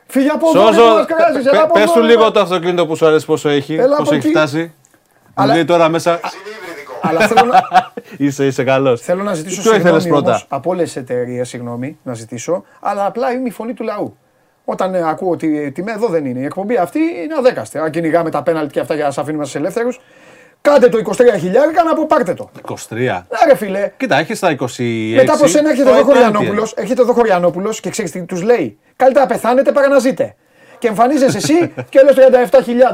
Φύγε από εδώ, δεν Σώζω. μας κράζεις, έλα από Πες εδώ, του έλα. λίγο το αυτοκίνητο που σου αρέσει πόσο έχει, Έλα πόσο από έχει εκεί. φτάσει. Μου Αλλά- λέει τώρα μέσα. Αλλά θέλω να, Είσαι, είσαι καλός. θέλω να ζητήσω Ποιο ήθελες συγγνώμη πρώτα; όμως από όλες τις εταιρείες, συγγνώμη, να ζητήσω, αλλά απλά είμαι η φωνή του λαού. Όταν ε, ακούω ότι τιμέ εδώ δεν είναι. Η εκπομπή αυτή είναι αδέκαστη. Αν κυνηγάμε τα πέναλτ και αυτά για να σας αφήνουμε στους ελεύθερους, κάντε το 23 χιλιάρικα να πω πάρτε το. 23. Ναι, ρε φίλε. Κοίτα, έχεις τα 26. Μετά από σένα έρχεται το εδώ Etienne. Χωριανόπουλος, έρχεται εδώ Χωριανόπουλος και ξέρεις τι τους λέει. Καλύτερα να πεθάνετε παρά να ζείτε. Και εμφανίζεσαι εσύ και λες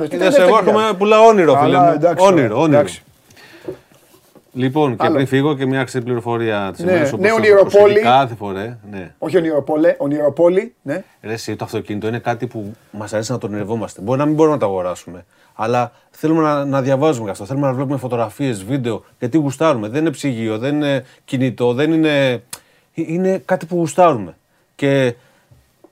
37.000. Τι Είδες, εγώ 37.000? έρχομαι πουλά όνειρο, φίλε Καλά, μου. εντάξει, Όνειρο, όνειρο. Εντάξει. Λοιπόν, και Άλλο. πριν φύγω και μια ξένη πληροφορία της Ναι, ημέρα ναι, ονειροπόλη. Κάθε φορά. Ναι. Όχι ονειροπόλε, ονειροπόλη. Ναι. Ρε, εσύ, το αυτοκίνητο είναι κάτι που μας αρέσει να το ονειρευόμαστε. Μπορεί να μην μπορούμε να το αγοράσουμε. Αλλά θέλουμε να, να διαβάζουμε γι' αυτό. Θέλουμε να βλέπουμε φωτογραφίες, βίντεο. Γιατί γουστάρουμε. Δεν είναι ψυγείο, δεν είναι κινητό, δεν είναι. Είναι κάτι που γουστάρουμε. Και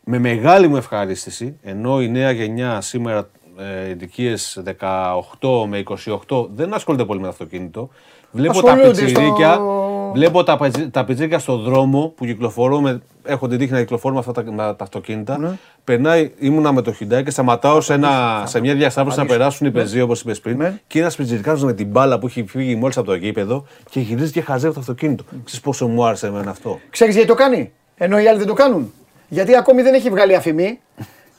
με μεγάλη μου ευχαρίστηση, ενώ η νέα γενιά σήμερα ε, ηλικίες 18 με 28 δεν ασχολείται πολύ με το αυτοκίνητο. Βλέπω τα Ασχολούνται πιτσιρίκια, στο- βλέπω τα, πετζι- τα πιτσιρίκια στον δρόμο που κυκλοφορώ, με, έχω την τύχη να κυκλοφορώ με αυτά τα, με τα αυτοκίνητα. Ναι. Περνάει, ήμουνα με το Hyundai και σταματάω σε, ένα, σε μια διασταύρωση να περάσουν οι πεζοί όπως είπες πριν. Ναι. Και ένας πιτσιρικάζο με την μπάλα που έχει φύγει μόλις από το γήπεδο και γυρίζει και χαζεύει το αυτοκίνητο. Ξέρεις πόσο μου άρεσε εμένα αυτό. Ξέρεις γιατί το κάνει; Ενώ οι άλλοι δεν το κάνουν. Γιατί ακόμη δεν έχει βγάλει αφημί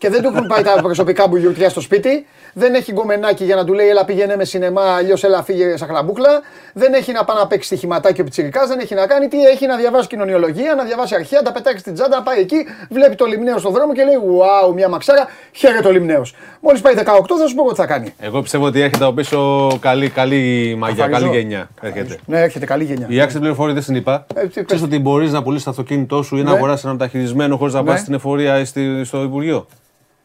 και δεν του έχουν πάει τα προσωπικά μπουλιουτιά στο σπίτι. Δεν έχει γκομενάκι για να του λέει Ελά πήγαινε με σινεμά, αλλιώς έλα φύγε σαν χλαμπούκλα. Δεν έχει να πάει να παίξει στοιχηματάκι ο πιτσιρικάς, δεν έχει να κάνει τι έχει να διαβάσει κοινωνιολογία, να διαβάσει αρχαία, να τα πετάξει στην τσάντα, να πάει εκεί, βλέπει το λιμνέο στον δρόμο και λέει Wow, μια μαξάρα, χαίρεται το λιμνέος. Μόλις πάει 18 θα σου πω τι θα κάνει. Εγώ πιστεύω ότι έρχεται από πίσω καλή, καλή μαγιά, Καθαριζό. καλή γενιά. Έρχεται. Ναι, έρχεται καλή γενιά. Η άξιτη πληροφορία δεν την είπα. Ε, τι πες. Ξέρεις ότι μπορείς να πουλήσεις το αυτοκίνητό σου ή να Ναι. αγοράσεις ένα μεταχειρισμένο χωρίς να Ναι. πα στην εφορία ή στη- στο Υπουργείο;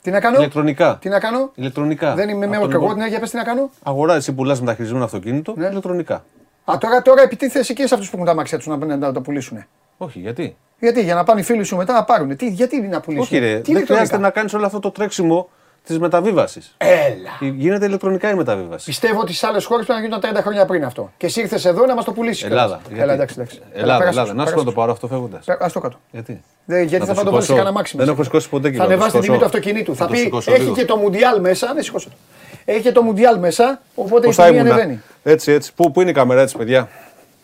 Τι να κάνω, Ηλεκτρονικά. τι να κάνω; Ηλεκτρονικά. Δεν είμαι με Αυτό και εγώ λοιπόν. την για πες τι να κάνω. Αγοράζεις, εσύ πουλάς μεταχειρισμένο αυτοκίνητο Ναι. ηλεκτρονικά. Α, τώρα, τώρα επιτίθεσαι και σε αυτούς που έχουν τα μάξια τους να, να, να το πουλήσουν. Όχι, γιατί; Γιατί, για να πάνε οι φίλοι σου μετά να πάρουν. Τι, γιατί να πουλήσουν. Όχι, ρε. Τι δεν ηλεκτρονικά; χρειάζεται να κάνεις όλο αυτό το τρέξιμο της μεταβίβασης. Έλα. Γίνεται ηλεκτρονικά η μεταβίβαση. Πιστεύω ότι σε άλλες χώρες πρέπει να γίνονταν 30 χρόνια πριν αυτό. Και εσύ ήρθες εδώ να μας το πουλήσεις. Ελλάδα. Έλα, εντάξει, εντάξει. Ελλάδα, πέρασε Ελλάδα. το, Να σου πέρασε πω να το το. πάρω αυτό φεύγοντας. Πέ- Ας το κάτω. Γιατί; Δε, γιατί Να θα το πάει το βάλει σε σηκώσω. κανένα μάξιμο. Δεν έχω σηκώσει ποτέ Θα κιλό, να ανεβάσεις το την τιμή του σηκώσω. αυτοκινήτου. Να Θα το πει σηκώσω έχει λίγο. και το Μουντιάλ μέσα. Ναι, σηκώσε το. Έχει και το Μουντιάλ μέσα. Οπότε Πώς η θα τιμή ήμουν. ανεβαίνει. Έτσι, έτσι. Πού, πού είναι η καμερά έτσι, παιδιά;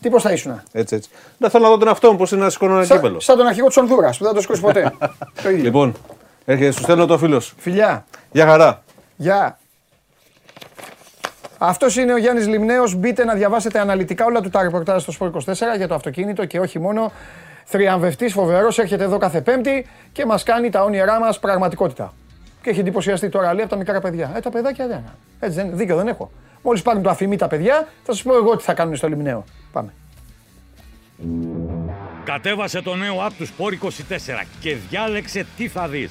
Τι πώς θα ήσουν. Έτσι, έτσι. Δεν θέλω να δω τον εαυτό μου πώς είναι να σηκώνω ένα Σαν, κύπελο. σαν τον αρχηγό της Ονδούρας που δεν θα το σηκώσει ποτέ. το ίδιο. Λοιπόν, έρχεται, σου στέλνω το φίλος σου. Φιλιά. Γεια χαρά. Γεια. Αυτός είναι ο Γιάννης Λιμνέος. Μπείτε να διαβάσετε αναλυτικά όλα του τα ρεπορτάζ στο Sport 24 για το αυτοκίνητο και όχι μόνο. Θριαμβευτής, φοβερός, έρχεται εδώ κάθε Πέμπτη και μας κάνει τα όνειρά μας πραγματικότητα. Και έχει εντυπωσιαστεί τώρα λέει από τα μικρά παιδιά. Ε, τα παιδάκια δεν. Έτσι δεν δίκιο δεν έχω. Μόλις πάρουν το αφημί τα παιδιά, θα σας πω εγώ τι θα κάνουν στο Λιμνέο. Πάμε. Κατέβασε το νέο app του Sport 24 και διάλεξε τι θα δεις.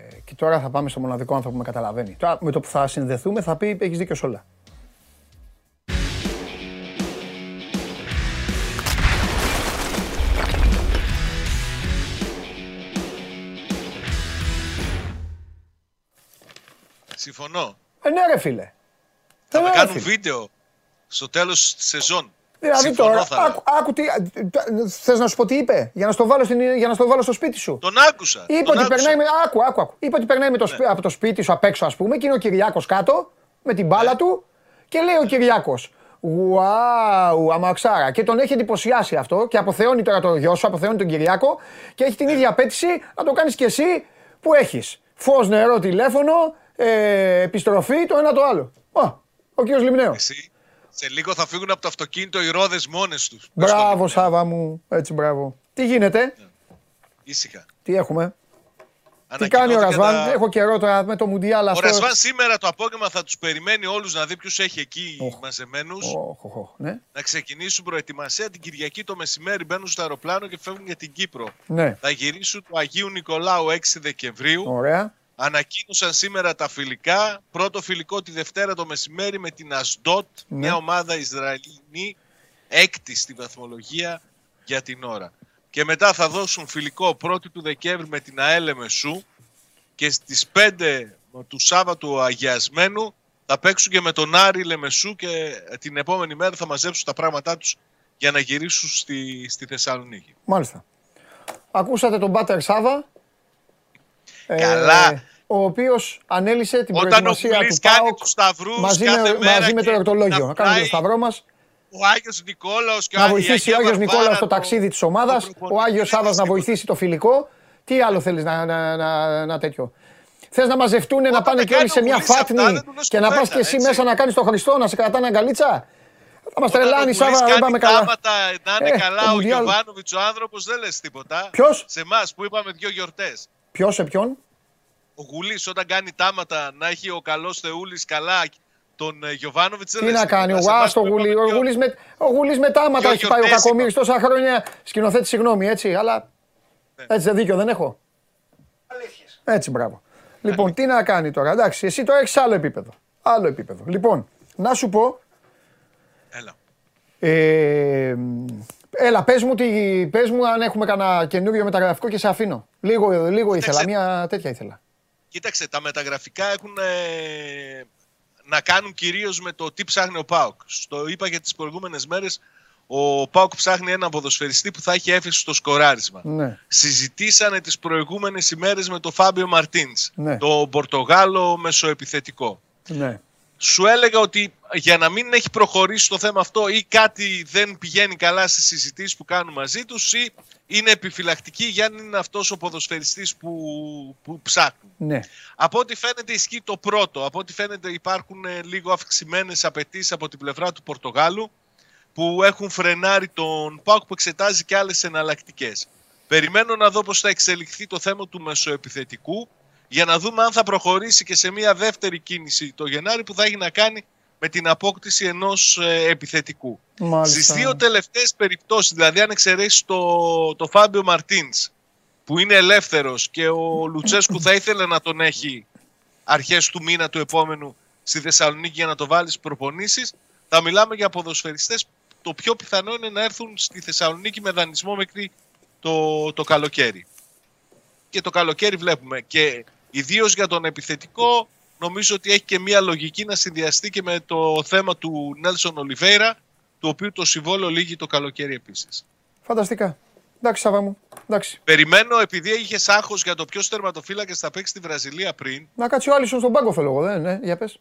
Και τώρα θα πάμε στο μοναδικό άνθρωπο που με καταλαβαίνει. Τώρα με το που θα συνδεθούμε θα πει έχεις δίκιο σε όλα. Συμφωνώ. Ε, ναι ρε φίλε. Θα Ε, με ναι, κάνουν φίλε. βίντεο στο τέλος της σεζόν. Δηλαδή Συμφωνώ, τώρα, θα λέω. άκου, άκου τι, θες να σου πω τι είπε, για να στο βάλω, στην, για να στο βάλω στο σπίτι σου. Τον άκουσα. Είπε τον ότι άκουσα. περνάει, με, άκου, άκου, άκου. Είπε ότι περνάει με το, σπί- από το σπίτι σου απ' έξω, ας πούμε, και είναι ο Κυριάκος κάτω, με την μπάλα του, και λέει ο Κυριάκος, Ουάου, αμαξάρα. Και τον έχει εντυπωσιάσει αυτό και αποθεώνει τώρα το γιο σου, αποθεώνει τον Κυριάκο και έχει την ίδια απέτηση να το κάνεις κι εσύ που έχεις. Φως, νερό, τηλέφωνο, ε, επιστροφή, το ένα το άλλο. Α, ο κύριος Λιμνέος. Εσύ. Σε λίγο θα φύγουν από το αυτοκίνητο οι ρόδες μόνες τους. Μες στο Μπράβο, λιμνέο. Σάβα μου. Έτσι, μπράβο. Τι γίνεται, Ήσυχα. τι έχουμε; Τι κάνει ο Ρασβάν, τα... έχω καιρό τώρα με το Μουντιάλ αυτός. Ο Ρασβάν σήμερα το απόγευμα θα τους περιμένει όλους να δει ποιους έχει εκεί oh. μαζεμένους. Oh, oh, ναι. Να ξεκινήσουν προετοιμασία. Την Κυριακή το μεσημέρι μπαίνουν στο αεροπλάνο και φεύγουν για την Κύπρο. Ναι. Θα γυρίσουν του Αγίου Νικολάου 6 Δεκεμβρίου. Ωραία. Ανακοίνωσαν σήμερα τα φιλικά. Πρώτο φιλικό τη Δευτέρα το μεσημέρι με την Ασντότ, ναι. μια ομάδα Ισραηλινή, έκτη στη βαθμολογία για την ώρα. Και μετά θα δώσουν φιλικό 1η του Δεκέμβρη με την ΑΕΛ Μεσού και στις 5 του Σάββατου Αγιασμένου θα παίξουν και με τον Άρη Λεμεσού και την επόμενη μέρα θα μαζέψουν τα πράγματά τους για να γυρίσουν στη, στη Θεσσαλονίκη. Μάλιστα. Ακούσατε τον Μπάτερ Σάβα. Καλά. Ε, ο οποίος ανέλησε την Όταν προετοιμασία του ΠΑΟΚ μαζί, με, μαζί με το ερωτολόγιο. Να κάνουμε το σταυρό μας. Ο Άγιος Νικόλαος και Να βοηθήσει ο Άγιος Νικόλαος στο ταξίδι της ομάδας. Ο Άγιος Σάβα να βοηθήσει το φιλικό. Τι άλλο θέλεις να, να, να, να τέτοιο. Θες να μαζευτούν, να πάνε και όλοι σε μια φάτνη και να πας και εσύ μέσα να κάνεις το Χριστό, να σε κρατάνε αγκαλίτσα. Θα μας τρελάνεις, Σάβα, δεν πάμε καλά. Να είναι ε, καλά ο Γιωβάνοβιτς, ο άνθρωπος, δεν λες τίποτα. Ποιος; Σε εμάς που είπαμε δύο γιορτές. Ποιος σε ποιον; Ο Γουλής όταν κάνει τάματα να έχει ο καλός Θεούλης καλά τον ε, Γιωβάνοβιτς. Τι να κάνει, ο Άστο Γουλής. Ο Γουλής με, ο με τάματα έχει πάει ο Κακομίρη τόσα χρόνια. Σκηνοθέτη, συγγνώμη, έτσι, αλλά. Ναι. Έτσι δεν δίκιο δεν έχω. Έτσι, μπράβο. Λοιπόν, τι να κάνει τώρα, εντάξει, εσύ τώρα έχεις άλλο επίπεδο. Άλλο επίπεδο. Λοιπόν, να σου πω. Έλα. Ε, έλα, πες μου, τι, πες μου αν έχουμε κανένα καινούριο μεταγραφικό και σε αφήνω. Λίγο, λίγο ήθελα, μια τέτοια ήθελα. Κοίταξε, τα μεταγραφικά έχουν ε, να κάνουν κυρίως με το τι ψάχνει ο ΠΑΟΚ. Στο είπα για τις προηγούμενες μέρες, ο ΠΑΟΚ ψάχνει ένα ποδοσφαιριστή που θα έχει έφεση στο σκοράρισμα. Ναι. Συζητήσανε τις προηγούμενες ημέρες με τον Φάμπιο Μαρτίνς, ναι. το Πορτογάλο μεσοεπιθετικό. Ναι. Σου έλεγα ότι για να μην έχει προχωρήσει το θέμα αυτό ή κάτι δεν πηγαίνει καλά στις συζητήσεις που κάνουν μαζί τους ή είναι επιφυλακτική για αν είναι αυτός ο ποδοσφαιριστής που, που ψάχνουν. Ναι. Από ό,τι φαίνεται ισχύει το πρώτο. Από ό,τι φαίνεται υπάρχουν ε, λίγο αυξημένες απαιτήσεις από την πλευρά του Πορτογάλου που έχουν φρενάρει τον ΠΑΟΚ που εξετάζει και άλλες εναλλακτικές. Περιμένω να δω πώς θα εξελιχθεί το θέμα του μεσοεπιθετικού για να δούμε αν θα προχωρήσει και σε μια δεύτερη κίνηση το Γενάρη που θα έχει να κάνει με την απόκτηση ενός ε, επιθετικού. Μάλιστα. Στις δύο τελευταίες περιπτώσεις, δηλαδή αν εξαιρέσεις το, το Φάμπιο Μαρτίνς που είναι ελεύθερος και ο Λουτσέσκου θα ήθελε να τον έχει αρχές του μήνα του επόμενου στη Θεσσαλονίκη για να το βάλεις στις προπονήσεις, θα μιλάμε για ποδοσφαιριστές το πιο πιθανό είναι να έρθουν στη Θεσσαλονίκη με δανεισμό μέχρι το, το καλοκαίρι. Και το καλοκαίρι βλέπουμε και ιδίως για τον επιθετικό νομίζω ότι έχει και μια λογική να συνδυαστεί και με το θέμα του Νέλσον Ολιβέηρα, του οποίου το συμβόλαιο λύγει το καλοκαίρι επίσης. Φανταστικά. Εντάξει, Σάβα μου. Εντάξει. Περιμένω, επειδή είχες άγχος για το ποιος τερματοφύλακα θα παίξει στη Βραζιλία πριν. Να κάτσει ο Άλισον στον πάγκο, θέλω δεν ναι, για πες.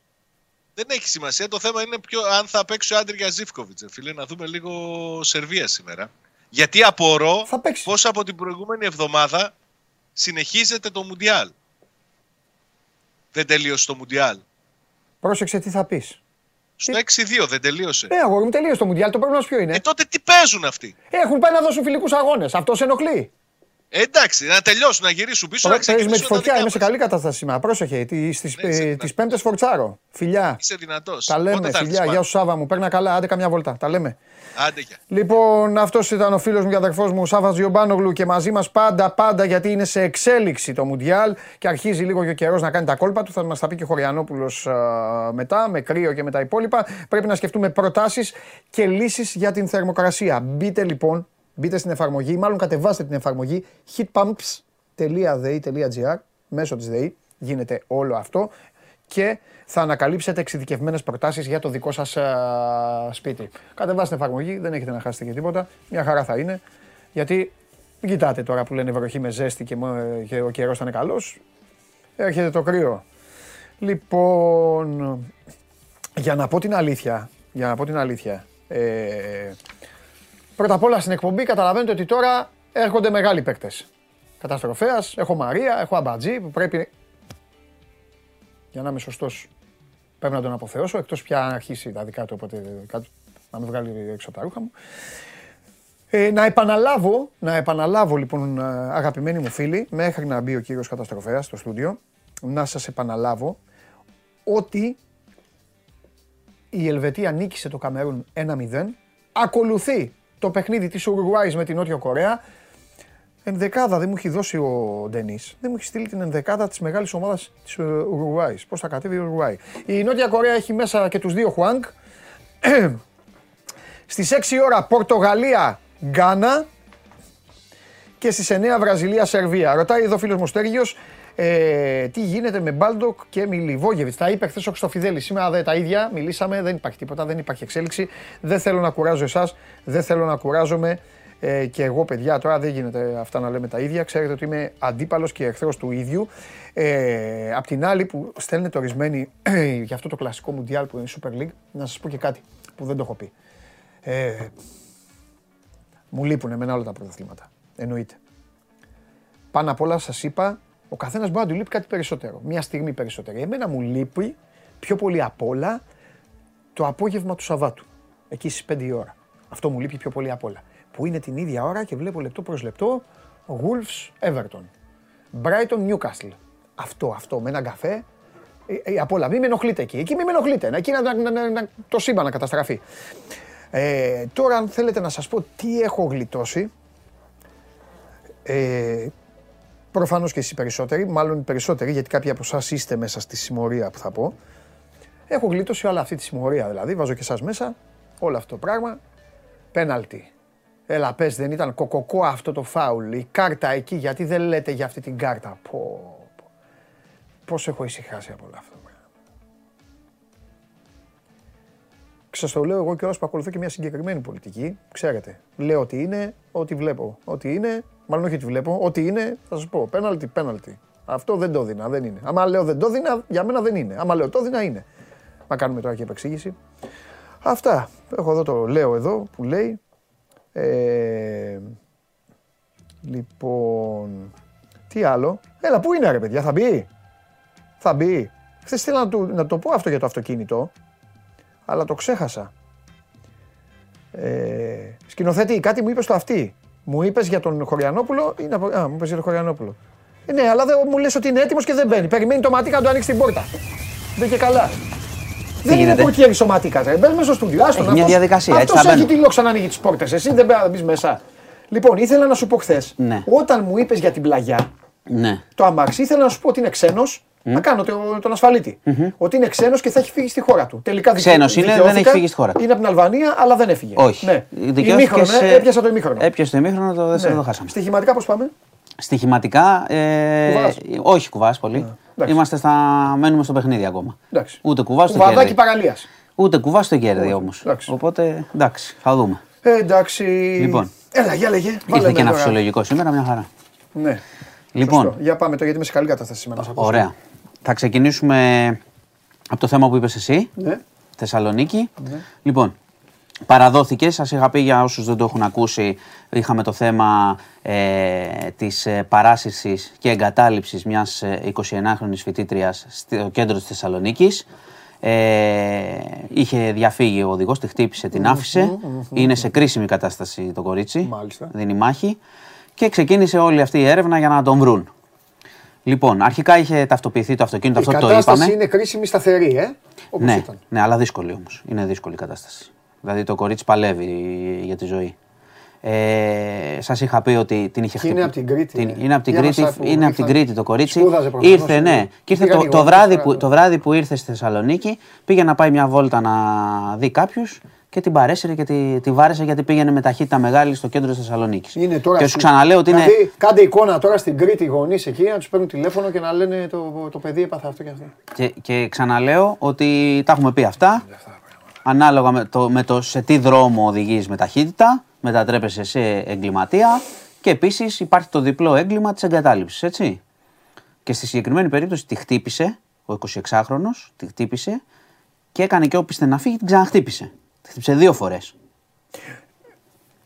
Δεν έχει σημασία. Το θέμα είναι ποιο, αν θα παίξει ο Άντρια Ζήφκοβιτς. Φίλε, να δούμε λίγο Σερβία σήμερα. Γιατί απορώ πώς από την προηγούμενη εβδομάδα συνεχίζεται το Μουντιάλ δεν τελείωσε το Μουντιάλ. Πρόσεξε τι θα πεις. Στο 6-2 δεν τελείωσε. Ναι, αγόρι μου τελείωσε το Μουντιάλ. Το πρόβλημα ποιο είναι; Ε, τότε τι παίζουν αυτοί; Έχουν πάει να δώσουν φιλικούς αγώνες. Αυτός σε ενοχλεί. Ε, εντάξει, να τελειώσουν, να γυρίσουν πίσω. Τώρα παίζει με τη φωτιά, είμαι σε καλή κατάσταση σήμερα. Πρόσεχε, τις ε, πέμπτες φορτσάρω. Φιλιά. Είσαι δυνατός. Τα λέμε, φιλιά. Γεια σου Σάβα μου. Παίρνα καλά, άντε καμιά βολτά. Τα λέμε. Άντε Λοιπόν, αυτός ήταν ο φίλος μου και αδερφός μου, ο Σάβας Ζιομπάνογλου και μαζί μας πάντα, πάντα γιατί είναι σε εξέλιξη το Μουντιάλ και αρχίζει λίγο και ο καιρός να κάνει τα κόλπα του. Θα μας τα πει και ο Χωριανόπουλος μετά, με κρύο και με τα υπόλοιπα. Πρέπει να σκεφτούμε προτάσεις και λύσεις για την θερμοκρασία. Μπείτε λοιπόν, μπείτε στην εφαρμογή, μάλλον κατεβάστε την εφαρμογή heatpumps.de.gr μέσω της ΔΕΗ γίνεται όλο αυτό και θα ανακαλύψετε εξειδικευμένες προτάσεις για το δικό σας σπίτι. Κατεβάστε την εφαρμογή, δεν έχετε να χάσετε και τίποτα. Μια χαρά θα είναι. Γιατί μην κοιτάτε τώρα που λένε βροχή με ζέστη και, και ο καιρός θα είναι καλός. Έρχεται το κρύο. Λοιπόν, για να πω την αλήθεια, για να πω την αλήθεια, ε, πρώτα απ' όλα στην εκπομπή καταλαβαίνετε ότι τώρα έρχονται μεγάλοι παίκτες. Καταστροφέας, έχω Μαρία, έχω Αμπατζή που πρέπει για να είμαι σωστός Πρέπει να τον αποθεώσω, εκτός πια αν αρχίσει τα δικά του, οπότε να με βγάλει έξω από τα ρούχα μου. Ε, να επαναλάβω, να επαναλάβω λοιπόν ε, αγαπημένοι μου φίλοι, μέχρι να μπει ο κύριος Καταστροφέας στο στούντιο, να σας επαναλάβω ότι η Ελβετία νίκησε το Καμερούν 1-0, ακολουθεί το παιχνίδι της Ουρουγουάης με την Νότια Κορέα, ενδεκάδα δεν μου έχει δώσει ο Ντενής. Δεν μου έχει στείλει την ενδεκάδα της μεγάλης ομάδας της Ουρουγουάης. Πώς θα κατέβει η Ουρουγουάη. Η Νότια Κορέα έχει μέσα και τους δύο Χουάνγκ. Στις 6 ώρα Πορτογαλία Γκάνα και στις 9 Βραζιλία Σερβία. Ρωτάει εδώ ο φίλος μου Στέργιος, ε, τι γίνεται με Μπάλντοκ και Μιλιβόγεβιτς. Τα είπε χθες ο Χρυστοφιδέλη. Σήμερα δε, τα ίδια μιλήσαμε, δεν υπάρχει τίποτα, δεν υπάρχει εξέλιξη. Δεν θέλω να κουράζω εσάς, δεν θέλω να κουράζομαι. Ε, και εγώ, παιδιά, τώρα δεν γίνεται αυτά να λέμε τα ίδια. Ξέρετε ότι είμαι αντίπαλος και εχθρός του ίδιου. Ε, απ' την άλλη, που στέλνετε ορισμένοι για αυτό το κλασικό Μουντιάλ που είναι Super League, να σας πω και κάτι που δεν το έχω πει. Ε, μου λείπουν εμένα όλα τα πρωταθλήματα. Εννοείται. Πάνω απ' όλα σας είπα, ο καθένας μπορεί να του λείπει κάτι περισσότερο. Μια στιγμή περισσότερη. Εμένα μου λείπει πιο πολύ απ' όλα το απόγευμα του Σαββάτου. Εκεί στις 5 η ώρα. Αυτό μου λείπει πιο πολύ απ' όλα που είναι την ίδια ώρα και βλέπω λεπτό προς λεπτό Wolves Everton. Brighton Newcastle. Αυτό, αυτό, με έναν καφέ. Ε, ε, απ' όλα, μην με ενοχλείτε εκεί. Εκεί μην με ενοχλείτε. Εκεί να, να, να, να το σύμπαν να καταστραφεί. Ε, τώρα, αν θέλετε να σας πω τι έχω γλιτώσει, ε, Προφανώς και εσείς περισσότεροι, μάλλον οι περισσότεροι, γιατί κάποιοι από εσάς είστε μέσα στη συμμορία που θα πω. Έχω γλιτώσει όλη αυτή τη συμμορία δηλαδή. Βάζω και εσάς μέσα. Όλο αυτό το πράγμα. Πέναλτι. Έλα, πες, δεν ήταν κοκοκό αυτό το φάουλ. Η κάρτα εκεί, γιατί δεν λέτε για αυτή την κάρτα. Πω, πω. Πώς έχω ησυχάσει από όλο αυτό. Σας το λέω εγώ και που ακολουθώ και μια συγκεκριμένη πολιτική. Ξέρετε, λέω ότι είναι, ό,τι βλέπω. Ό,τι είναι, μάλλον όχι ότι βλέπω, ό,τι είναι, θα σας πω. Πέναλτι, πέναλτι. Αυτό δεν το δίνα, δεν είναι. Άμα λέω δεν το δίνα, για μένα δεν είναι. Άμα λέω το δίνα, είναι. Να κάνουμε τώρα και επεξήγηση. Αυτά. Έχω εδώ το λέω εδώ που λέει ε, λοιπόν, τι άλλο. Έλα, πού είναι ρε παιδιά, θα μπει; Θα μπει. Χθες ήθελα να, να το πω αυτό για το αυτοκίνητο, αλλά το ξέχασα. Ε, σκηνοθέτη, κάτι μου είπες στο αυτή. Μου είπες για τον Χωριανόπουλο ή να Α, μου είπες για τον Χωριανόπουλο. Ε, ναι, αλλά δεν, μου λες ότι είναι έτοιμος και δεν μπαίνει. Περιμένει το ματίκα να του ανοίξει την πόρτα. Δεν και καλά. Δεν είναι κουρτιέρι σωματικά. Μπε μέσα στο στούντιο. Άστο μια διαδικασία. Αυτός έχει τη λόξα να ανοίγει τις πόρτες. Εσύ δεν πρέπει να μπεις μέσα. Λοιπόν, ήθελα να σου πω χθες, ναι. όταν μου είπες για την πλαγιά, ναι. το αμάξι, ήθελα να σου πω ότι είναι ξένος. Να κάνω τον ασφαλιτη Ότι είναι ξένος και θα έχει φύγει στη χώρα του. Τελικά Ξένος είναι, δεν έχει φύγει στη χώρα του. Είναι από την Αλβανία, αλλά δεν έφυγε. Όχι. Ναι. Ημίχρονο, σε... έπιασα το ημίχρονο. Έπιασες το ημίχρονο, το δεν ναι. το χάσαμε. Στοιχηματικά πώς πάμε; Στοιχηματικά. Ε, όχι κουβάς πολύ. Είμαστε στα. Μένουμε στο παιχνίδι ακόμα. Εντάξει. Ούτε κουβάς στο κέρδη. παραλίας. Ούτε κουβάς στο κέρδη όμως. Οπότε εντάξει, θα δούμε. Ε, εντάξει. Λοιπόν. Έλα, για λέγε. Ήρθε και ένα φυσιολογικό σήμερα, μια χαρά. Ναι. Λοιπόν. Σωστό. Για πάμε το γιατί είμαι σε καλή κατάσταση σήμερα. Ωραία. Θα ξεκινήσουμε από το θέμα που είπες εσύ. Ναι. Θεσσαλονίκη. Ναι. Λοιπόν, Παραδόθηκες, σας είχα πει για όσους δεν το έχουν ακούσει, είχαμε το θέμα ε, της ε, παράσυρσης και εγκατάλειψης μιας 29χρονης ε, φοιτήτριας στο κέντρο της Θεσσαλονίκης. Ε, είχε διαφύγει ο οδηγός, τη χτύπησε, την άφησε. Είναι σε κρίσιμη κατάσταση το κορίτσι, Μάλιστα. δίνει μάχη. Και ξεκίνησε όλη αυτή η έρευνα για να τον βρουν. Λοιπόν, αρχικά είχε ταυτοποιηθεί το αυτοκίνητο, η αυτό το είπαμε. Η κατάσταση είναι κρίσιμη σταθερή, ε, όπως ναι, ήταν. Ναι, αλλά δύσκολη όμως. Είναι δύσκολη η κατάσταση. Δηλαδή το κορίτσι παλεύει για τη ζωή. Ε, Σας είχα πει ότι την είχε χτυπήσει. Είναι από την Κρήτη. Την, είναι από την Κρήτη, είναι από την Κρήτη το κορίτσι. Ήρθε, ναι. Και ήρθε το, το, βράδυ που, το βράδυ που ήρθε στη Θεσσαλονίκη, πήγε να πάει μια βόλτα να δει κάποιους και την παρέσυρε και τη, τη βάρεσε γιατί πήγαινε με ταχύτητα μεγάλη στο κέντρο της Θεσσαλονίκης. Και σου ξαναλέω ότι είναι. Δηλαδή, κάντε εικόνα τώρα στην Κρήτη γονείς εκεί να τους παίρνουν τηλέφωνο και να λένε το, το παιδί έπαθε αυτό και αυτό. Και, και ξαναλέω ότι τα έχουμε πει αυτά ανάλογα με το, με το σε τι δρόμο οδηγείς με ταχύτητα, μετατρέπεσαι σε εγκληματία και επίσης υπάρχει το διπλό έγκλημα της εγκατάλειψης, έτσι. Και στη συγκεκριμένη περίπτωση τη χτύπησε, ο 26χρονος, τη χτύπησε και έκανε και όπιστε να φύγει, την ξαναχτύπησε. Τη χτύπησε δύο φορές.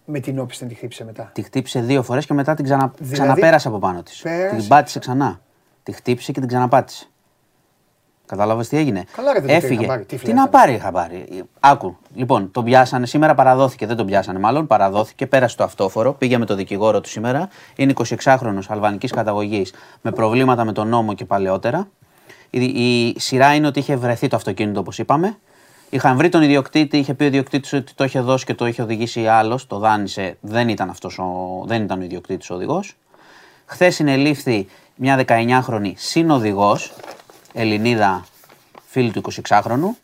Με την όπιστε τη χτύπησε μετά. Τη χτύπησε δύο φορές και μετά την ξανα... δηλαδή, ξαναπέρασε από πάνω της. Την πάτησε ξανά. Τη χτύπησε και την ξαναπάτησε. Κατάλαβες τι έγινε; Καλά, ρε, δεν το πήρε Έφυγε. χαμπάρι. Τι Τι να πάρει χαμπάρι; Άκου. Λοιπόν, τον πιάσανε σήμερα, παραδόθηκε. Δεν τον πιάσανε μάλλον. Παραδόθηκε, πέρασε το αυτόφορο. Πήγε με το δικηγόρο του σήμερα. Είναι 26χρονο αλβανικής καταγωγής με προβλήματα με τον νόμο και παλαιότερα. Η, η σειρά είναι ότι είχε βρεθεί το αυτοκίνητο όπως είπαμε. Είχαν βρει τον ιδιοκτήτη, είχε πει ο ιδιοκτήτης ότι το είχε δώσει και το είχε οδηγήσει άλλος. Το δάνεισε. Δεν ήταν, αυτός ο, δεν ήταν ο ιδιοκτήτης ο οδηγός. Χθες συνελήφθη μια 19χρονη συνοδηγός, Ελληνίδα φίλη του 26χρονου,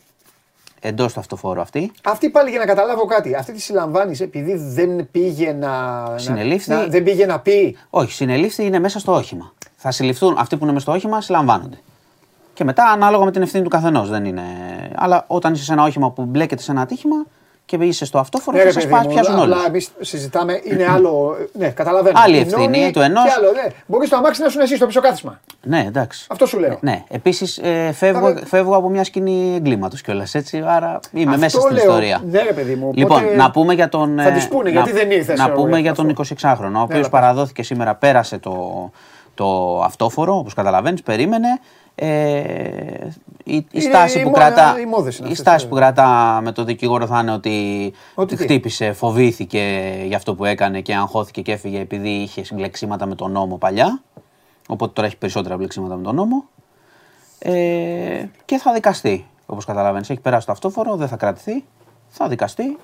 εντός του αυτοφόρου αυτή. Αυτή πάλι για να καταλάβω κάτι. Αυτή τη συλλαμβάνεις επειδή δεν πήγε να. να- Συνελήφθη. να- δεν πήγε να πει; Όχι, συνελήφθη είναι μέσα στο όχημα. Θα συλληφθούν αυτοί που είναι μέσα στο όχημα, συλλαμβάνονται. Και μετά ανάλογα με την ευθύνη του καθενός. Δεν είναι. Αλλά όταν είσαι σε ένα όχημα που μπλέκεται σε ένα ατύχημα και είσαι στο αυτόφορο, Ναι, θα ρε, σα παιδί μου, πιάσουν όλοι. απλά εμείς συζητάμε, είναι άλλο. Ναι, καταλαβαίνω. Άλλη Η ευθύνη νόμη του ενός. Και άλλο, ναι. Μπορείς το αμάξι να σου εσύ στο πίσω κάθισμα. Ναι, εντάξει. Αυτό σου λέω. Ναι, επίσης ε, φεύγω, Άρα- φεύγω από μια σκηνή εγκλήματος κιόλας έτσι. Άρα είμαι Αυτό μέσα στην λέω. ιστορία. Ναι, ρε παιδί μου. Λοιπόν, οπότε να πούμε για τον. Θα ε, τις πούνε, να- γιατί δεν ήρθες, Να ε, πούμε ωραία, για τον αυτό. 26χρονο, ο οποίος Έλα, παραδόθηκε σήμερα, πέρασε το, το αυτόφορο, όπως καταλαβαίνεις, περίμενε. Ε, η, η Είναι στάση οι που μο- κρατά, οι μόδες είναι η αυτές, στάση ε. που κρατά με το δικηγόρο θα είναι ότι, Ότι τι; χτύπησε, φοβήθηκε για αυτό που έκανε και αγχώθηκε και έφυγε επειδή είχε συμπλεξίματα με τον νόμο παλιά. Οπότε τώρα έχει περισσότερα μπλεξίματα με τον νόμο. Ε, και θα δικαστεί. Όπως καταλαβαίνεις, έχει περάσει το αυτόφορο, δεν θα κρατηθεί. Θα δικαστεί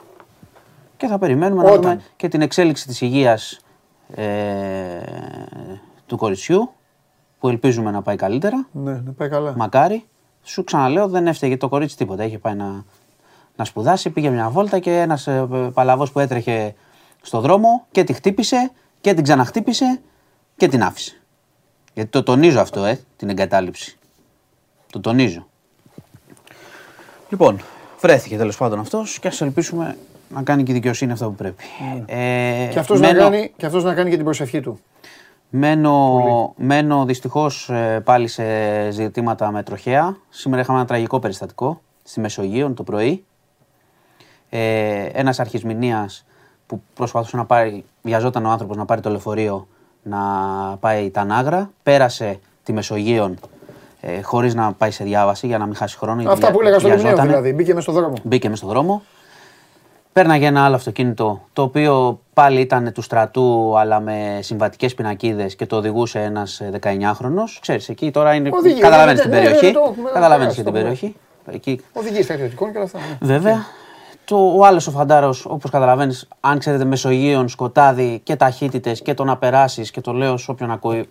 και θα περιμένουμε να Όταν; δούμε και την εξέλιξη της υγείας ε, του κοριτσιού που ελπίζουμε να πάει καλύτερα. Ναι, να πάει καλά. Μακάρι. Σου ξαναλέω, δεν έφταιγε το κορίτσι τίποτα. Είχε πάει να, να σπουδάσει, πήγε μια βόλτα και ένας ε, παλαβός που έτρεχε στο δρόμο και τη χτύπησε και την ξαναχτύπησε και την άφησε. Γιατί το τονίζω αυτό, ε, την εγκατάλειψη. Το τονίζω. Λοιπόν, βρέθηκε τέλος πάντων αυτός και ας ελπίσουμε να κάνει και η δικαιοσύνη αυτό που πρέπει. Ε, Και αυτός να, μένω- κάνει, και αυτός να κάνει και την προσευχή του. Μένω, μένω δυστυχώς πάλι σε ζητήματα με τροχέα. Σήμερα είχαμε ένα τραγικό περιστατικό στη Μεσογείο το πρωί. Ε, Ένας αρχισμηνίας που προσπαθούσε να πάρει, βιαζόταν ο άνθρωπος να πάρει το λεωφορείο να πάει τα Νάγρα. Πέρασε τη Μεσογείο ε, χωρίς να πάει σε διάβαση για να μην χάσει χρόνο. γιατί Αυτά που βια- έλεγα στο Λιμνέο βιαζότανε. δηλαδή. Μπήκε μέσα στον δρόμο. Μπήκε μέσα στον δρόμο. Πέρναγε ένα άλλο αυτοκίνητο, το οποίο πάλι ήταν του στρατού, αλλά με συμβατικές πινακίδες και το οδηγούσε ένας ε, 19χρονος. Ξέρεις, εκεί τώρα είναι... Οδηγεί, Καταλαβαίνεις ναι, την ναι, ναι, περιοχή. το έχουμε Καταλαβαίνεις περάσει, και το την έχουμε. περιοχή. Εκεί. Οδηγεί στρατιωτικών και όλα αυτά. ναι. Βέβαια. Το, ο άλλος ο φαντάρος, όπως καταλαβαίνεις, αν ξέρετε Μεσογείων, σκοτάδι και ταχύτητες και το να περάσεις και το λέω σε όποιον ακούει,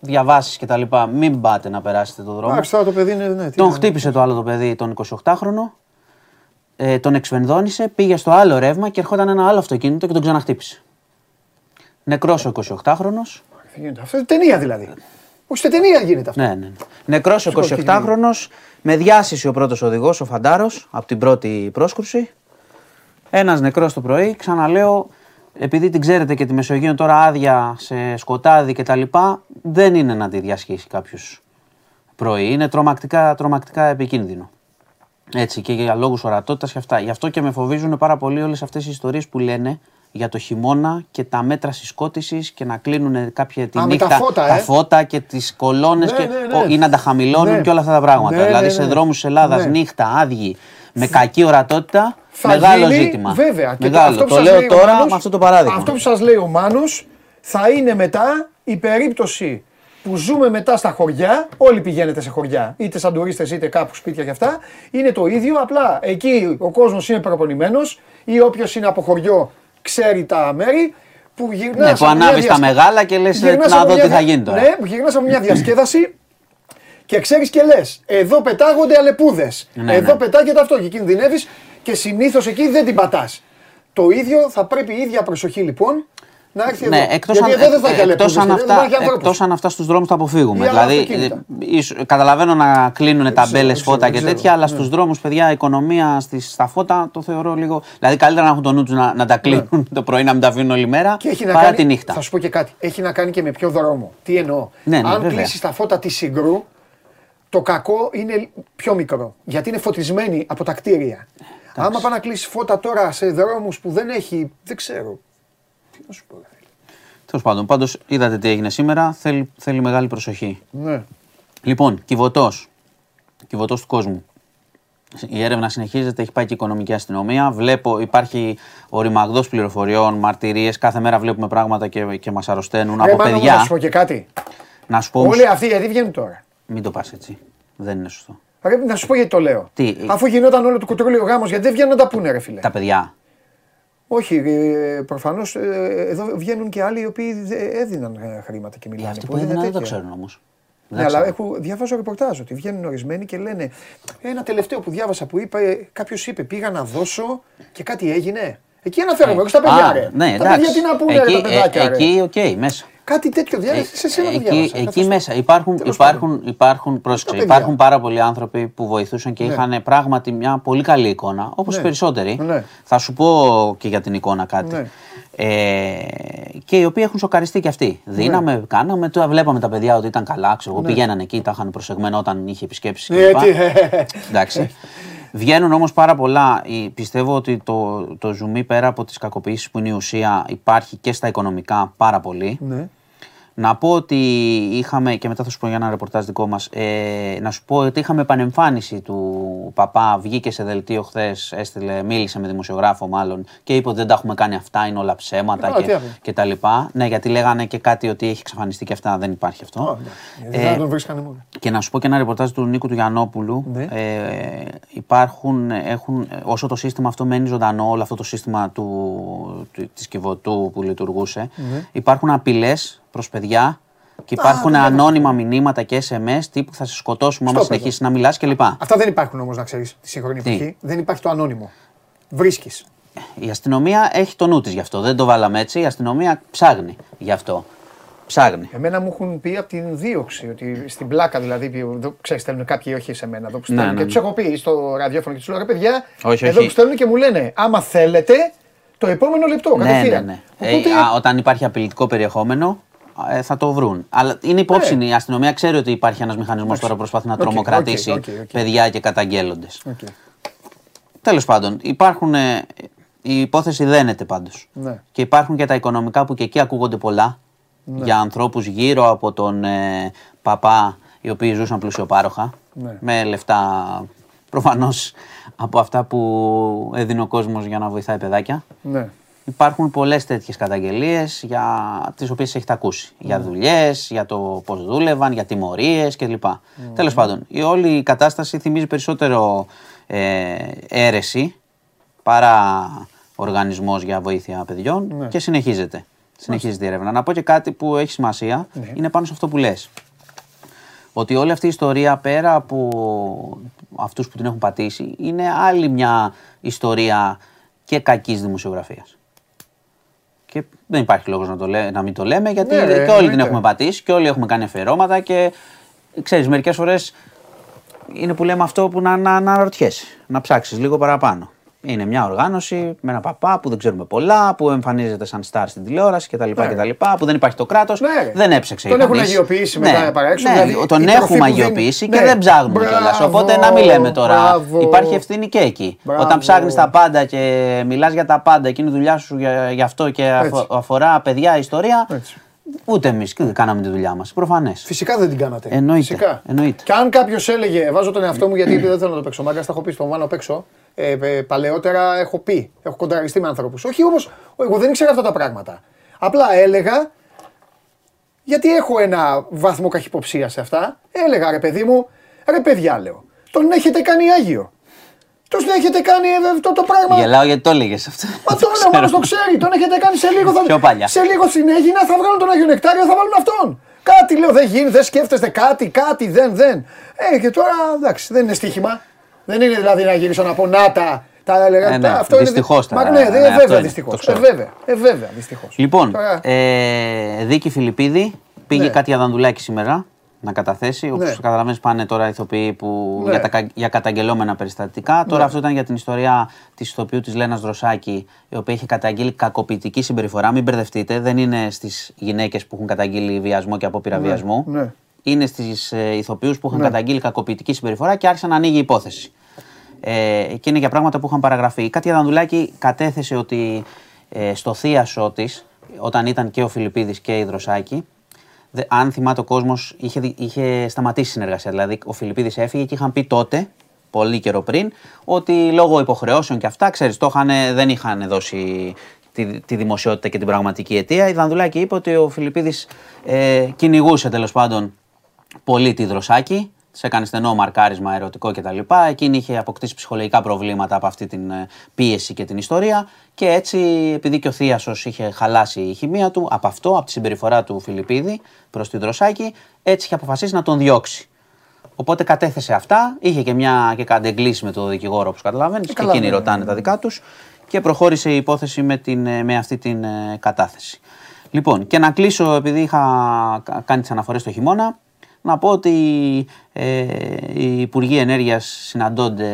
διαβάσεις κτλ. Μην πάτε να περάσετε το δρόμο. Εντάξει, τώρα το παιδί είναι. Ναι, τι Τον να- χτύπησε το άλλο το παιδί, τον 28χρονο. Ε, τον εξφενδόνησε, πήγε στο άλλο ρεύμα και ερχόταν ένα άλλο αυτοκίνητο και τον ξαναχτύπησε. Νεκρός ο 28χρονος. Δεν γίνεται. Αυτό είναι ταινία δηλαδή. Όχι σε ταινία γίνεται αυτό. Ναι, ναι. ναι. Νεκρός ο Στο 28χρονος, με διάσηση ο πρώτος οδηγός, ο Φαντάρος, από την πρώτη πρόσκρουση. Ένας νεκρός το πρωί, ξαναλέω, επειδή την ξέρετε και τη Μεσογείο τώρα άδεια σε σκοτάδι κτλ. Δεν είναι να τη διασχίσει κάποιος πρωί. Είναι τρομακτικά, τρομακτικά επικίνδυνο. Έτσι και για λόγους ορατότητας και αυτά. Γι' αυτό και με φοβίζουν πάρα πολύ όλες αυτές οι ιστορίες που λένε για το χειμώνα και τα μέτρα συσκότησης και να κλείνουν κάποια τη Α, με νύχτα τα φώτα, ε. φώτα και τις κολόνες Ναι, και, ναι, ναι. ή να τα χαμηλώνουν Ναι. και όλα αυτά τα πράγματα. Ναι, δηλαδή ναι, σε ναι. δρόμους της Ελλάδας Ναι. νύχτα, άδειοι, με κακή ορατότητα, Θα μεγάλο γίνει, ζήτημα. Βέβαια. Και Μεγάλο. αυτό που Το σας λέω λέει ο τώρα Μάνος- με αυτό το παράδειγμα. Αυτό που σας λέει ο Μάνος θα είναι μετά η περίπτωση που ζούμε μετά στα χωριά, όλοι πηγαίνετε σε χωριά, είτε σαν τουρίστες είτε κάπου σπίτια και αυτά, είναι το ίδιο, απλά εκεί ο κόσμος είναι προπονημένος ή όποιος είναι από χωριό ξέρει τα μέρη, που γυρνάς Ναι, που από μια ανάβεις τα διασ- μεγάλα και λες, ε, γυρνάς να από δω μια τι θα δια- γίνει τώρα. Ναι, που γυρνάς από μια διασκέδαση και ξέρεις και λες: Εδώ πετάγονται αλεπούδες. Ναι, εδώ ναι. πετάγεται αυτό και κινδυνεύεις και συνήθως εκεί δεν την πατάς. Το ίδιο θα πρέπει η ίδια προσοχή λοιπόν να έρθει Ναι, εδώ. εκτός Γιατί αν, εδώ δεν θα έχει εκτός αλεπούδες, αν γιατί δεν θα αυτά, έχει ανθρώπους. εκτός αν αυτά στους δρόμους τα αποφύγουμε. Ή άλλα Δηλαδή, αυτοκίνητα. ε, ίσο- καταλαβαίνω να κλείνουν ξέρω, ταμπέλες, δεν ξέρω, φώτα δεν και ξέρω, τέτοια, αλλά ναι. στους δρόμους, παιδιά, η οικονομία στις, στα φώτα το θεωρώ λίγο... Δηλαδή, καλύτερα να έχουν το νου τους να, να τα κλείνουν το πρωί, να μην τα αφήνουν όλη μέρα, Ναι. Και έχει να παρά κάνει, τη νύχτα. Θα σου πω και κάτι. Έχει να κάνει και με ποιο δρόμο. Τι εννοώ. Ναι, ναι, Αν βέβαια. κλείσεις τα φώτα της συγκρού, το κακό είναι πιο μικρό. Γιατί είναι φωτισμένοι από τα κτίρια. Άμα πάει να κλείσεις φώτα τώρα σε δρόμους που δεν έχει. Δεν ξέρω. Τι να σου πω. ρε φίλε. Τέλος πάντων, πάντως είδατε τι έγινε σήμερα, θέλει, θέλει μεγάλη προσοχή. Ναι. Λοιπόν, Κιβωτός. κυβωτός του κόσμου. Η έρευνα συνεχίζεται, έχει πάει και η οικονομική αστυνομία. Βλέπω, υπάρχει ο ρημαγδός πληροφοριών, μαρτυρίες. Κάθε μέρα βλέπουμε πράγματα και, και μας αρρωσταίνουν από παιδιά. Να σου πω και κάτι. Να σου πω Όλοι αυτοί γιατί βγαίνουν τώρα; Μην το πας έτσι. Δεν είναι σωστό. Πρέπει να σου πω γιατί το λέω. Τι, Αφού γινόταν όλο το κουτρούλιο γάμος, γιατί δεν βγαίνουν να τα πούνε, ρε φίλε. Τα παιδιά. Όχι, προφανώς εδώ βγαίνουν και άλλοι οι οποίοι έδιναν ε, χρήματα και μιλάνε. Ε, αυτοί που έδιναν δεν το ξέρουν όμως. Ναι, αλλά έχω, διαβάζω ρεπορτάζ ότι βγαίνουν ορισμένοι και λένε. Ένα τελευταίο που διάβασα που είπε, κάποιος είπε: Πήγα να δώσω και κάτι έγινε. Εκεί αναφέρομαι, όχι στα παιδιά. Ρε. Ναι, τα παιδιά τι να πούνε, εκεί, ρε, τα παιδάκια. Ε, εκεί, OK, okay, μέσα. Κάτι τέτοιο διάβασα. σε εσένα το διάβασα. Εκεί μέσα υπάρχουν, υπάρχουν, υπάρχουν, πρόσεξε, υπάρχουν πάρα πολλοί άνθρωποι που βοηθούσαν και Ναι. είχαν πράγματι μια πολύ καλή εικόνα, όπως οι περισσότεροι. Ναι. Θα σου πω και για την εικόνα κάτι. Ναι. Ε, και οι οποίοι έχουν σοκαριστεί και αυτοί. Δίναμε, κάναμε, τώρα βλέπαμε τα παιδιά ότι ήταν καλά, ξέρω εγώ, πηγαίνανε εκεί, τα είχαν προσεγμένο όταν είχε επισκέψεις Ναι, κλπ. τι, ε, Εντάξει. Βγαίνουν όμως πάρα πολλά. Η- Πιστεύω ότι το, το ζουμί πέρα από τις κακοποιήσεις που είναι η ουσία υπάρχει και στα οικονομικά πάρα πολύ. Ναι. Να πω ότι είχαμε, και μετά θα σου πω για ένα ρεπορτάζ δικό μας, ε, να σου πω ότι είχαμε επανεμφάνιση του παπά, βγήκε σε δελτίο χθες, έστειλε, μίλησε με δημοσιογράφο μάλλον και είπε ότι δεν τα έχουμε κάνει αυτά, είναι όλα ψέματα Α, τι και, είπε; και τα λοιπά. Ναι, γιατί λέγανε και κάτι ότι έχει εξαφανιστεί και αυτά, δεν υπάρχει αυτό. Δεν θα τον βρίσκανε μόνος. Και να σου πω και ένα ρεπορτάζ του Νίκου του Γιαννόπουλου. Ναι. Ε, υπάρχουν, έχουν, όσο το σύστημα αυτό μένει ζωντανό, όλο αυτό το σύστημα του, του, της Κιβωτού που λειτουργούσε, Ναι. υπάρχουν απειλές προς παιδιά και υπάρχουν ανώνυμα μηνύματα και SMS τύπου θα σε σκοτώσουμε άμα Στο παιδό. συνεχίσεις να μιλάς κλπ. Αυτά δεν υπάρχουν όμως να ξέρεις τη σύγχρονη Τι; εποχή. Δεν υπάρχει το ανώνυμο. Βρίσκεις. Η αστυνομία έχει το νου της γι' αυτό. Δεν το βάλαμε έτσι. Η αστυνομία ψάχνει γι' αυτό. Ψάχνει. Εμένα μου έχουν πει από την δίωξη ότι στην πλάκα δηλαδή. που Εδώ, ξέρεις, στέλνουν κάποιοι, όχι σε μένα. Εδώ που Ναι, στέλνουν. ναι, και ναι. τους έχω πει στο ραδιόφωνο και τους λέω ρε παιδιά. Όχι, εδώ όχι. που στέλνουν και μου λένε άμα θέλετε το επόμενο λεπτό. Ναι, ναι, κατευθείαν. ναι. Οπότε, Ε, α, όταν υπάρχει απειλητικό περιεχόμενο, ε, θα το βρουν. Αλλά είναι υπόψη η αστυνομία ξέρει ότι υπάρχει ένας μηχανισμός τώρα που προσπαθεί να Ναι. Οκ, τρομοκρατήσει OK, OK, OK. παιδιά και καταγγέλλοντες. Οκ. Τέλος πάντων, υπάρχουν. ε, η υπόθεση δένεται πάντως. Ναι. Και υπάρχουν και τα οικονομικά που και εκεί ακούγονται πολλά για ανθρώπους γύρω από τον ε, παπά οι οποίοι ζούσαν πλουσιοπάροχα. Ναι. Με λεφτά προφανώς από αυτά που έδινε ο κόσμος για να βοηθάει παιδάκια. Ναι. Υπάρχουν πολλές τέτοιες καταγγελίες για τις οποίες έχετε ακούσει. Για δουλειές, για το πώς δούλευαν, για τιμωρίες κλπ. Τέλος πάντων, η όλη η κατάσταση θυμίζει περισσότερο ε, αίρεση παρά οργανισμός για βοήθεια παιδιών και συνεχίζεται. Συνεχίζεται η έρευνα. Να πω και κάτι που έχει σημασία, είναι πάνω σε αυτό που λες. Ότι όλη αυτή η ιστορία πέρα από αυτούς που την έχουν πατήσει είναι άλλη μια ιστορία και κακής δημοσιογραφίας. Και δεν υπάρχει λόγος να, το λέ, να μην το λέμε γιατί Ναι, ρε, και όλοι την εννοείται. έχουμε πατήσει και όλοι έχουμε κάνει αφιερώματα και ξέρεις μερικές φορές είναι που λέμε αυτό που να, να, να αναρωτιέσαι, να ψάξεις λίγο παραπάνω. Είναι μια οργάνωση με ένα παπά που δεν ξέρουμε πολλά, που εμφανίζεται σαν στάρ στην τηλεόραση κτλ. Ναι. κτλ που δεν υπάρχει το κράτος. Ναι, ρε. δεν έψαξε. Τον κανείς. έχουν αγιοποιήσει ναι, μετά παρά έξω, Ναι, δηλαδή τον η τροφή έχουμε που αγιοποιήσει δίνει- και Ναι. δεν ψάχνουμε Μπράβο, κιόλας. Οπότε να μην λέμε τώρα. μπράβο. Υπάρχει ευθύνη και εκεί. Μπράβο. Όταν ψάχνεις τα πάντα και μιλάς για τα πάντα, εκείνη η δουλειά σου για, για αυτό και αφο- Έτσι. αφορά παιδιά, ιστορία. Έτσι. Ούτε εμείς κάναμε τη δουλειά μας. Προφανές. Φυσικά δεν την κάνατε. Εννοείται, Φυσικά. εννοείται. Και αν κάποιος έλεγε, βάζω τον εαυτό μου γιατί δεν θέλω να το παίξω μάγκα, τα έχω πει στον Μάνο παίξω. Ε, ε, παλαιότερα έχω πει, έχω κονταριστεί με ανθρώπου. Όχι όμως, εγώ δεν ήξερα αυτά τα πράγματα. Απλά έλεγα, γιατί έχω ένα βαθμό καχυποψίας σε αυτά, έλεγα ρε παιδί μου, ρε παιδιά λέω, τον έχετε κάνει Άγιο. Τον έχετε κάνει ε, αυτό το πράγμα; Γελάω γιατί το έλεγες αυτό. Μα το λέω, μάλλον το ξέρει. Τον έχετε κάνει σε λίγο. Θα... Πιο παλιά. Σε λίγο στην Έγινα θα βγάλουν τον Άγιο Νεκτάριο, θα βάλουν αυτόν. Κάτι λέω, δεν γίνει, δεν σκέφτεστε κάτι, κάτι, δεν, δεν. Ε, και τώρα εντάξει, δεν είναι στοίχημα. Δεν είναι δηλαδή να γυρίσω να πω να τα. τα έλεγα, Ε, ναι, αυτό δυστυχώς είναι. τα- Μα ναι, ναι, ναι, αυτό βέβαια είναι, δυστυχώς. το Ε, ξέρω. βέβαια, ε, βέβαια δυστυχώς. Λοιπόν, Τώρα- ε, δίκη Φιλιππίδη. Πήγε Ναι. κάτι Αδαντουλάκη σήμερα να καταθέσει. Όπως Ναι. καταλαβαίνεις, πάνε τώρα ηθοποιοί που, Ναι. για, τα, κα- για καταγγελόμενα περιστατικά. Τώρα αυτό ήταν για την ιστορία της ηθοποιού της Λένας Δροσάκη, η οποία είχε καταγγείλει κακοποιητική συμπεριφορά. Μην μπερδευτείτε, δεν είναι στις γυναίκες που έχουν καταγγείλει βιασμό και απόπειρα βιασμού. ναι. Είναι στις ε, ηθοποιούς που έχουν Ναι. καταγγείλει κακοποιητική συμπεριφορά και άρχισε να ανοίγει η υπόθεση. Ε, και είναι για πράγματα που είχαν παραγραφεί. Η Κάτια Δανδουλάκη κατέθεσε ότι ε, στο θίασό της, όταν ήταν και ο Φιλιππίδης και η Δροσάκη, αν θυμάται ο κόσμος, είχε, είχε σταματήσει η συνεργασία. Δηλαδή, ο Φιλιππίδης έφυγε και είχαν πει τότε, πολύ καιρό πριν, ότι λόγω υποχρεώσεων και αυτά, ξέρεις, δεν είχαν δώσει τη, τη δημοσιότητα και την πραγματική αιτία. Η Δανδουλάκη είπε ότι ο Φιλιππίδης ε, κυνηγούσε τέλος πάντων πολύ τη δροσάκη σε έκανε στενό μαρκάρισμα ερωτικό κτλ. Εκείνη είχε αποκτήσει ψυχολογικά προβλήματα από αυτή την ε, πίεση και την ιστορία. Και έτσι, επειδή και ο Θίασο είχε χαλάσει η χημεία του από αυτό, από τη συμπεριφορά του Φιλιππίδη προς την Δροσάκη, έτσι είχε αποφασίσει να τον διώξει. Οπότε κατέθεσε αυτά, είχε και μια και κάτι εγκλήσεις με τον δικηγόρο, όπως καταλαβαίνεις, και εκείνοι ρωτάνε τα δικά τους. Και προχώρησε η υπόθεση με, την, ε, με αυτή την ε, κατάθεση. Λοιπόν, και να κλείσω, επειδή είχα κάνει τις αναφορές το χειμώνα, να πω ότι ε, οι Υπουργοί Ενέργειας συναντώνται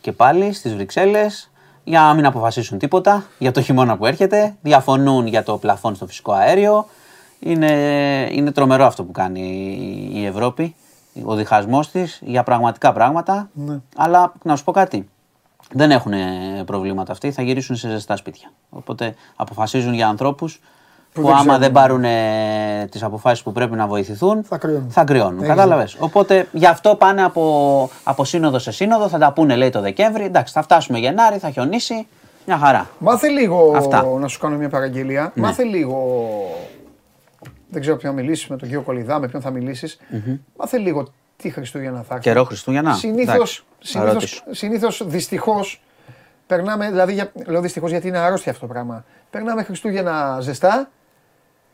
και πάλι στις Βρυξέλλες για να μην αποφασίσουν τίποτα για το χειμώνα που έρχεται. Διαφωνούν για το πλαφόν στο φυσικό αέριο. Είναι, είναι τρομερό αυτό που κάνει η Ευρώπη, ο διχασμός της για πραγματικά πράγματα. Ναι. Αλλά να σου πω κάτι, δεν έχουν προβλήματα αυτοί, θα γυρίσουν σε ζεστά σπίτια. Οπότε αποφασίζουν για ανθρώπους που, που άμα δεν πάρουν ε, τις αποφάσεις που πρέπει να βοηθηθούν, θα κρυώνουν. Θα κρυώνουν. Κατάλαβες. Οπότε γι' αυτό πάνε από, από σύνοδο σε σύνοδο, θα τα πούνε λέει το Δεκέμβρη. Εντάξει, θα φτάσουμε Γενάρη, θα χιονίσει. Μια χαρά. Μάθε λίγο Αυτά. να σου κάνω μια παραγγελία. Ναι. Μάθε λίγο. Δεν ξέρω ποιον θα μιλήσεις, με τον κύριο Κολυδά, με ποιον θα μιλήσεις. Mm-hmm. Μάθε λίγο τι Χριστούγεννα θα έχει. Καιρό Χριστούγεννα. Συνήθως δυστυχώς περνάμε, δηλαδή λέω δυστυχώς γιατί είναι αρρώστια αυτό το πράγμα. Περνάμε Χριστούγεννα ζεστά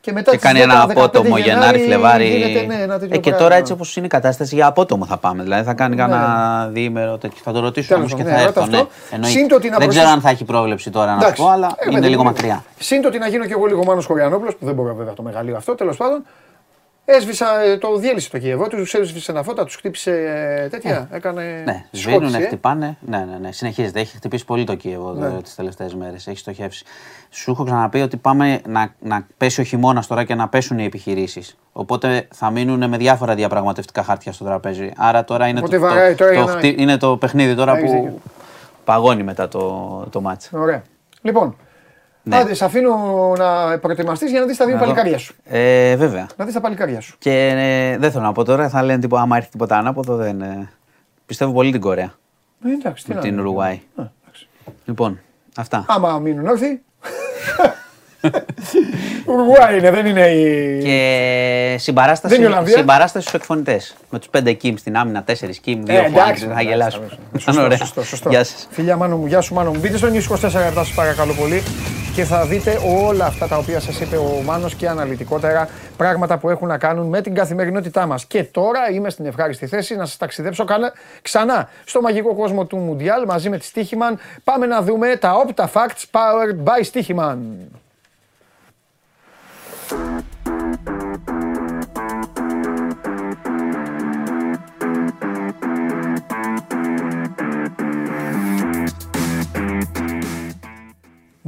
και μετά και κάνει ένα απότομο Γενάρη, Φλεβάρι. Ναι, ένα ε, και τώρα έτσι όπως είναι η κατάσταση για απότομο θα πάμε. Δηλαδή θα κάνει ναι. κανένα διήμερο τέτοιο. Θα το ρωτήσω όμως και ναι, θα έρθω. Ναι. Δεν ξέρω αν θα έχει πρόβλεψη τώρα να πω, αλλά ε, είναι λίγο μακριά. Σύντοτι να γίνω κι εγώ λίγο Μάνος Χωριανόπουλος, που δεν μπορώ βέβαια το μεγαλείο αυτό, τέλος πάντων. Έσβησα, ε, το διέλυσε το Κιεβό, τους έσβησε ένα φώτα, τους χτύπησε ε, τέτοια. Έκανε. Ναι, σβήνουν, χτυπάνε. Ναι, ναι, ναι. Συνεχίζεται. Έχει χτυπήσει πολύ το Κιεβό ναι. τις τελευταίες μέρες. Έχει στοχεύσει. Σου έχω ξαναπεί ότι πάμε να, να πέσει ο χειμώνας τώρα και να πέσουν οι επιχειρήσεις. Οπότε θα μείνουν με διάφορα διαπραγματευτικά χάρτια στο τραπέζι. Άρα τώρα είναι, το, το, το, το, είναι το παιχνίδι τώρα που παγώνει μετά το, το μάτς. Ωραία. Λοιπόν, ναι. Άντε, σε αφήνω να προετοιμαστείς για να δεις τα δύο παλικάρια σου. Ε, βέβαια. Να δεις τα παλικάρια σου. Και ε, δεν θέλω να πω τώρα, θα λένε τίποτα, άμα έρθει τίποτα ανάποδο, δεν. Ε, πιστεύω πολύ την Κορέα. Ε, εντάξει, με την Ουρουάη. Λοιπόν, αυτά. Άμα μείνουν όρθιοι. Ουρουάη είναι, δεν είναι η. Και συμπαράσταση, συμπαράσταση στους εκφωνητές. Με τους πέντε Κιμ στην άμυνα, τέσσερις Κιμ, δύο ε, Θα γελάσουμε. Σωστό, σωστό. Γεια σας. Φιλιά μάνο μου, γεια σου μάνο μου. Μπείτε στο News 24 λεπτά, σας παρακαλώ πολύ και θα δείτε όλα αυτά τα οποία σας είπε ο Μάνος και αναλυτικότερα πράγματα που έχουν να κάνουν με την καθημερινότητά μας. Και τώρα είμαι στην ευχάριστη θέση να σας ταξιδέψω ξανά στο μαγικό κόσμο του Μουντιάλ μαζί με τη Στίχημαν. Πάμε να δούμε τα Opta Facts powered by Στίχημαν.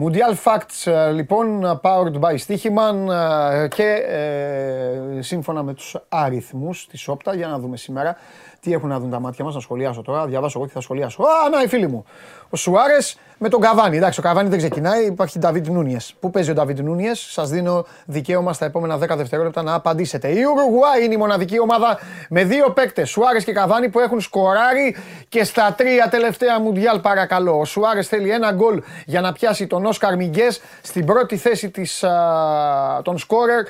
Mundial Facts ε, λοιπόν, powered by Stichiman ε, και ε, σύμφωνα με τους αριθμούς της Όπτα, για να δούμε σήμερα τι έχουν να δουν τα μάτια μας, να σχολιάσω τώρα, διαβάσω εγώ και θα σχολιάσω. Α, να, οι φίλοι μου. Ο Σουάρες με τον Καβάνι. Εντάξει, ο Καβάνι δεν ξεκινάει, υπάρχει ο Νταβίτ Νούνιες. Πού παίζει ο Νταβίτ Νούνιες, σας δίνω δικαίωμα στα επόμενα 10 δευτερόλεπτα να απαντήσετε. Η Ουρουγουάη είναι η μοναδική ομάδα με δύο παίκτες, Σουάρες και Καβάνι, που έχουν σκοράρει και στα τρία τελευταία μουντιάλ, παρακαλώ. Ο Σουάρες θέλει ένα γκολ για να πιάσει τον Όσκαρ Μιγκές στην πρώτη θέση της, α, των σκόρερ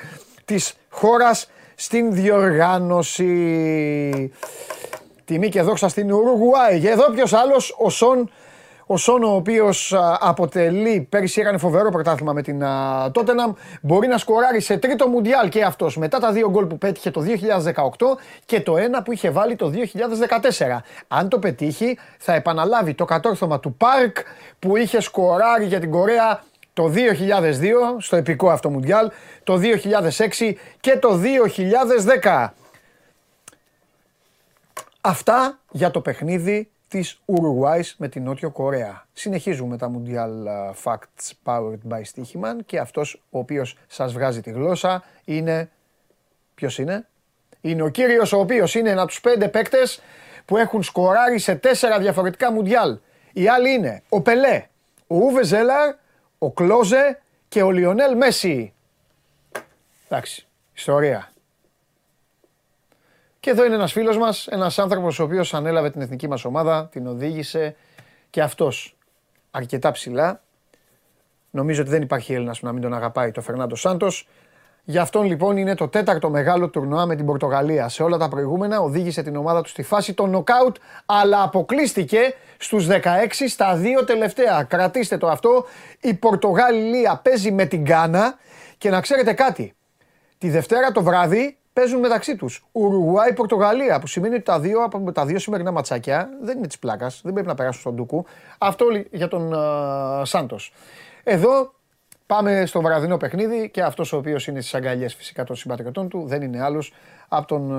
της χώρας στην διοργάνωση. Τιμή και δόξα στην Ουρουγουάη. Και εδώ ποιος άλλος, ο Σον ο Σόν, ο οποίος αποτελεί, πέρυσι έκανε φοβερό πρωτάθλημα με την Τότεναμ, μπορεί να σκοράρει σε τρίτο μουντιάλ και αυτός μετά τα δύο γκολ που πέτυχε το 2018 και το ένα που είχε βάλει το 2014. Αν το πετύχει, θα επαναλάβει το κατόρθωμα του Πάρκ που είχε σκοράρει για την Κορέα το 2002 στο επικό αυτό μουντιάλ, το 2006 και το 2010. Αυτά για το παιχνίδι της Ουρουάης με την Νότιο Κορέα. Συνεχίζουμε τα Mundial Facts powered by Stichiman και αυτός ο οποίος σας βγάζει τη γλώσσα είναι... Ποιος είναι; Είναι ο κύριος ο οποίος είναι ένα από τους πέντε παίκτες που έχουν σκοράρει σε τέσσερα διαφορετικά Mundial. Οι άλλοι είναι ο Πελέ, ο Ούβε Ζέλαρ, ο Κλόζε και ο Λιονέλ Μέση. Εντάξει, ιστορία. Και εδώ είναι ένας φίλος μας, ένας άνθρωπος ο οποίος ανέλαβε την εθνική μας ομάδα, την οδήγησε και αυτός αρκετά ψηλά. Νομίζω ότι δεν υπάρχει Έλληνας που να μην τον αγαπάει, το Φερνάντο Σάντος. Γι' αυτόν λοιπόν είναι το τέταρτο μεγάλο τουρνουά με την Πορτογαλία. Σε όλα τα προηγούμενα οδήγησε την ομάδα τους στη φάση των νοκάουτ, αλλά αποκλείστηκε στους 16 στα δύο τελευταία. Κρατήστε το αυτό. Η Πορτογαλία παίζει με την Γκάνα και να ξέρετε κάτι. Τη Δευτέρα το βράδυ παίζουν μεταξύ τους. Ουρουγουάη-Πορτογαλία, που σημαίνει ότι τα δύο, από τα δύο σημερινά ματσάκια δεν είναι της πλάκας, δεν πρέπει να περάσουν στον Ντούκου. Αυτό για τον uh, Σάντος. Εδώ πάμε στο βραδινό παιχνίδι και αυτός ο οποίος είναι στις αγκαλιές φυσικά των συμπατριωτών του δεν είναι άλλος από τον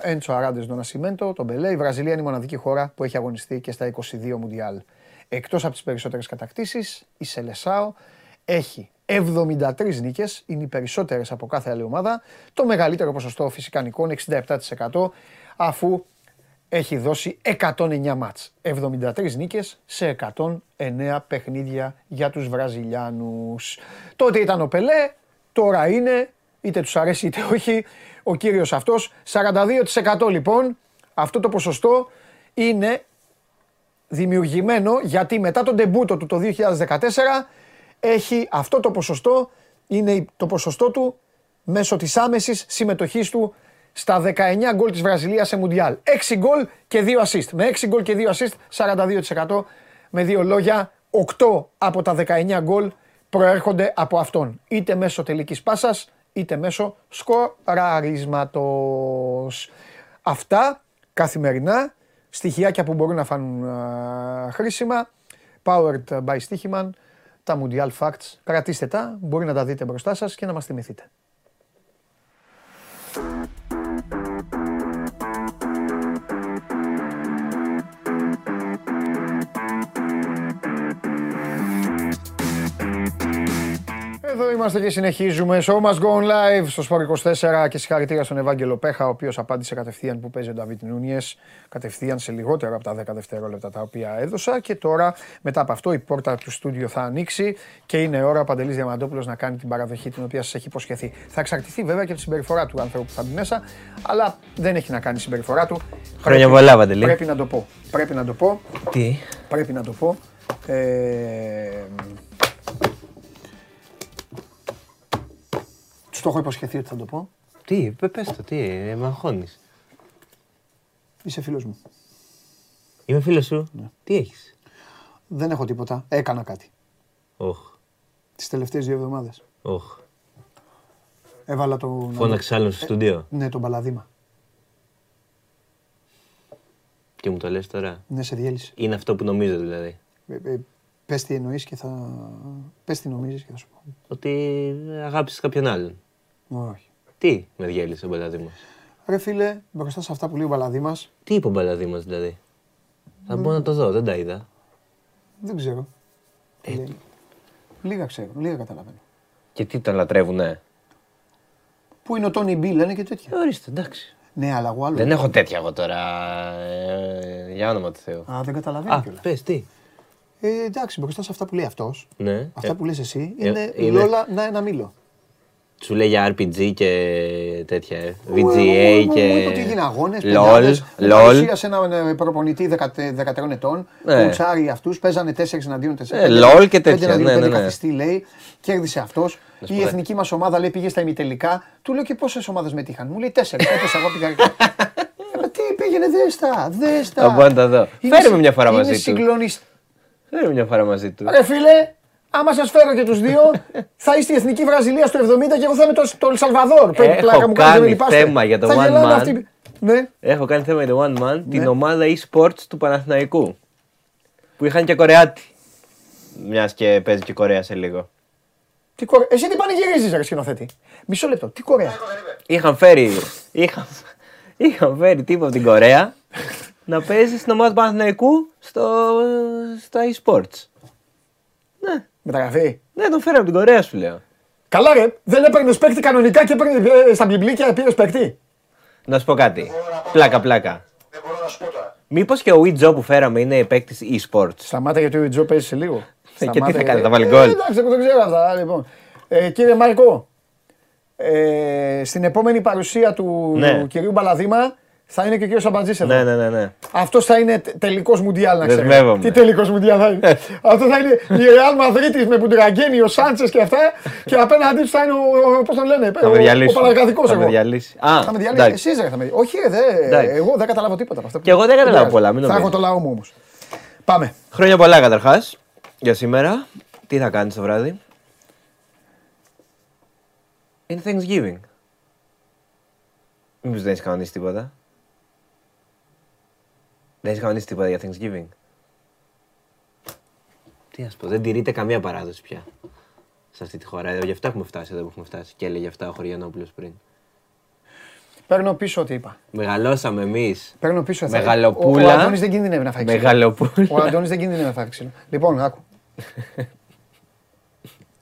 Έντσο Αράντες Νασιμέντο, τον Μπελέ. Η Βραζιλία είναι η μοναδική χώρα που έχει αγωνιστεί και στα 22 Μουντιάλ. Εκτός από τις περισσότερες κατακτήσεις, η Σελεσάο έχει 73 νίκες, είναι οι περισσότερες από κάθε άλλη ομάδα. Το μεγαλύτερο ποσοστό φυσικά νικών, 67%, αφού έχει δώσει 109 μάτς. 73 νίκες σε 109 παιχνίδια για τους Βραζιλιάνους. Τότε ήταν ο Πελέ, τώρα είναι, είτε τους αρέσει είτε όχι, ο κύριος αυτός. 42% λοιπόν, αυτό το ποσοστό είναι δημιουργημένο γιατί μετά τον τεμπούτο του το 2014 έχει αυτό το ποσοστό, είναι το ποσοστό του μέσω της άμεσης συμμετοχής του στα 19 γκολ της Βραζιλίας σε Μουντιάλ. 6 γκολ και 2 assist. Με 6 γκολ και 2 assist, 42%. Με δύο λόγια, 8 από τα 19 γκολ προέρχονται από αυτόν. Είτε μέσω τελικής πάσας, είτε μέσω σκοραρίσματος. Αυτά καθημερινά, στοιχειάκια που μπορούν να φανούν χρήσιμα. Powered by Stichiman τα Mundial Facts. Κρατήστε τα, μπορεί να τα δείτε μπροστά σας και να μας θυμηθείτε. Εδώ είμαστε και συνεχίζουμε. Show must go live στο Sport 24 και συγχαρητήρια στον Ευάγγελο Πέχα, ο οποίος απάντησε κατευθείαν που παίζει ο Νταβίτ Νούνιες. Κατευθείαν σε λιγότερο από τα 10 δευτερόλεπτα τα οποία έδωσα. Και τώρα, μετά από αυτό, η πόρτα του στούντιο θα ανοίξει και είναι ώρα ο Παντελής Διαμαντόπουλος να κάνει την παραδοχή την οποία σας έχει υποσχεθεί. Θα εξαρτηθεί βέβαια και από τη συμπεριφορά του άνθρωπου που θα μπει μέσα, αλλά δεν έχει να κάνει η συμπεριφορά του. Χρόνια πολλά, Παντελή. Πρέπει να το πω. Πρέπει να το πω. Τι; Πρέπει να το πω. Ε, Του το έχω υποσχεθεί ότι θα το πω. Τι, πες το, τι, ε, με αγχώνεις. Είσαι φίλος μου. Είμαι φίλος σου; Ναι. Τι έχεις; Δεν έχω τίποτα. Έκανα κάτι. Όχ. Τις τελευταίες δύο εβδομάδες. Όχ. Έβαλα τον... Φώναξε άλλον στο στούντιο; Ναι, τον Παλαδήμα. Και μου το λες τώρα; Ναι, σε διέλυσε. Είναι αυτό που νομίζω δηλαδή. Ε, ε, πες τι εννοείς και θα... Πες τι νομίζεις και θα σου πω. Ότι αγάπησες κάποιον άλλον. Όχι. Τι με διέλυσε ο Μπαλαδήμας. Ρε φίλε, μπροστά σε αυτά που λέει ο Μπαλαδήμας... Τι είπε ο Μπαλαδήμας δηλαδή; Θα μπω να το δω, δεν τα είδα. Δεν ξέρω. Ε, λέει. Λίγα ξέρω, λίγα καταλαβαίνω. Και τι τον λατρεύουνε; Πού είναι ο Τόνι Μπι, λένε και τέτοια. Ορίστε, εντάξει. Ναι, αλλά εγώ άλλο. Δεν έχω τέτοια εγώ τώρα. Ε, για όνομα του Θεού. Α, δεν καταλαβαίνω Α, κιόλας. πες τι; Ε, εντάξει, μπροστά σε αυτά που λέει αυτός, Ναι. αυτά Ε, που λες εσύ, ε, είναι είναι- Λόλα να ένα μήλο. Σου λέει για RPG και τέτοια. ε, Μου- VGA μου- και. Μου είπε ότι έγινε αγώνες. LOL. Μου LOL. παρουσίασε έναν ε, προπονητή 13 ετών. Ναι. Κουτσάρι αυτούς. Παίζανε 4 εναντίον 4. Ε, LOL και τέτοια, ναι, ναι, ναι. καθιστή λέει. Κέρδισε αυτός. Να σου Η πω, ε. εθνική μας ομάδα λέει πήγε στα ημιτελικά. Του λέω και πόσες ομάδες μετήχαν; Μου λέει 4. Έπεσα εγώ πήγα. Ε, Τι πήγαινε, δέστα, δέστα. Θα πάω να τα δω. Είναι Φέρε με συ- μια φορά είναι μαζί του. συγκλονισ- Φέρε με μια φορά μαζί του. Ρε φίλε, άμα σας φέρω και τους δύο, θα είστε η εθνική Βραζιλία στο 70 και εγώ θα είμαι το, το Ελσαλβαδόρ. Πρέπει Έχω πλάκα μου κάνετε, κάνει μην λυπάστε. θέμα για το Θα one γελάνε man. αυτοί. Ναι. Έχω κάνει θέμα για το One Man Ναι. την ομάδα e-sports του Παναθηναϊκού. Που είχαν και Κορεάτη. Μιας και παίζει και Κορέα σε λίγο. Τι κορε... Εσύ τι πανηγυρίζεις ρε σκηνοθέτη; Μισό λεπτό. Τι Κορέα; Είχαν φέρει. Είχαν, είχαν φέρει τύπο από την Κορέα να παίζει στην ομάδα του Παναθηναϊκού στο, στα e-sports. Ναι, Μεταγραφή. ναι, τον φέρε από την Κορέα σου λέω. Καλά ρε. Δεν έπαιρνε παίκτη κανονικά και έπαιρνε ε, στα μπιμπλίκια πήρε παίκτη. Να σου πω κάτι. Πλάκα, πλάκα. Δεν μπορώ να σου πω τώρα. Μήπως και ο Witjo που φέραμε είναι παίκτης e-sports; Σταμάτα γιατί ο Ιτζό παίζει σε λίγο. Ε, και τι Σταμάτα θα γιατί- κάνει, θα βάλει Ε, γκολ. Εντάξει, εγώ δεν ξέρω αυτά. Λοιπόν. Ε, κύριε Μάρκο, ε, στην επόμενη παρουσία του Ναι. κυρίου Μπαλαδήμα Θα είναι και ο κύριος Σαμπατζής εδώ. Ναι, ναι, ναι. ναι. Αυτός θα είναι τελικός Μουντιάλ, να ξέρετε. Δεσμεύομαι. Τι τελικός Μουντιάλ θα είναι. Αυτό θα είναι η Ρεάλ Μαδρίτη με Πουντραγκένι, ο Σάντσες και αυτά. και απέναντί τους θα είναι ο. Πώς τον λένε, Θα με ο, διαλύσει. ο Παναγρατικό Θα με εγώ. διαλύσει. Α, Θα με διαλύσει. εντάξει. Εσύ δεν θα με διαλύσει. Όχι, ρε, δε, Εντάξει. εγώ δεν καταλάβω τίποτα από αυτά. Και εγώ δεν καταλάβω πειράζει. πολλά, μην Θα έχω νομίζεις. το λαό μου όμως. Πάμε. Χρόνια πολλά καταρχάς για σήμερα. Τι θα κάνεις το βράδυ; Είναι Thanksgiving. Μήπως δεν έχεις κανονίσει τίποτα; Δεν έχεις κανονίσει τίποτα για Thanksgiving. Τι να σου πω, δεν τηρείται καμία παράδοση πια σε αυτή τη χώρα. Ε, Γι' αυτό έχουμε φτάσει εδώ που έχουμε φτάσει. Και έλεγε αυτά ο Χωριανόπουλος πριν. Παίρνω πίσω ό,τι είπα. Μεγαλώσαμε εμείς. Παίρνω πίσω αυτά. Μεγαλοπούλα. Ο, ο Αντώνης δεν κινδυνεύει να φάει ξύλο. Μεγαλοπούλα. Ο Αντώνης δεν κινδυνεύει να φάει ξύλο. Λοιπόν, άκου.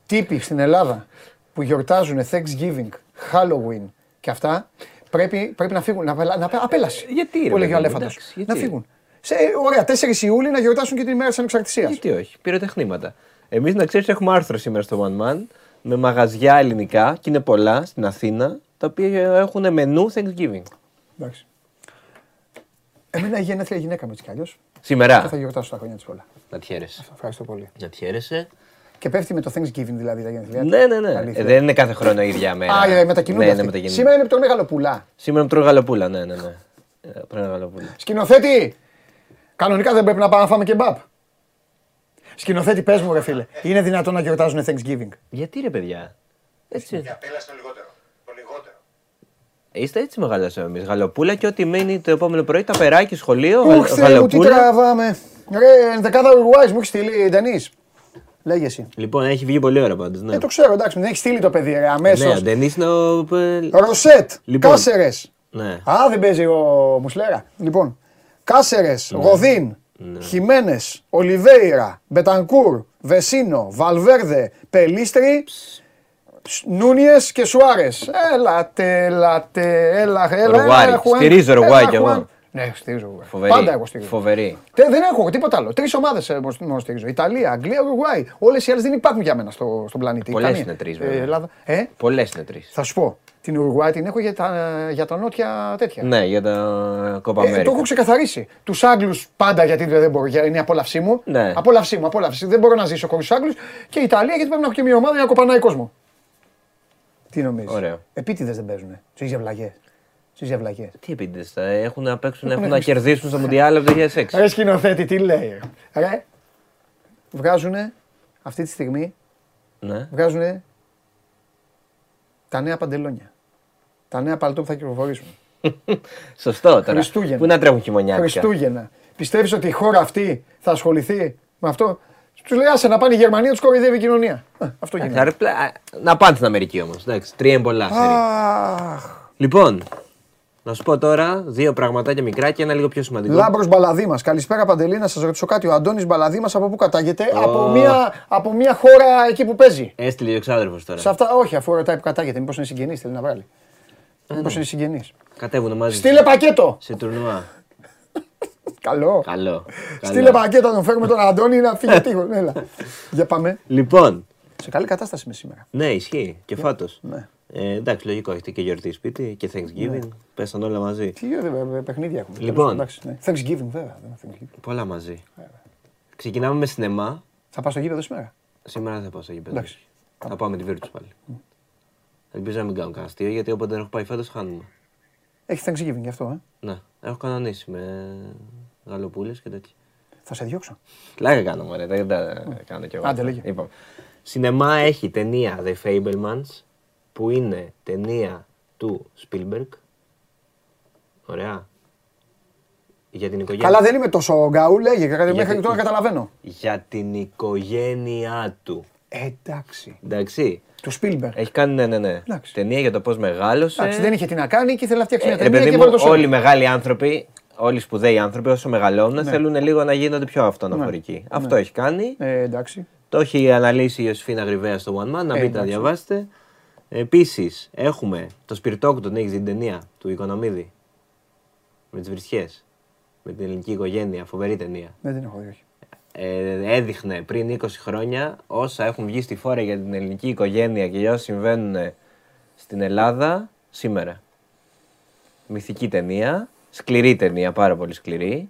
Τύποι στην Ελλάδα που γιορτάζουν Thanksgiving, Halloween και αυτά πρέπει, πρέπει να φύγουν. Να, απελα- να, απέλαση. Γιατί, ρε Που έλεγε ο παιδί μου, Αλέφαντος. εντάξει, Να γιατί; φύγουν. Σε, ωραία, 4 Ιούλη να γιορτάσουν και την ημέρα της ανεξαρτησίας. Γιατί όχι, πυροτεχνήματα. Εμείς να ξέρεις, έχουμε άρθρο σήμερα στο One Man με μαγαζιά ελληνικά και είναι πολλά στην Αθήνα τα οποία έχουν μενού Thanksgiving. Εντάξει. Εμένα η γενέθλια γυναίκα μου έτσι κι αλλιώς. Και θα Σήμερα. γιορτάσω τα χρόνια της πολλά. Να τη χαίρεσαι. Ευχαριστώ πολύ. Να τη χαίρεσαι. Και πέφτει με το Thanksgiving δηλαδή τα γενέθλιά της. Ναι, ναι, ναι. Αλήθεια. Ε, δεν είναι κάθε χρόνο η ίδια μέρα. Α, ε, μετακινούνται Ναι, αυτοί. ναι, μετακινούνται. Σήμερα είναι το μεγάλο πουλά. Σήμερα με τρώω γαλοπούλα, ναι, ναι, ναι. Ε, Τρώω γαλοπούλα. Σκηνοθέτη, κανονικά δεν πρέπει να πάμε να φάμε κεμπάπ. Σκηνοθέτη, πες μου ρε φίλε, είναι δυνατόν να γιορτάζουν Thanksgiving; Γιατί ρε παιδιά; Έτσι. Απέλασε το λιγότερο. Το λιγότερο. Είστε έτσι μεγαλώσαμε εμείς. Γαλοπούλα και ό,τι μένει το επόμενο πρωί, τα περάκι, σχολείο, Ούχ, γαλ- Θεέ μου, τι γαλοπούλα. τραβάμε. Ρε, ενδεκάδα Ουρουάης μου έχει στείλει Ντενής. Λέγε εσύ. Λοιπόν, έχει βγει πολύ ώρα πάντως. Ναι. Ε, το ξέρω, εντάξει, μου έχει στείλει το παιδί, ρε, ναι, αμέσως. ο Ντενής είναι ο. ε, Ροσέτ, Λοιπόν. Κάσερες. Ναι. Α, δεν παίζει ο Μουσλέρα. Λοιπόν, Κάσερες, Γοδίν, Χιμένες, Ολιβέηρα, Μπετανκούρ, Βεσίνο, Βαλβέρδε, Πελίστρι, Νούνιες και Σουάρες. Έλατε, έλατε, έλα, έλα. Ουρουγουάι. έλα, Χουάν. Στηρίζω Ουρουγουάι Έλα, κι εγώ. Χουάν. Ναι, στηρίζω Ουρουγουάι. Φοβερή. Πάντα εγώ στηρίζω. Φοβερή. Τε- δεν έχω τίποτα άλλο. Τρεις ομάδες μόνο στηρίζω. Ιταλία, Αγγλία, Ουρουγουάι. Όλες οι άλλες δεν υπάρχουν για μένα στο, στον πλανήτη. Πολλές Καμία. είναι τρεις, Ε, βέβαια. Ελλάδα. Ε, Πολλές είναι τρεις. θα σου πω. Την Ουρουγουάι την έχω για τα, για τα νότια τέτοια. Ναι, για τα Κόπα Ε, το Αμέρικα. έχω ξεκαθαρίσει. Τους Άγγλους πάντα γιατί δεν μπορώ, για- είναι η απόλαυσή μου. Ναι. Απόλαυσή μου, απόλαυση. Δεν μπορώ να ζήσω χωρίς τους Άγγλους. Και η Ιταλία γιατί πρέπει να έχω και μια ομάδα για να κοπανάει κόσμο. Τι νομίζεις; Ωραίο. Επίτηδες δεν παίζουν. Στι διαβλαγέ. Στις διαβλαγέ. Τι επίτηδες θα έχουν να παίξουν, έχουν να κερδίσουν στο Μουντιάλ από το 2006. Ρε σκηνοθέτη, τι λέει. Ρε. Βγάζουν αυτή τη στιγμή Ναι. βγάζουν τα νέα παντελόνια. Τα νέα παλτό που θα κυκλοφορήσουν. Σωστό τώρα. Χριστούγεννα. Πού να τρέχουν χειμωνιάτικα. Χριστούγεννα. Πιστεύεις ότι η χώρα αυτή θα ασχοληθεί με αυτό; Τους λέει άσε να πάνε η Γερμανία, τους κοροϊδεύει η κοινωνία. Ε, αυτό Εντάξει, γίνεται. ρε, πλα- Να πάνε στην Αμερική όμως. Τρία είναι πολλά. σερί. Αχ. Λοιπόν, να σου πω τώρα δύο πραγματάκια μικρά και ένα λίγο πιο σημαντικό. Λάμπρος Μπαλαδίμα. Καλησπέρα Παντελή, να σας ρωτήσω κάτι. Ο Αντώνης Μπαλαδίμα από πού κατάγεται, από, μια, από μια χώρα εκεί που παίζει. Έστειλε ο εξάδελφος τώρα. Σε αυτά, όχι, αφού ρωτάει που κατάγεται. Μήπως είναι συγγενής, θέλει να βγάλει. Μήπως είναι συγγενής. Κατέβουν μαζί. Στείλε πακέτο. Σε τουρνουά. Καλό. Καλό. Στείλε πακέτο να τον φέρουμε τον Αντώνη να φύγει τείχο. Έλα. Για πάμε. Λοιπόν, Σε καλή κατάσταση με σήμερα. ναι, ισχύει. Και φάτο. Ναι. Ε, εντάξει, λογικό. Έχετε και γιορτή σπίτι και Thanksgiving. Πέσαν όλα μαζί. Τι ε, ε, παιχνίδια έχουμε. Λοιπόν. Εντάξει, ναι. Thanksgiving βέβαια. δεν είναι Thanksgiving. Πολλά μαζί. Ξεκινάμε με σινεμά. Θα πάω στο γήπεδο σήμερα; Σήμερα δεν θα πάω στο γήπεδο. Εντάξει. Θα πάω με τη Virtus πάλι. Ελπίζω να μην κάνω κανένα αστείο γιατί όποτε δεν έχω πάει φέτος χάνουμε. Έχει Thanksgiving γι' αυτό, ε; Ναι, έχω κανονίσει με γαλοπούλες και τέτοια. Θα σε διώξω. Πλάκα κάνω μωρέ, δεν τα κάνω κι εγώ. Άντε, λέγε. Λοιπόν, σινεμά έχει ταινία The Fabelmans που είναι ταινία του Spielberg. Ωραία. Για την οικογένεια. Καλά, δεν είμαι τόσο γκάου, λέγε. Μέχρι Γιατί- τώρα καταλαβαίνω. Για την οικογένειά του. Ε, εντάξει. Εντάξει. Του Spielberg. Έχει κάνει, ναι, ναι, ναι. Εντάξει. Ταινία για το πώς μεγάλωσε. Εντάξει, δεν είχε τι να κάνει και ήθελε να φτιάξει Ε, μια ρε ταινία παιδί και μου, βάλε το όλοι οι σώμα. μεγάλοι άνθρωποι, όλοι οι σπουδαίοι άνθρωποι, όσο μεγαλώνουν, Ναι. θέλουν λίγο να γίνονται πιο αυτοναφορικοί. Αυτό έχει κάνει. Ε, εντάξει. Το έχει αναλύσει η Ιωσήφινα Γρυβαία στο One Man, να Ε, μπείτε να εντάξει. διαβάσετε. Επίσης, έχουμε το Σπιρτόκου, τον έχεις δει την ταινία του Οικονομίδη; Με τις βρισιέ. Με την ελληνική οικογένεια, φοβερή ταινία. Δεν την έχω δει, όχι. Ε, έδειχνε πριν 20 χρόνια όσα έχουν βγει στη φόρα για την ελληνική οικογένεια και για όσα συμβαίνουν στην Ελλάδα σήμερα. Μυθική ταινία. Σκληρή ταινία, πάρα πολύ σκληρή.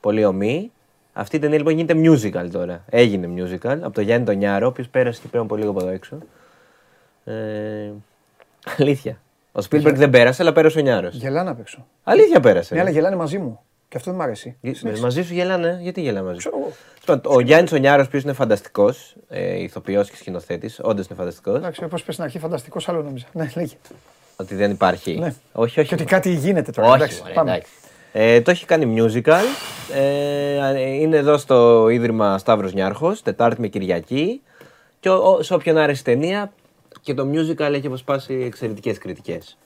Πολύ ομή. Αυτή η ταινία λοιπόν γίνεται musical τώρα. Έγινε musical από τον Γιάννη τον Νιάρο, ο οποίος πέρασε και πριν από λίγο από εδώ έξω. Ε, αλήθεια. Ο Spielberg δεν πέρασε, αλλά πέρασε ο Νιάρος. Γελάνε απ' έξω. Αλήθεια πέρασε. Ναι, αλλά γελάνε μαζί μου. Και αυτό δεν μ' αρέσει. Ε, Μαζί σου γελάνε, γιατί γελάνε μαζί σου; Ξέρω εγώ. Λοιπόν, Ο Γιάννης ο Νιάρος, ο είναι φανταστικός, ε, ηθοποιός και σκηνοθέτης, όντως είναι φανταστικός. Εντάξει, όπως πες στην αρχή, φανταστικός άλλο νόμιζα. Ναι, λέγε. Ότι δεν υπάρχει. Ναι. Όχι, όχι. Και ότι κάτι γίνεται τώρα. Όχι, εντάξει, μωρέ, πάμε. εντάξει. Ε, το έχει κάνει musical. Ε, είναι εδώ στο Ίδρυμα Σταύρος Νιάρχος, Τετάρτη με Κυριακή. Και ο- ο- σε όποιον άρεσε η ταινία και το musical έχει αποσπάσει εξαιρετικές κριτικές.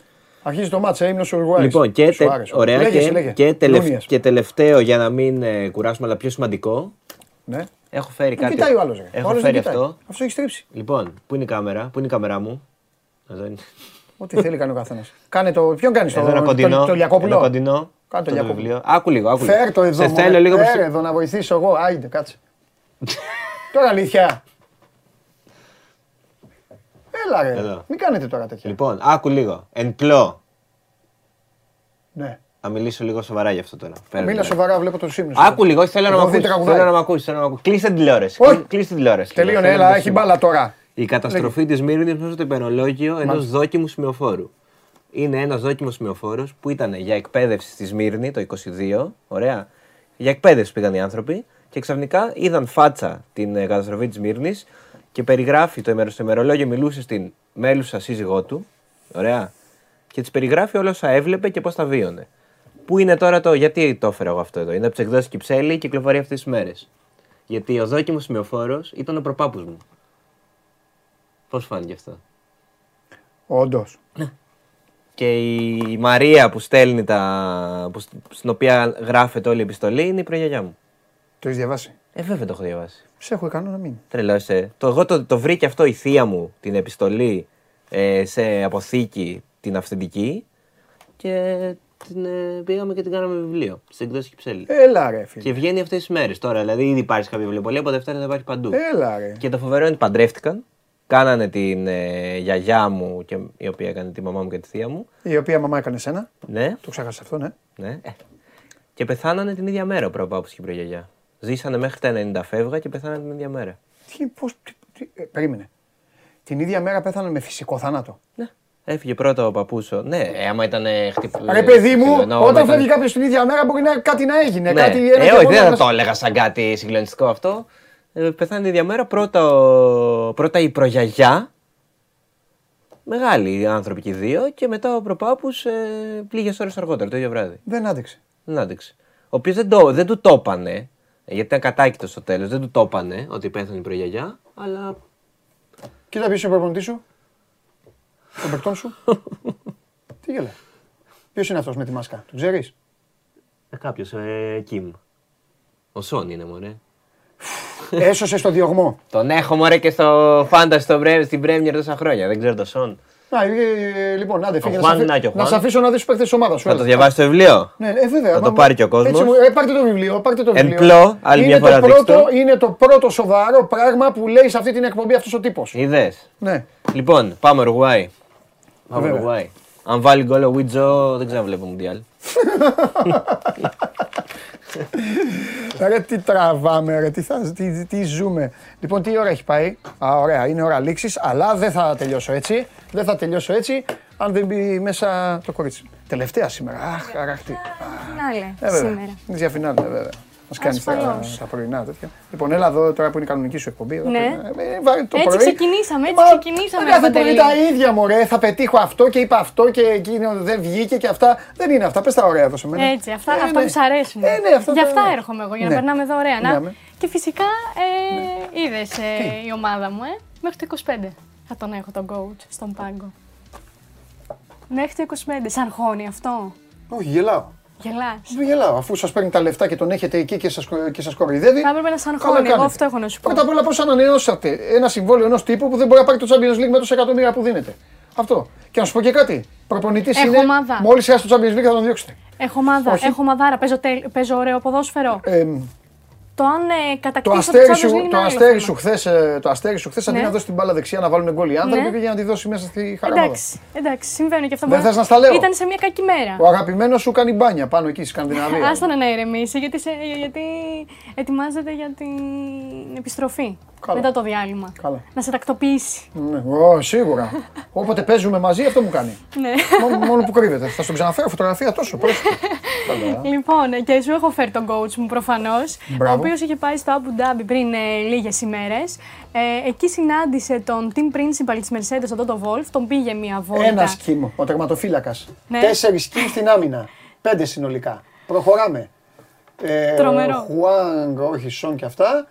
Αρχίζει το μάτσα, ήμουν ο Ουρουάη. Λοιπόν, και, τε- ωραία, λέγε, και, εσύ, λέγε. και, τελευ- Λούνιας. και τελευταίο για να μην ε, κουράσουμε, αλλά πιο σημαντικό, Ναι. έχω φέρει Τον κάτι. κοιτάει ο άλλος. Έχω φέρει αυτό. Αυτό έχει στρίψει. Λοιπόν, πού είναι η κάμερα, πού είναι η κάμερά μου. Εδώ είναι. Ό,τι θέλει κάνει ο καθένας. Κάνε το. Ποιον κάνεις το, Εδώ ένα κοντινό. το, το Λιακόπουλο; Ένα κοντινό. Κάνε το Αυτό Λιακόπουλο. βιβλίο. Άκου λίγο, άκου λίγο. Φέρ το εδώ. Σε μωρέ. θέλω λίγο Φέρ προς- εδώ να βοηθήσω εγώ. Άιντε, κάτσε. τώρα αλήθεια. Έλα ρε. Εδώ. Μην κάνετε τώρα τέτοια. Λοιπόν, άκου λίγο. Εν πλώ. Ναι. Θα μιλήσω λίγο σοβαρά γι' αυτό τώρα. Φέρε Μίλα το. σοβαρά, βλέπω το σύμνο. Άκου λίγο, όχι, θέλω να Εγώ με δείτε ακούσει. τραγουδάει. Θέλω να με ακούσει. Θέλω να με ακούσει. Κλείστε την τηλεόραση. Όχι. Κλεί- Κλείστε την τηλεόραση. Τελείωνε, Θέλω να έλα, το έχει σημείο. μπάλα τώρα. Η καταστροφή της Μύρνης μέσα στο υπερολόγιο ενός Μάλιστα. δόκιμου σημειοφόρου. Είναι ένας δόκιμος σημειοφόρος που ήταν για εκπαίδευση στη Σμύρνη το 22. Ωραία. Για εκπαίδευση πήγαν οι άνθρωποι και ξαφνικά είδαν φάτσα την ε, καταστροφή της Μύρνης και περιγράφει το ημερο- στο ημερολόγιο, μιλούσε στην μέλουσα σύζυγό του. Ωραία. Και της περιγράφει όλα όσα έβλεπε και πώς τα βίωνε. Πού είναι τώρα το. Γιατί το έφερα εγώ αυτό εδώ; Είναι από τις εκδόσεις Κυψέλη, κυκλοφορεί αυτές τις μέρες. Γιατί ο δόκιμος σημειοφόρος ήταν ο προπάπους μου. Πώς φάνηκε αυτό; Όντως. Και η Μαρία που στέλνει τα. Που, σ- στην οποία γράφεται όλη η επιστολή είναι η προγιαγιά μου. Το έχεις διαβάσει; Ε, βέβαια το έχω διαβάσει. Σε έχω ικανό να μην. Τρελό είσαι. Το, εγώ το, το βρήκε αυτό η θεία μου την επιστολή ε, σε αποθήκη την αυθεντική και την, ε, πήγαμε και την κάναμε βιβλίο στην εκδόση Κυψέλη. Έλα ρε φίλε. Και βγαίνει αυτές τις μέρες τώρα. Δηλαδή ήδη υπάρχει κάποια βιβλιοπολία, από Δευτέρα θα υπάρχει παντού. Έλα ρε. Και το φοβερό είναι ότι παντρεύτηκαν. Κάνανε την ε, γιαγιά μου, και, η οποία έκανε τη μαμά μου και τη θεία μου. Η οποία μαμά έκανε σένα. Ναι, Το ξέχασε αυτό, ναι. ναι. Ε. Και πεθάνανε την ίδια μέρα ο προπάπους και η προγιαγιά. Ζήσανε μέχρι τα 90 φεύγα και πεθάνανε την ίδια μέρα. Τι, πώς, τι, τι, ε, περίμενε. Την ίδια μέρα πέθανε με φυσικό θάνατο. Ναι. Έφυγε πρώτα ο παππούσο. Ναι, ε, άμα ήταν χτυπημένο. Ρε παιδί μου, όταν φεύγει κάποιος την ίδια μέρα μπορεί να κάτι να έγινε. Ναι. Κάτι, ένα ε, όχι, γεγονός δεν θα να- το έλεγα σαν κάτι συγκλονιστικό αυτό. Ε, πεθάνει την ίδια μέρα. Πρώτα, ο- πρώτα η προγιαγιά. Μεγάλοι άνθρωποι και οι δύο. Και μετά ο προπάπους ε, λίγες ώρες αργότερα, το ίδιο βράδυ. Δεν άντεξε. Δεν άντεξε. Ο οποίος δεν, το, δεν του το έπανε, γιατί ήταν κατάκητος στο τέλος, δεν του το έπανε ότι πέθανε η προγιαγιά, αλλά. Κοίτα ποιος είναι ο προπονητής σου. Τον παιχτών σου. Τι γελά. Ποιος είναι αυτός με τη μάσκα, τον ξέρεις; Ε, Κάποιος, ε, Κιμ. Ο Σόν είναι μωρέ. Έσωσε στο διωγμό. Τον έχω μωρέ και στο Φάνταση στο Πρέ- στην Πρέμιερ τόσα χρόνια. Δεν ξέρω το Σόν. Να, ε, ε, λοιπόν, άντε, φύγε να, Χουάν, σε αφή- να και ο να σε Χουάν. αφήσω να δεις του παίκτε τη ομάδα σου. Θα έλα. το διαβάσει το βιβλίο; Ναι, ε, βέβαια. Θα το μα- πάρει και ο κόσμος; Έτσι μου- ε, πάρτε το βιβλίο, πάρτε το Εν βιβλίο. πλώ, άλλη είναι μια φορά το δείξτε πρώτο, το. Είναι το πρώτο σοβαρό πράγμα που λέει σε αυτή την εκπομπή αυτός ο τύπος. Είδες; Ναι. Λοιπόν, πάμε Ουρουγουάη. Πάμε Βέβαια. Ουρουγουάη. Αν βάλει γκολ ο Βίτζο, δεν ξέρω να βλέπω Μουντιάλ. Ρε τι τραβάμε, ρε, τι, θα, τι, τι ζούμε. Λοιπόν, τι ώρα έχει πάει; Α, ωραία, είναι ώρα λήξης, αλλά δεν θα τελειώσω έτσι. Δεν θα τελειώσω έτσι, αν δεν μπει μέσα το κορίτσι. Τελευταία σήμερα. Αχ, αραχτή. Φινάλε Ε, βέβαια. σήμερα. Είναι για φινάλε, βέβαια. Μας κάνει τα, Ασφαλώς. τα πρωινά τέτοια. Λοιπόν, έλα εδώ τώρα που είναι η κανονική σου εκπομπή. εδώ Ναι. πρέπει να- ε, βάρε το Έτσι πρωί. ξεκινήσαμε, έτσι Μα, ξεκινήσαμε, Κάθε πρωί Παντελή. τα ίδια μωρέ. Θα πετύχω αυτό και είπα αυτό και εκείνο δεν βγήκε και αυτά. Δεν είναι αυτά. Πες τα ωραία εδώ σε μένα. Έτσι, αυτά, Ε, αυτά ναι. που σ' αρέσουν. Ε, ναι, αυτά Γι' τα- αυτά έρχομαι εγώ, για να Ναι. περνάμε εδώ ωραία. Να- Ναι, με. Και φυσικά ε, είδες η ομάδα μου, ε, μέχρι το 25 θα τον έχω τον coach στον πάγκο. Μέχρι το 25. Σ' αρχώνει αυτό. Όχι, γελάω. Γελάς. Δεν γελάω. Αφού σας παίρνει τα λεφτά και τον έχετε εκεί και σας και σας κοροϊδεύει. Θα έπρεπε να σ' καλά αγχώνει. Εγώ κάνετε. αυτό έχω να σου πω. Πρώτα απ' όλα, πώς ανανεώσατε ένα συμβόλαιο ενός τύπου που δεν μπορεί να πάρει το Champions League με τόσα εκατομμύρια που δίνετε; Αυτό. Και να σου πω και κάτι. Προπονητής Έχω είναι. ομάδα. Μόλις χάσει το Champions League θα τον διώξετε. Έχω ομάδα, Όχι. έχω ομαδάρα, παίζω, τέλ- παίζω ωραίο ποδόσφαιρο. Ε, Το αν ε, Το κατακτήσει αστέρι Champions σου, League είναι το άλλο αστέρι θέμα. σου χθες, ε, το αστέρι σου χθες, αντί Ναι. να δώσει την μπάλα δεξιά να βάλουν γκολ οι άνθρωποι, Ναι. πήγε να τη δώσει μέσα στη χαραμάδα. Εντάξει, εντάξει, συμβαίνει και αυτό. Δεν Μπορεί- θες να στα λέω. Ήταν σε μια κακή μέρα. Ο αγαπημένος σου κάνει μπάνια πάνω εκεί στη Σκανδιναβία. Άστον να ηρεμήσει, γιατί, σε, γιατί ετοιμάζεται για την επιστροφή. Καλά. Μετά το διάλειμμα. Καλά. Να σε τακτοποιήσει. Ναι, ω, σίγουρα. Όποτε παίζουμε μαζί, αυτό μου κάνει. ναι. μόνο, μόνο που κρύβεται. Θα στον ξαναφέρω φωτογραφία τόσο. πρόσεχε. Καλά. Λοιπόν, και σου έχω φέρει τον coach μου προφανώς, ο Μπράβο. οποίος είχε πάει στο Abu Dhabi πριν ε, λίγες ημέρες. Ε, εκεί συνάντησε τον team principal της Mercedes, τον Toto Wolf, τον πήγε μία βόλτα. Ένα σκύμ, ο τερματοφύλακας. Ναι. Τέσσερις σκύμ στην άμυνα. Πέντε συνολικά. Προχωράμε. Ε, Τρομερό. Ο Χουάνγκ, όχι Σον και αυτά.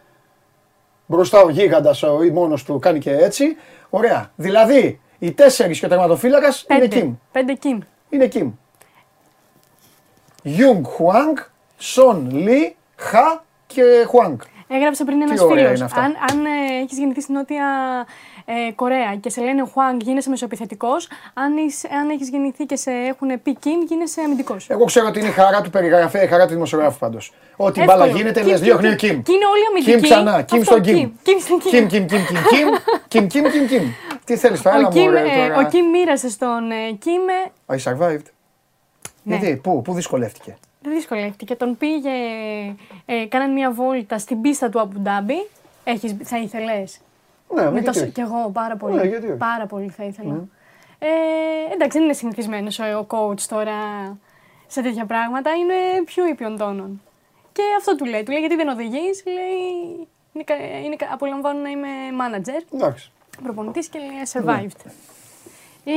Μπροστά ο γίγαντας, ο ή μόνος του κάνει και έτσι. Ωραία. Δηλαδή, οι τέσσερις και ο τερματοφύλακας είναι Πέντε. Κιμ. Πέντε Κιμ. Είναι Κιμ. Γιούγκ Χουάνγκ, Σον Λι, Χα και Χουάνγκ. Έγραψε πριν ένας Τι ωραία φίλος. είναι αυτά. Αν, αν ε, έχεις γεννηθεί στην Νότια ε, Κορέα και σε λένε Χουάνγκ, γίνεσαι μεσοεπιθετικό. Αν, είσαι- αν έχεις γεννηθεί και σε έχουν πει Κιμ, γίνεσαι αμυντικός. Εγώ ξέρω ότι είναι η χαρά του περιγραφέα, η χαρά του δημοσιογράφου πάντως. Ό,τι Εύκολο. μπάλα γίνεται, Kim, λες Kim, διώχνει ο Kim. Κιμ. Και είναι όλοι αμυντικοί. Κιμ ξανά, Κιμ Αυτό, στον Κιμ. Kim. Kim στην Kim. Κιμ, Κιμ, Κιμ, Κιμ, Κιμ. Κιμ, Κιμ, Κιμ, Κιμ. Τι θέλεις τώρα, Ο έλα μου, Kim, ωραία ε, τώρα. ο Kim μοίρασε στον ε, Kim. ε, I survived; Ναι. Γιατί, πού, πού δυσκολεύτηκε; Δεν δυσκολεύτηκε. Τον πήγε, ε, κάναν μια βόλτα στην πίστα του Αμπου Ντάμπι. Έχεις, θα ήθελες; Ναι, Με γιατί το, όχι. κι εγώ πάρα πολύ. Ναι, γιατί όχι. πάρα πολύ θα ήθελα. Ε, εντάξει, δεν είναι συνηθισμένος ο, ο coach τώρα σε τέτοια πράγματα. Είναι πιο ήπιον τόνων. Και αυτό του λέει. Του λέει γιατί δεν οδηγείς, λέει. Είναι, κα- είναι, κα- απολαμβάνω να είμαι manager, Εντάξει. προπονητής και λέει survived.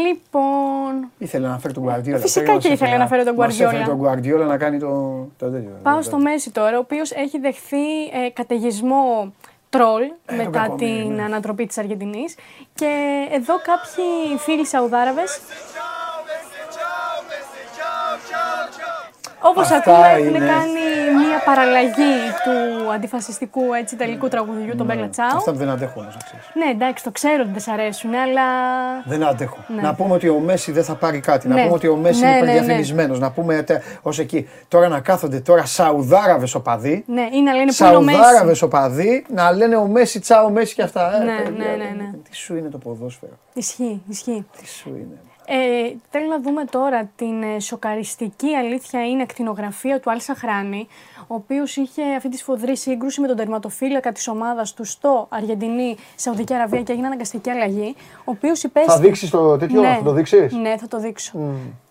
Λοιπόν, Ήθελε να φέρει τον Guardiola. Φυσικά Πρέπει και μας ήθελε έφερε να φέρει τον μας έφερε Guardiola. τον Guardiola να κάνει το, το τέτοιο. Πάω το- στο Μέση τώρα, ο οποίος έχει δεχθεί ε, καταιγισμό τρόλ μετά κακομοίρη, την ναι. ανατροπή της Αργεντινής και εδώ κάποιοι φίλοι Σαουδάραβες όπως Αυτά ακούμε έχουν είναι. κάνει μια παραλλαγή του αντιφασιστικού έτσι, τελικού τραγουδιού, τον Μπέγκλα Τσάου. Αυτά δεν αντέχω όμως, να ξέρεις. Ναι, εντάξει, το ξέρω ότι δεν σ' αρέσουν, αλλά Δεν αντέχω. Ναι. Να πούμε ότι ο Μέση δεν θα πάρει κάτι. Να Ναι. πούμε ότι ο Μέση Ναι, είναι ναι, ναι. υπερδιαφημισμένος. Να πούμε ως εκεί. Τώρα να κάθονται τώρα Σαουδάραβες οπαδοί. ναι, είναι να λένε που είναι ο Σαουδάραβες Μέση. οπαδοί να λένε ο Μέση, τσάο Μέση και αυτά. Ε, Ναι, παιδιά, ναι, ναι, ναι. Τι σου είναι το ποδόσφαιρο. Ισχύει, ισχύει. Τι σου είναι. Ε, θέλω να δούμε τώρα την ε, σοκαριστική αλήθεια είναι ακτινογραφία του Αλ Σαχράνη, ο οποίος είχε αυτή τη σφοδρή σύγκρουση με τον τερματοφύλακα της ομάδας του στο Αργεντινή, Σαουδική Αραβία και έγινε αναγκαστική αλλαγή. Ο οποίος υπέστη. Θα δείξεις το τέτοιο, ναι, θα το δείξεις; Ναι, θα το δείξω.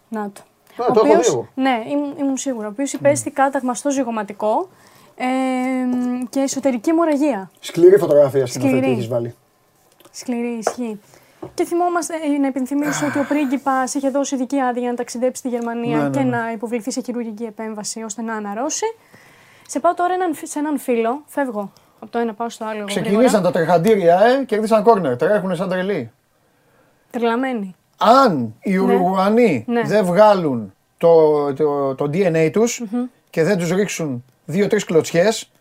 Να το. Α, Ο το έχω οποίος- δει εγώ. Ναι, ήμουν, ήμουν σίγουρα. Ο οποίος υπέστη κάταγμα στο ζυγοματικό ε, και εσωτερική αιμορραγία. Σκληρή φωτογραφία στην Σκληρή. οθέτη έχεις βάλει. Σκληρή ισχύ. Και θυμόμαστε ε, να υπενθυμίσω ότι ο πρίγκιπας είχε δώσει ειδική άδεια να ταξιδέψει στη Γερμανία Ναι, ναι, και ναι. να υποβληθεί σε χειρουργική επέμβαση ώστε να αναρρώσει. Σε πάω τώρα έναν, σε έναν φίλο, φεύγω από το ένα πάω στο άλλο. Ξεκινήσαν γρήγορα. τα τρεχαντήρια, ε, κερδίσαν κόρνερ. Τρέχουν σαν τρελοί. Τρελαμένοι. Αν οι Ουρουγουανοί Ναι. δεν βγάλουν το, το, το DNA τους και δεν τους ρίξουν δύο-τρεις κλωτσιές,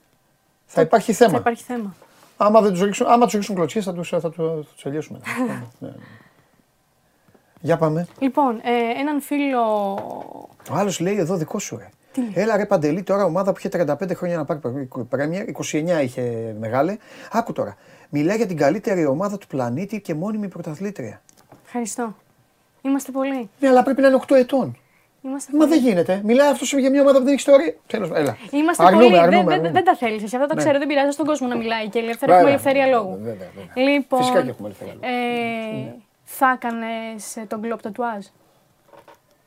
θα υπάρχει θέμα. Θα υπάρχει θέμα. Άμα, δεν τους ρίξουν, άμα τους ρίξουν κλωτσιές θα τους, θα, του- θα τους τελειώσουμε. Ναι, ναι. Για πάμε. Λοιπόν, ε, έναν φίλο. Ο άλλος λέει εδώ δικό σου ρε. Τι λέει; Έλα ρε Παντελή, τώρα ομάδα που είχε 35 χρόνια να πάρει πρέμιερ, 29 είχε μεγάλε. Άκου τώρα. Μιλάει για την καλύτερη ομάδα του πλανήτη και μόνιμη πρωταθλήτρια. Ευχαριστώ. Είμαστε πολλοί. Ναι, αλλά πρέπει να είναι 8 ετών. Είμαστε Μα πολλοί. δεν γίνεται. Μιλάει αυτός για μια ομάδα που δεν έχει ιστορία. Τέλος έλα. Είμαστε Αρνούμε, πολλοί. αρνούμε, δεν, δεν, αρνούμε. δεν τα θέλεις εσύ. Αυτό το Ναι. ξέρω. Δεν πειράζει στον κόσμο να μιλάει και ελεύθερα. Βέβαια, Έχουμε ελευθερία βέβαια, λόγου. βέβαια, βέβαια. Λοιπόν, Φυσικά και έχουμε ελευθερία λόγου. Ε, θα έκανες τον κλοπ τατουάζ;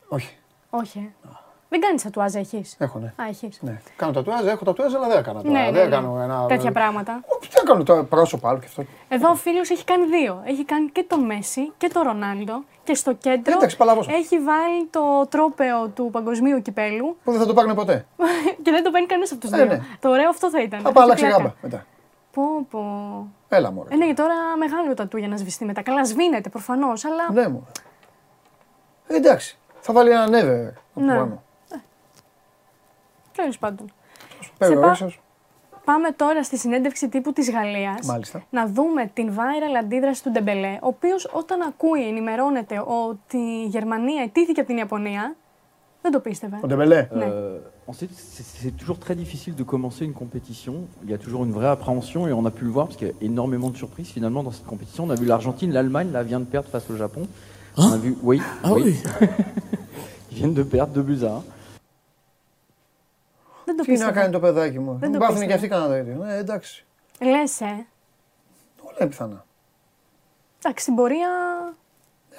Όχι. Όχι. ε. Δεν κάνεις τατουάζ, έχεις. Έχω, ναι. Α, έχεις. ναι. Κάνω τατουάζ, έχω τατουάζ, αλλά δεν έκανα τώρα. Ναι, ναι, δεν ναι. κάνω ένα. Τέτοια πράγματα. Τι έκανα τώρα, πρόσωπο άλλο και αυτό. Εδώ ο φίλος έχει κάνει δύο. Έχει κάνει και τον Μέση και τον Ρονάλντο και στο κέντρο Εντάξει, παλαβός. έχει βάλει το τρόπεο του παγκοσμίου κυπέλου Που δεν θα το πάρουν ποτέ. και δεν το παίρνει κανένας από τους Ε, δύο. ναι. Το ωραίο αυτό θα ήταν. Θα θα πάω είχε αλλάξει πλάκα. γάμπα μετά. Πω, πω. Έλα μου. Ε, ναι, και τώρα μεγάλο τατού για να σβηστεί μετά. Καλά, σβήνεται προφανώς, αλλά. Ναι, μου. Ε, εντάξει. Θα βάλει ένα never από Ναι. πάνω. Τέλος πάντων. Παίρνει πά- ο ίσως. Πάμε τώρα στη συνέντευξη τύπου της Γαλλίας Μάλιστα. να δούμε την viral αντίδραση του Ντεμπελέ, ο οποίος όταν ακούει, ενημερώνεται ότι η Γερμανία ηττήθηκε από την Ιαπωνία, δεν το πίστευε. Ο Ντεμπελέ. Ναι. Ε, Ensuite, c'est c'est toujours très difficile de commencer une compétition. Il y a toujours une vraie appréhension et on a pu le voir parce qu'il y a énormément de surprises finalement dans cette compétition. On a vu l'Argentine, l'Allemagne, là vient de perdre face au Japon. on a vu, oui, Ah oui. Ils viennent de perdre 2 buts à 1. Δεν το Τι να πίστευα. κάνει το παιδάκι μου; Δεν Δεν το πάθουν πίστευα. και αυτοί κανένα τέτοιο. Ε, εντάξει. Λες, ε. Όλα είναι πιθανά. Εντάξει, στην πορεία.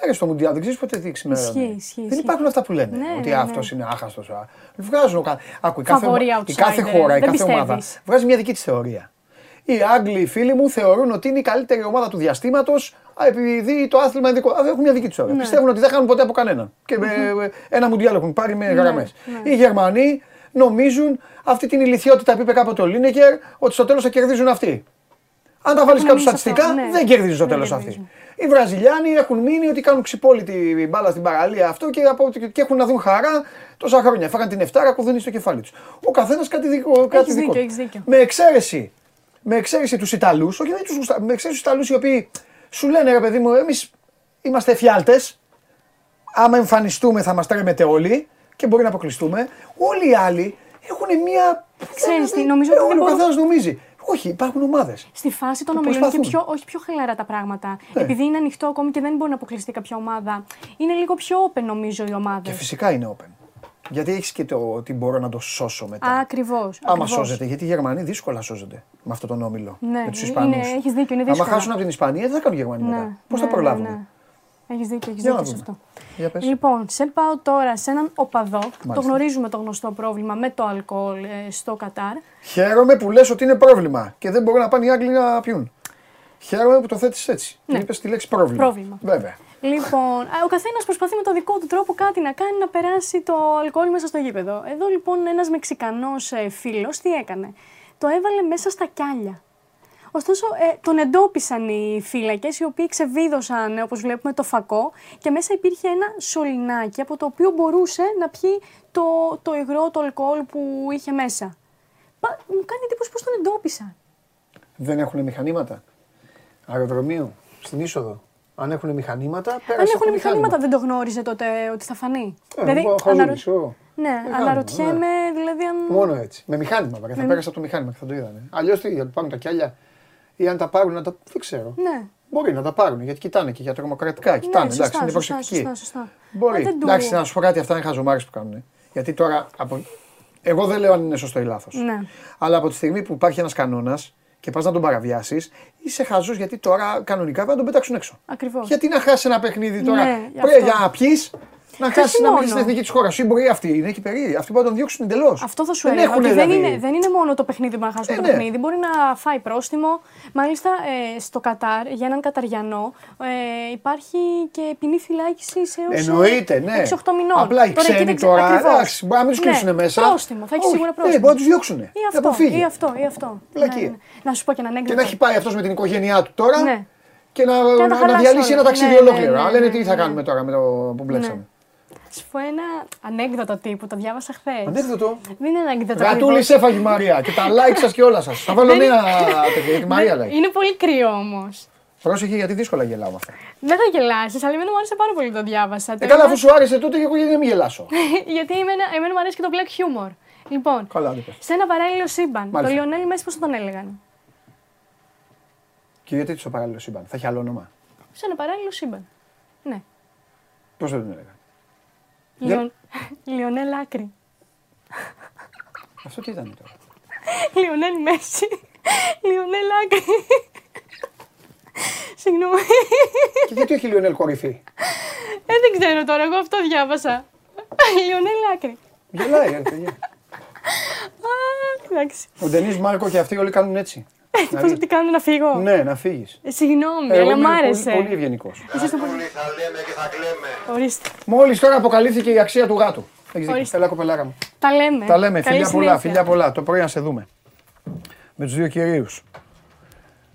Ε, στο Μουντιάλ δεν ξέρεις ποτέ τι ξημερώνει. Ισχύει, ισχύει, Δεν ισχύει. υπάρχουν αυτά που λένε. Ναι, ότι ναι, αυτός ναι. είναι άχαστος. Βγάζουν. κα- Άκου, η κάθε, Φαβορί η κάθε outsider, χώρα, η δεν κάθε ομάδα πιστεύεις. βγάζει μια δική της θεωρία. Οι Άγγλοι, οι φίλοι μου, θεωρούν ότι είναι η καλύτερη ομάδα του διαστήματος επειδή το άθλημα είναι δικό. Α, Έχουν μια δική τους θεωρία. Ναι. Πιστεύουν ότι δεν χάνουν ποτέ από κανέναν. Και με, ε, ένα Μουντιάλ έχουν πάρει με γραμμές. ναι. Οι Γερμανοί νομίζουν αυτή την ηλικιότητα που είπε κάποτε ο Λίνεκερ ότι στο τέλος θα κερδίζουν αυτοί. Αν τα βάλεις Έχουν κάτω μείνει σε αυτό, στατιστικά, ναι. δεν κερδίζουν στο Δεν τέλος αυτοί. κερδίζουν. Οι Βραζιλιάνοι έχουν μείνει ότι κάνουν ξυπόλυτη μπάλα στην παραλία αυτό και, από, και έχουν να δουν χαρά τόσα χρόνια. Φάγαν την Εφτάρα που δεν είναι στο κεφάλι τους. Ο καθένας κάτι δικό. Κάτι Έχεις δικό. δίκιο, του. έχεις δίκιο. Με εξαίρεση, με εξαίρεση τους Ιταλούς, όχι δεν τους γουστά, με εξαίρεση τους Ιταλούς οι οποίοι σου λένε ρε παιδί μου, εμείς είμαστε εφιάλτες. Άμα εμφανιστούμε θα μας τρέμετε όλοι και μπορεί να αποκλειστούμε. Όλοι οι άλλοι έχουν μία. Ξέρεις τι, νομίζω Ε, ότι δεν Ο μπορούν- καθένας νομίζει. Όχι, υπάρχουν ομάδες. Στη φάση των Που ομιλών είναι και προσπαθούν. πιο, όχι πιο χαλαρά τα πράγματα. Ναι. Επειδή είναι ανοιχτό ακόμη και δεν μπορεί να αποκλειστεί κάποια ομάδα. Είναι λίγο πιο open νομίζω οι ομάδες. Και φυσικά είναι open. Γιατί έχεις και το ότι μπορώ να το σώσω μετά. Ακριβώς. Άμα σώζεται, γιατί οι Γερμανοί δύσκολα σώζονται με αυτόν τον όμιλο. Ναι, με τους είναι- Ισπανού. έχεις δίκιο, είναι Άμα δύσκολα. χάσουν από την Ισπανία, δεν θα κάνουν οι Γερμανοί Ναι, μετά. Πώ ναι, θα προλάβουν; Ναι, ναι. Έχεις δίκιο, έχεις Για να δίκιο σε δούμε. αυτό. Για πες. Λοιπόν, σε πάω τώρα σε έναν οπαδό. Το Μάλιστα. γνωρίζουμε το γνωστό πρόβλημα με το αλκοόλ ε, στο Κατάρ. Χαίρομαι που λες ότι είναι πρόβλημα και δεν μπορούν να πάνε οι Άγγλοι να πιούν. Χαίρομαι που το θέτεις έτσι. Ναι. Είπες τη λέξη πρόβλημα. Πρόβλημα. Βέβαια. Λοιπόν, α, ο καθένας προσπαθεί με το δικό του τρόπο κάτι να κάνει να περάσει το αλκοόλ μέσα στο γήπεδο. Εδώ λοιπόν ένας Μεξικανός φίλος τι έκανε; Το έβαλε μέσα στα κιάλια. Ωστόσο, ε, τον εντόπισαν οι φύλακες, οι οποίοι ξεβίδωσαν, όπως βλέπουμε, το φακό και μέσα υπήρχε ένα σωληνάκι από το οποίο μπορούσε να πιει το, το υγρό, το αλκοόλ που είχε μέσα. Πα, μου κάνει εντύπωση πώς τον εντόπισαν. Δεν έχουν μηχανήματα; Αεροδρομίου, στην είσοδο; Αν έχουν μηχανήματα, Αν πέρασε έχουν το μηχανήματα, δεν το γνώριζε τότε ότι θα φανεί. Ε, εγώ χαζούλησω. Ναι, Μηχάνημα, αναρωτιέμαι δηλαδή αν. Μόνο έτσι. Με μηχάνημα βέβαια. Θα Με- πέρασε από το μηχάνημα και θα το είδανε. Αλλιώς τι, θα πάρουν τα κιάλια ή αν τα πάρουν να τα. Δεν ξέρω. Ναι. Μπορεί να τα πάρουν γιατί κοιτάνε και για τρομοκρατικά. Κοιτάνε, ναι, εντάξει, σωστά, είναι σωστά, προσεκτικοί. σωστά, σωστά. Μπορεί. Α, δεν του- Εντάξει, να σου πω κάτι, αυτά είναι χαζομάρες που κάνουν. Γιατί τώρα. Από... Εγώ δεν λέω αν είναι σωστό ή λάθος. Ναι. Αλλά από τη στιγμή που υπάρχει ένας κανόνας και πας να τον παραβιάσεις, είσαι χαζός γιατί τώρα κανονικά θα τον πετάξουν έξω. Ακριβώς. Γιατί να χάσει ένα παιχνίδι τώρα. Ναι, γι' Πρέπει αυτό. για να πιεις, να Και χάσει όχι να μην μόνο. στην εθνική της χώρας σου. Ή μπορεί αυτή, είναι εκεί περίεργη. Αυτοί μπορεί να τον διώξουν εντελώς. Αυτό θα σου έλεγα. Ότι δεν, είναι, δεν είναι μόνο το παιχνίδι που να χάσει Ε, το ναι. παιχνίδι. Μπορεί να φάει πρόστιμο. Μάλιστα ε, στο Κατάρ για έναν Καταριανό ε, υπάρχει και ποινή φυλάκιση έως Εννοείται, ναι. 6-8 μηνών. Απλά οι Τώρα, εκεί ξένοι δεν ξέρω- τώρα, ακριβώς. εντάξει, μπορεί να μην τους Ναι, κλείσουν μέσα. Πρόστιμο, θα έχει Όχι, σίγουρα ναι, πρόστιμο. μπορεί να τους διώξουν. Ή Να αυτό, αποφύγει. ή αυτό, ή αυτό. Βλακεία. Ναι, ναι. Να σου πω και ένα Και ανέκδοτο. να έχει πάει αυτός με την οικογένειά του τώρα Ναι. και να, Και να τα να, χαλάσει διαλύσει όλα. ένα ταξίδι Ναι, ναι, ολόκληρο. ναι, Αλλά λένε ναι, τι ναι. θα κάνουμε τώρα με το που μπλέξαμε. Σου πω ένα ανέκδοτο τύπου, το διάβασα χθες. Ανέκδοτο; Δεν είναι ανέκδοτο. Γατούλη ακριβώς. έφαγε η Μαρία και τα like σας και όλα σας. Θα βάλω Δεν- νέα τέτοια για τη Μαρία Δεν- like. Είναι πολύ κρύο όμως. Πρόσεχε γιατί δύσκολα γελάω με αυτά. Δεν θα γελάσεις, αλλά εμένα μου άρεσε πάρα πολύ το διάβασα. Ε, Το καλά, ένα- αφού σου άρεσε τότε, εγώ γιατί να μην γελάσω; Γιατί εμένα, εμένα μου αρέσει και το black humor. Λοιπόν, Καλά, δεν πες. σε ένα παράλληλο σύμπαν, το Μάλιστα. Λιονέλ Μέση πώς τον έλεγαν; Και γιατί στο παράλληλο σύμπαν, θα έχει άλλο όνομα; Σε ένα παράλληλο σύμπαν. Ναι. Πώς δεν τον έλεγα. Λιον... Λιονέλ Άκρη. Αυτό τι ήταν τώρα; Λιονέλ Μέση. Λιονέλ Άκρη. Συγγνώμη. Και γιατί όχι Λιονέλ κορυφή; Ε, δεν ξέρω τώρα, εγώ αυτό διάβασα. Λιονέλ Άκρη. Γελάει, ρε παιδιά. Α, εντάξει. Ο Ντενή Μάρκο και αυτοί όλοι κάνουν έτσι. Πώς τι κάνω να φύγω. Ναι, να φύγεις. Ε, Συγγνώμη, Εγώ αλλά μ' είμαι άρεσε. πολύ, πολύ ευγενικός. Είσαστε πολύ- Θα λέμε και θα κλαίμε. Ορίστε. Μόλις τώρα αποκαλύφθηκε η αξία του γάτου. Έχεις δίκιο. Ορίστε. Έλα, κοπελάρα μου. Τα λέμε. Τα λέμε. Καλή Φιλιά πολλά, συνέχεια. φιλιά πολλά. Το πρωί να σε δούμε. Με τους δύο κυρίους.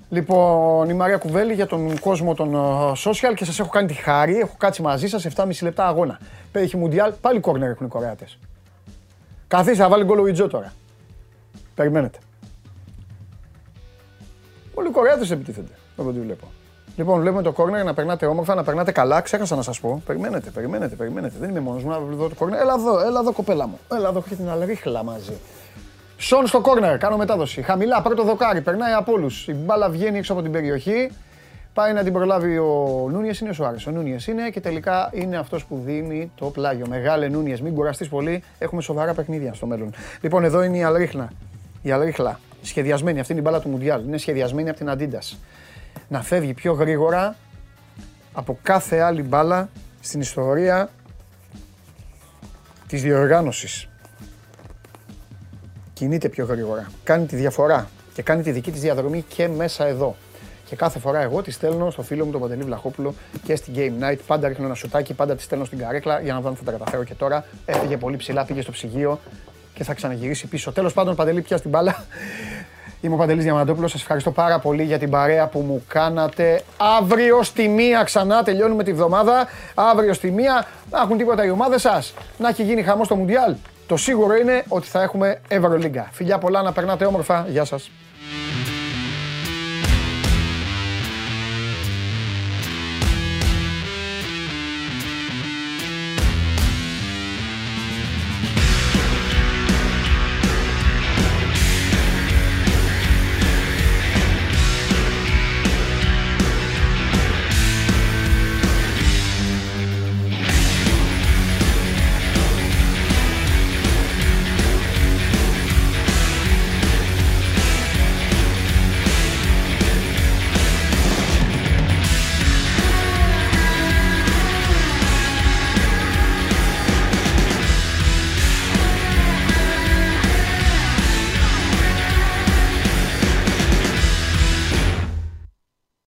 Λοιπόν, η Μαρία Κουβέλη για τον κόσμο των ε, social και σας έχω κάνει τη χάρη. Έχω κάτσει μαζί σας 7,5 λεπτά αγώνα. Έχει Μουντιάλ, πάλι κόρνερ έχουν οι Κορεάτες. Καθίστε, θα βάλει γκολ ο Ιτζό τώρα. Περιμένετε. Όλοι οι Κορεάτε επιτίθενται, από ό,τι βλέπω. Λοιπόν, βλέπουμε το κόρνερ να περνάτε όμορφα, να περνάτε καλά. Ξέχασα να σας πω. Περιμένετε, περιμένετε, περιμένετε. Δεν είμαι μόνος μου να δω το κόρνερ. Έλα εδώ, έλα εδώ, κοπέλα μου. Έλα εδώ, έχει την αλρίχλα μαζί. Σον στο κόρνερ, κάνω μετάδοση. Χαμηλά, πρώτο δοκάρι, περνάει από όλους. Η μπάλα βγαίνει έξω από την περιοχή. Πάει να την προλάβει ο Νούνιες, είναι ο Σουάρες. Ο Νούνιες είναι και τελικά είναι αυτός που δίνει το πλάγιο. Μεγάλε Νούνιες, μην κουραστείς πολύ. Έχουμε σοβαρά παιχνίδια στο μέλλον. Λοιπόν, εδώ είναι η Αλρίχλα. Η Αλρίχλα. Σχεδιασμένη, αυτή είναι η μπάλα του Μουντιάλ. Είναι σχεδιασμένη από την Αντίντα. Να φεύγει πιο γρήγορα από κάθε άλλη μπάλα στην ιστορία της διοργάνωσης. Κινείται πιο γρήγορα. Κάνει τη διαφορά και κάνει τη δική της διαδρομή και μέσα εδώ. Και κάθε φορά εγώ τη στέλνω στο φίλο μου τον Παντελή Βλαχόπουλο και στην Game Night. Πάντα ρίχνω ένα σουτάκι, πάντα τη στέλνω στην καρέκλα για να δω αν θα τα καταφέρω και τώρα. Έφυγε πολύ ψηλά, πήγε στο ψυγείο και θα ξαναγυρίσει πίσω. Τέλος πάντων, Παντελή, πια στην μπάλα. Είμαι ο Παντελής Διαμαντόπουλος, σας ευχαριστώ πάρα πολύ για την παρέα που μου κάνατε. Αύριο στη μία ξανά τελειώνουμε τη βδομάδα. Αύριο στη μία να έχουν τίποτα οι ομάδες σας. Να έχει γίνει χαμός στο Μουντιάλ. Το σίγουρο είναι ότι θα έχουμε Ευρωλίγκα. Φιλιά πολλά να περνάτε όμορφα. Γεια σας.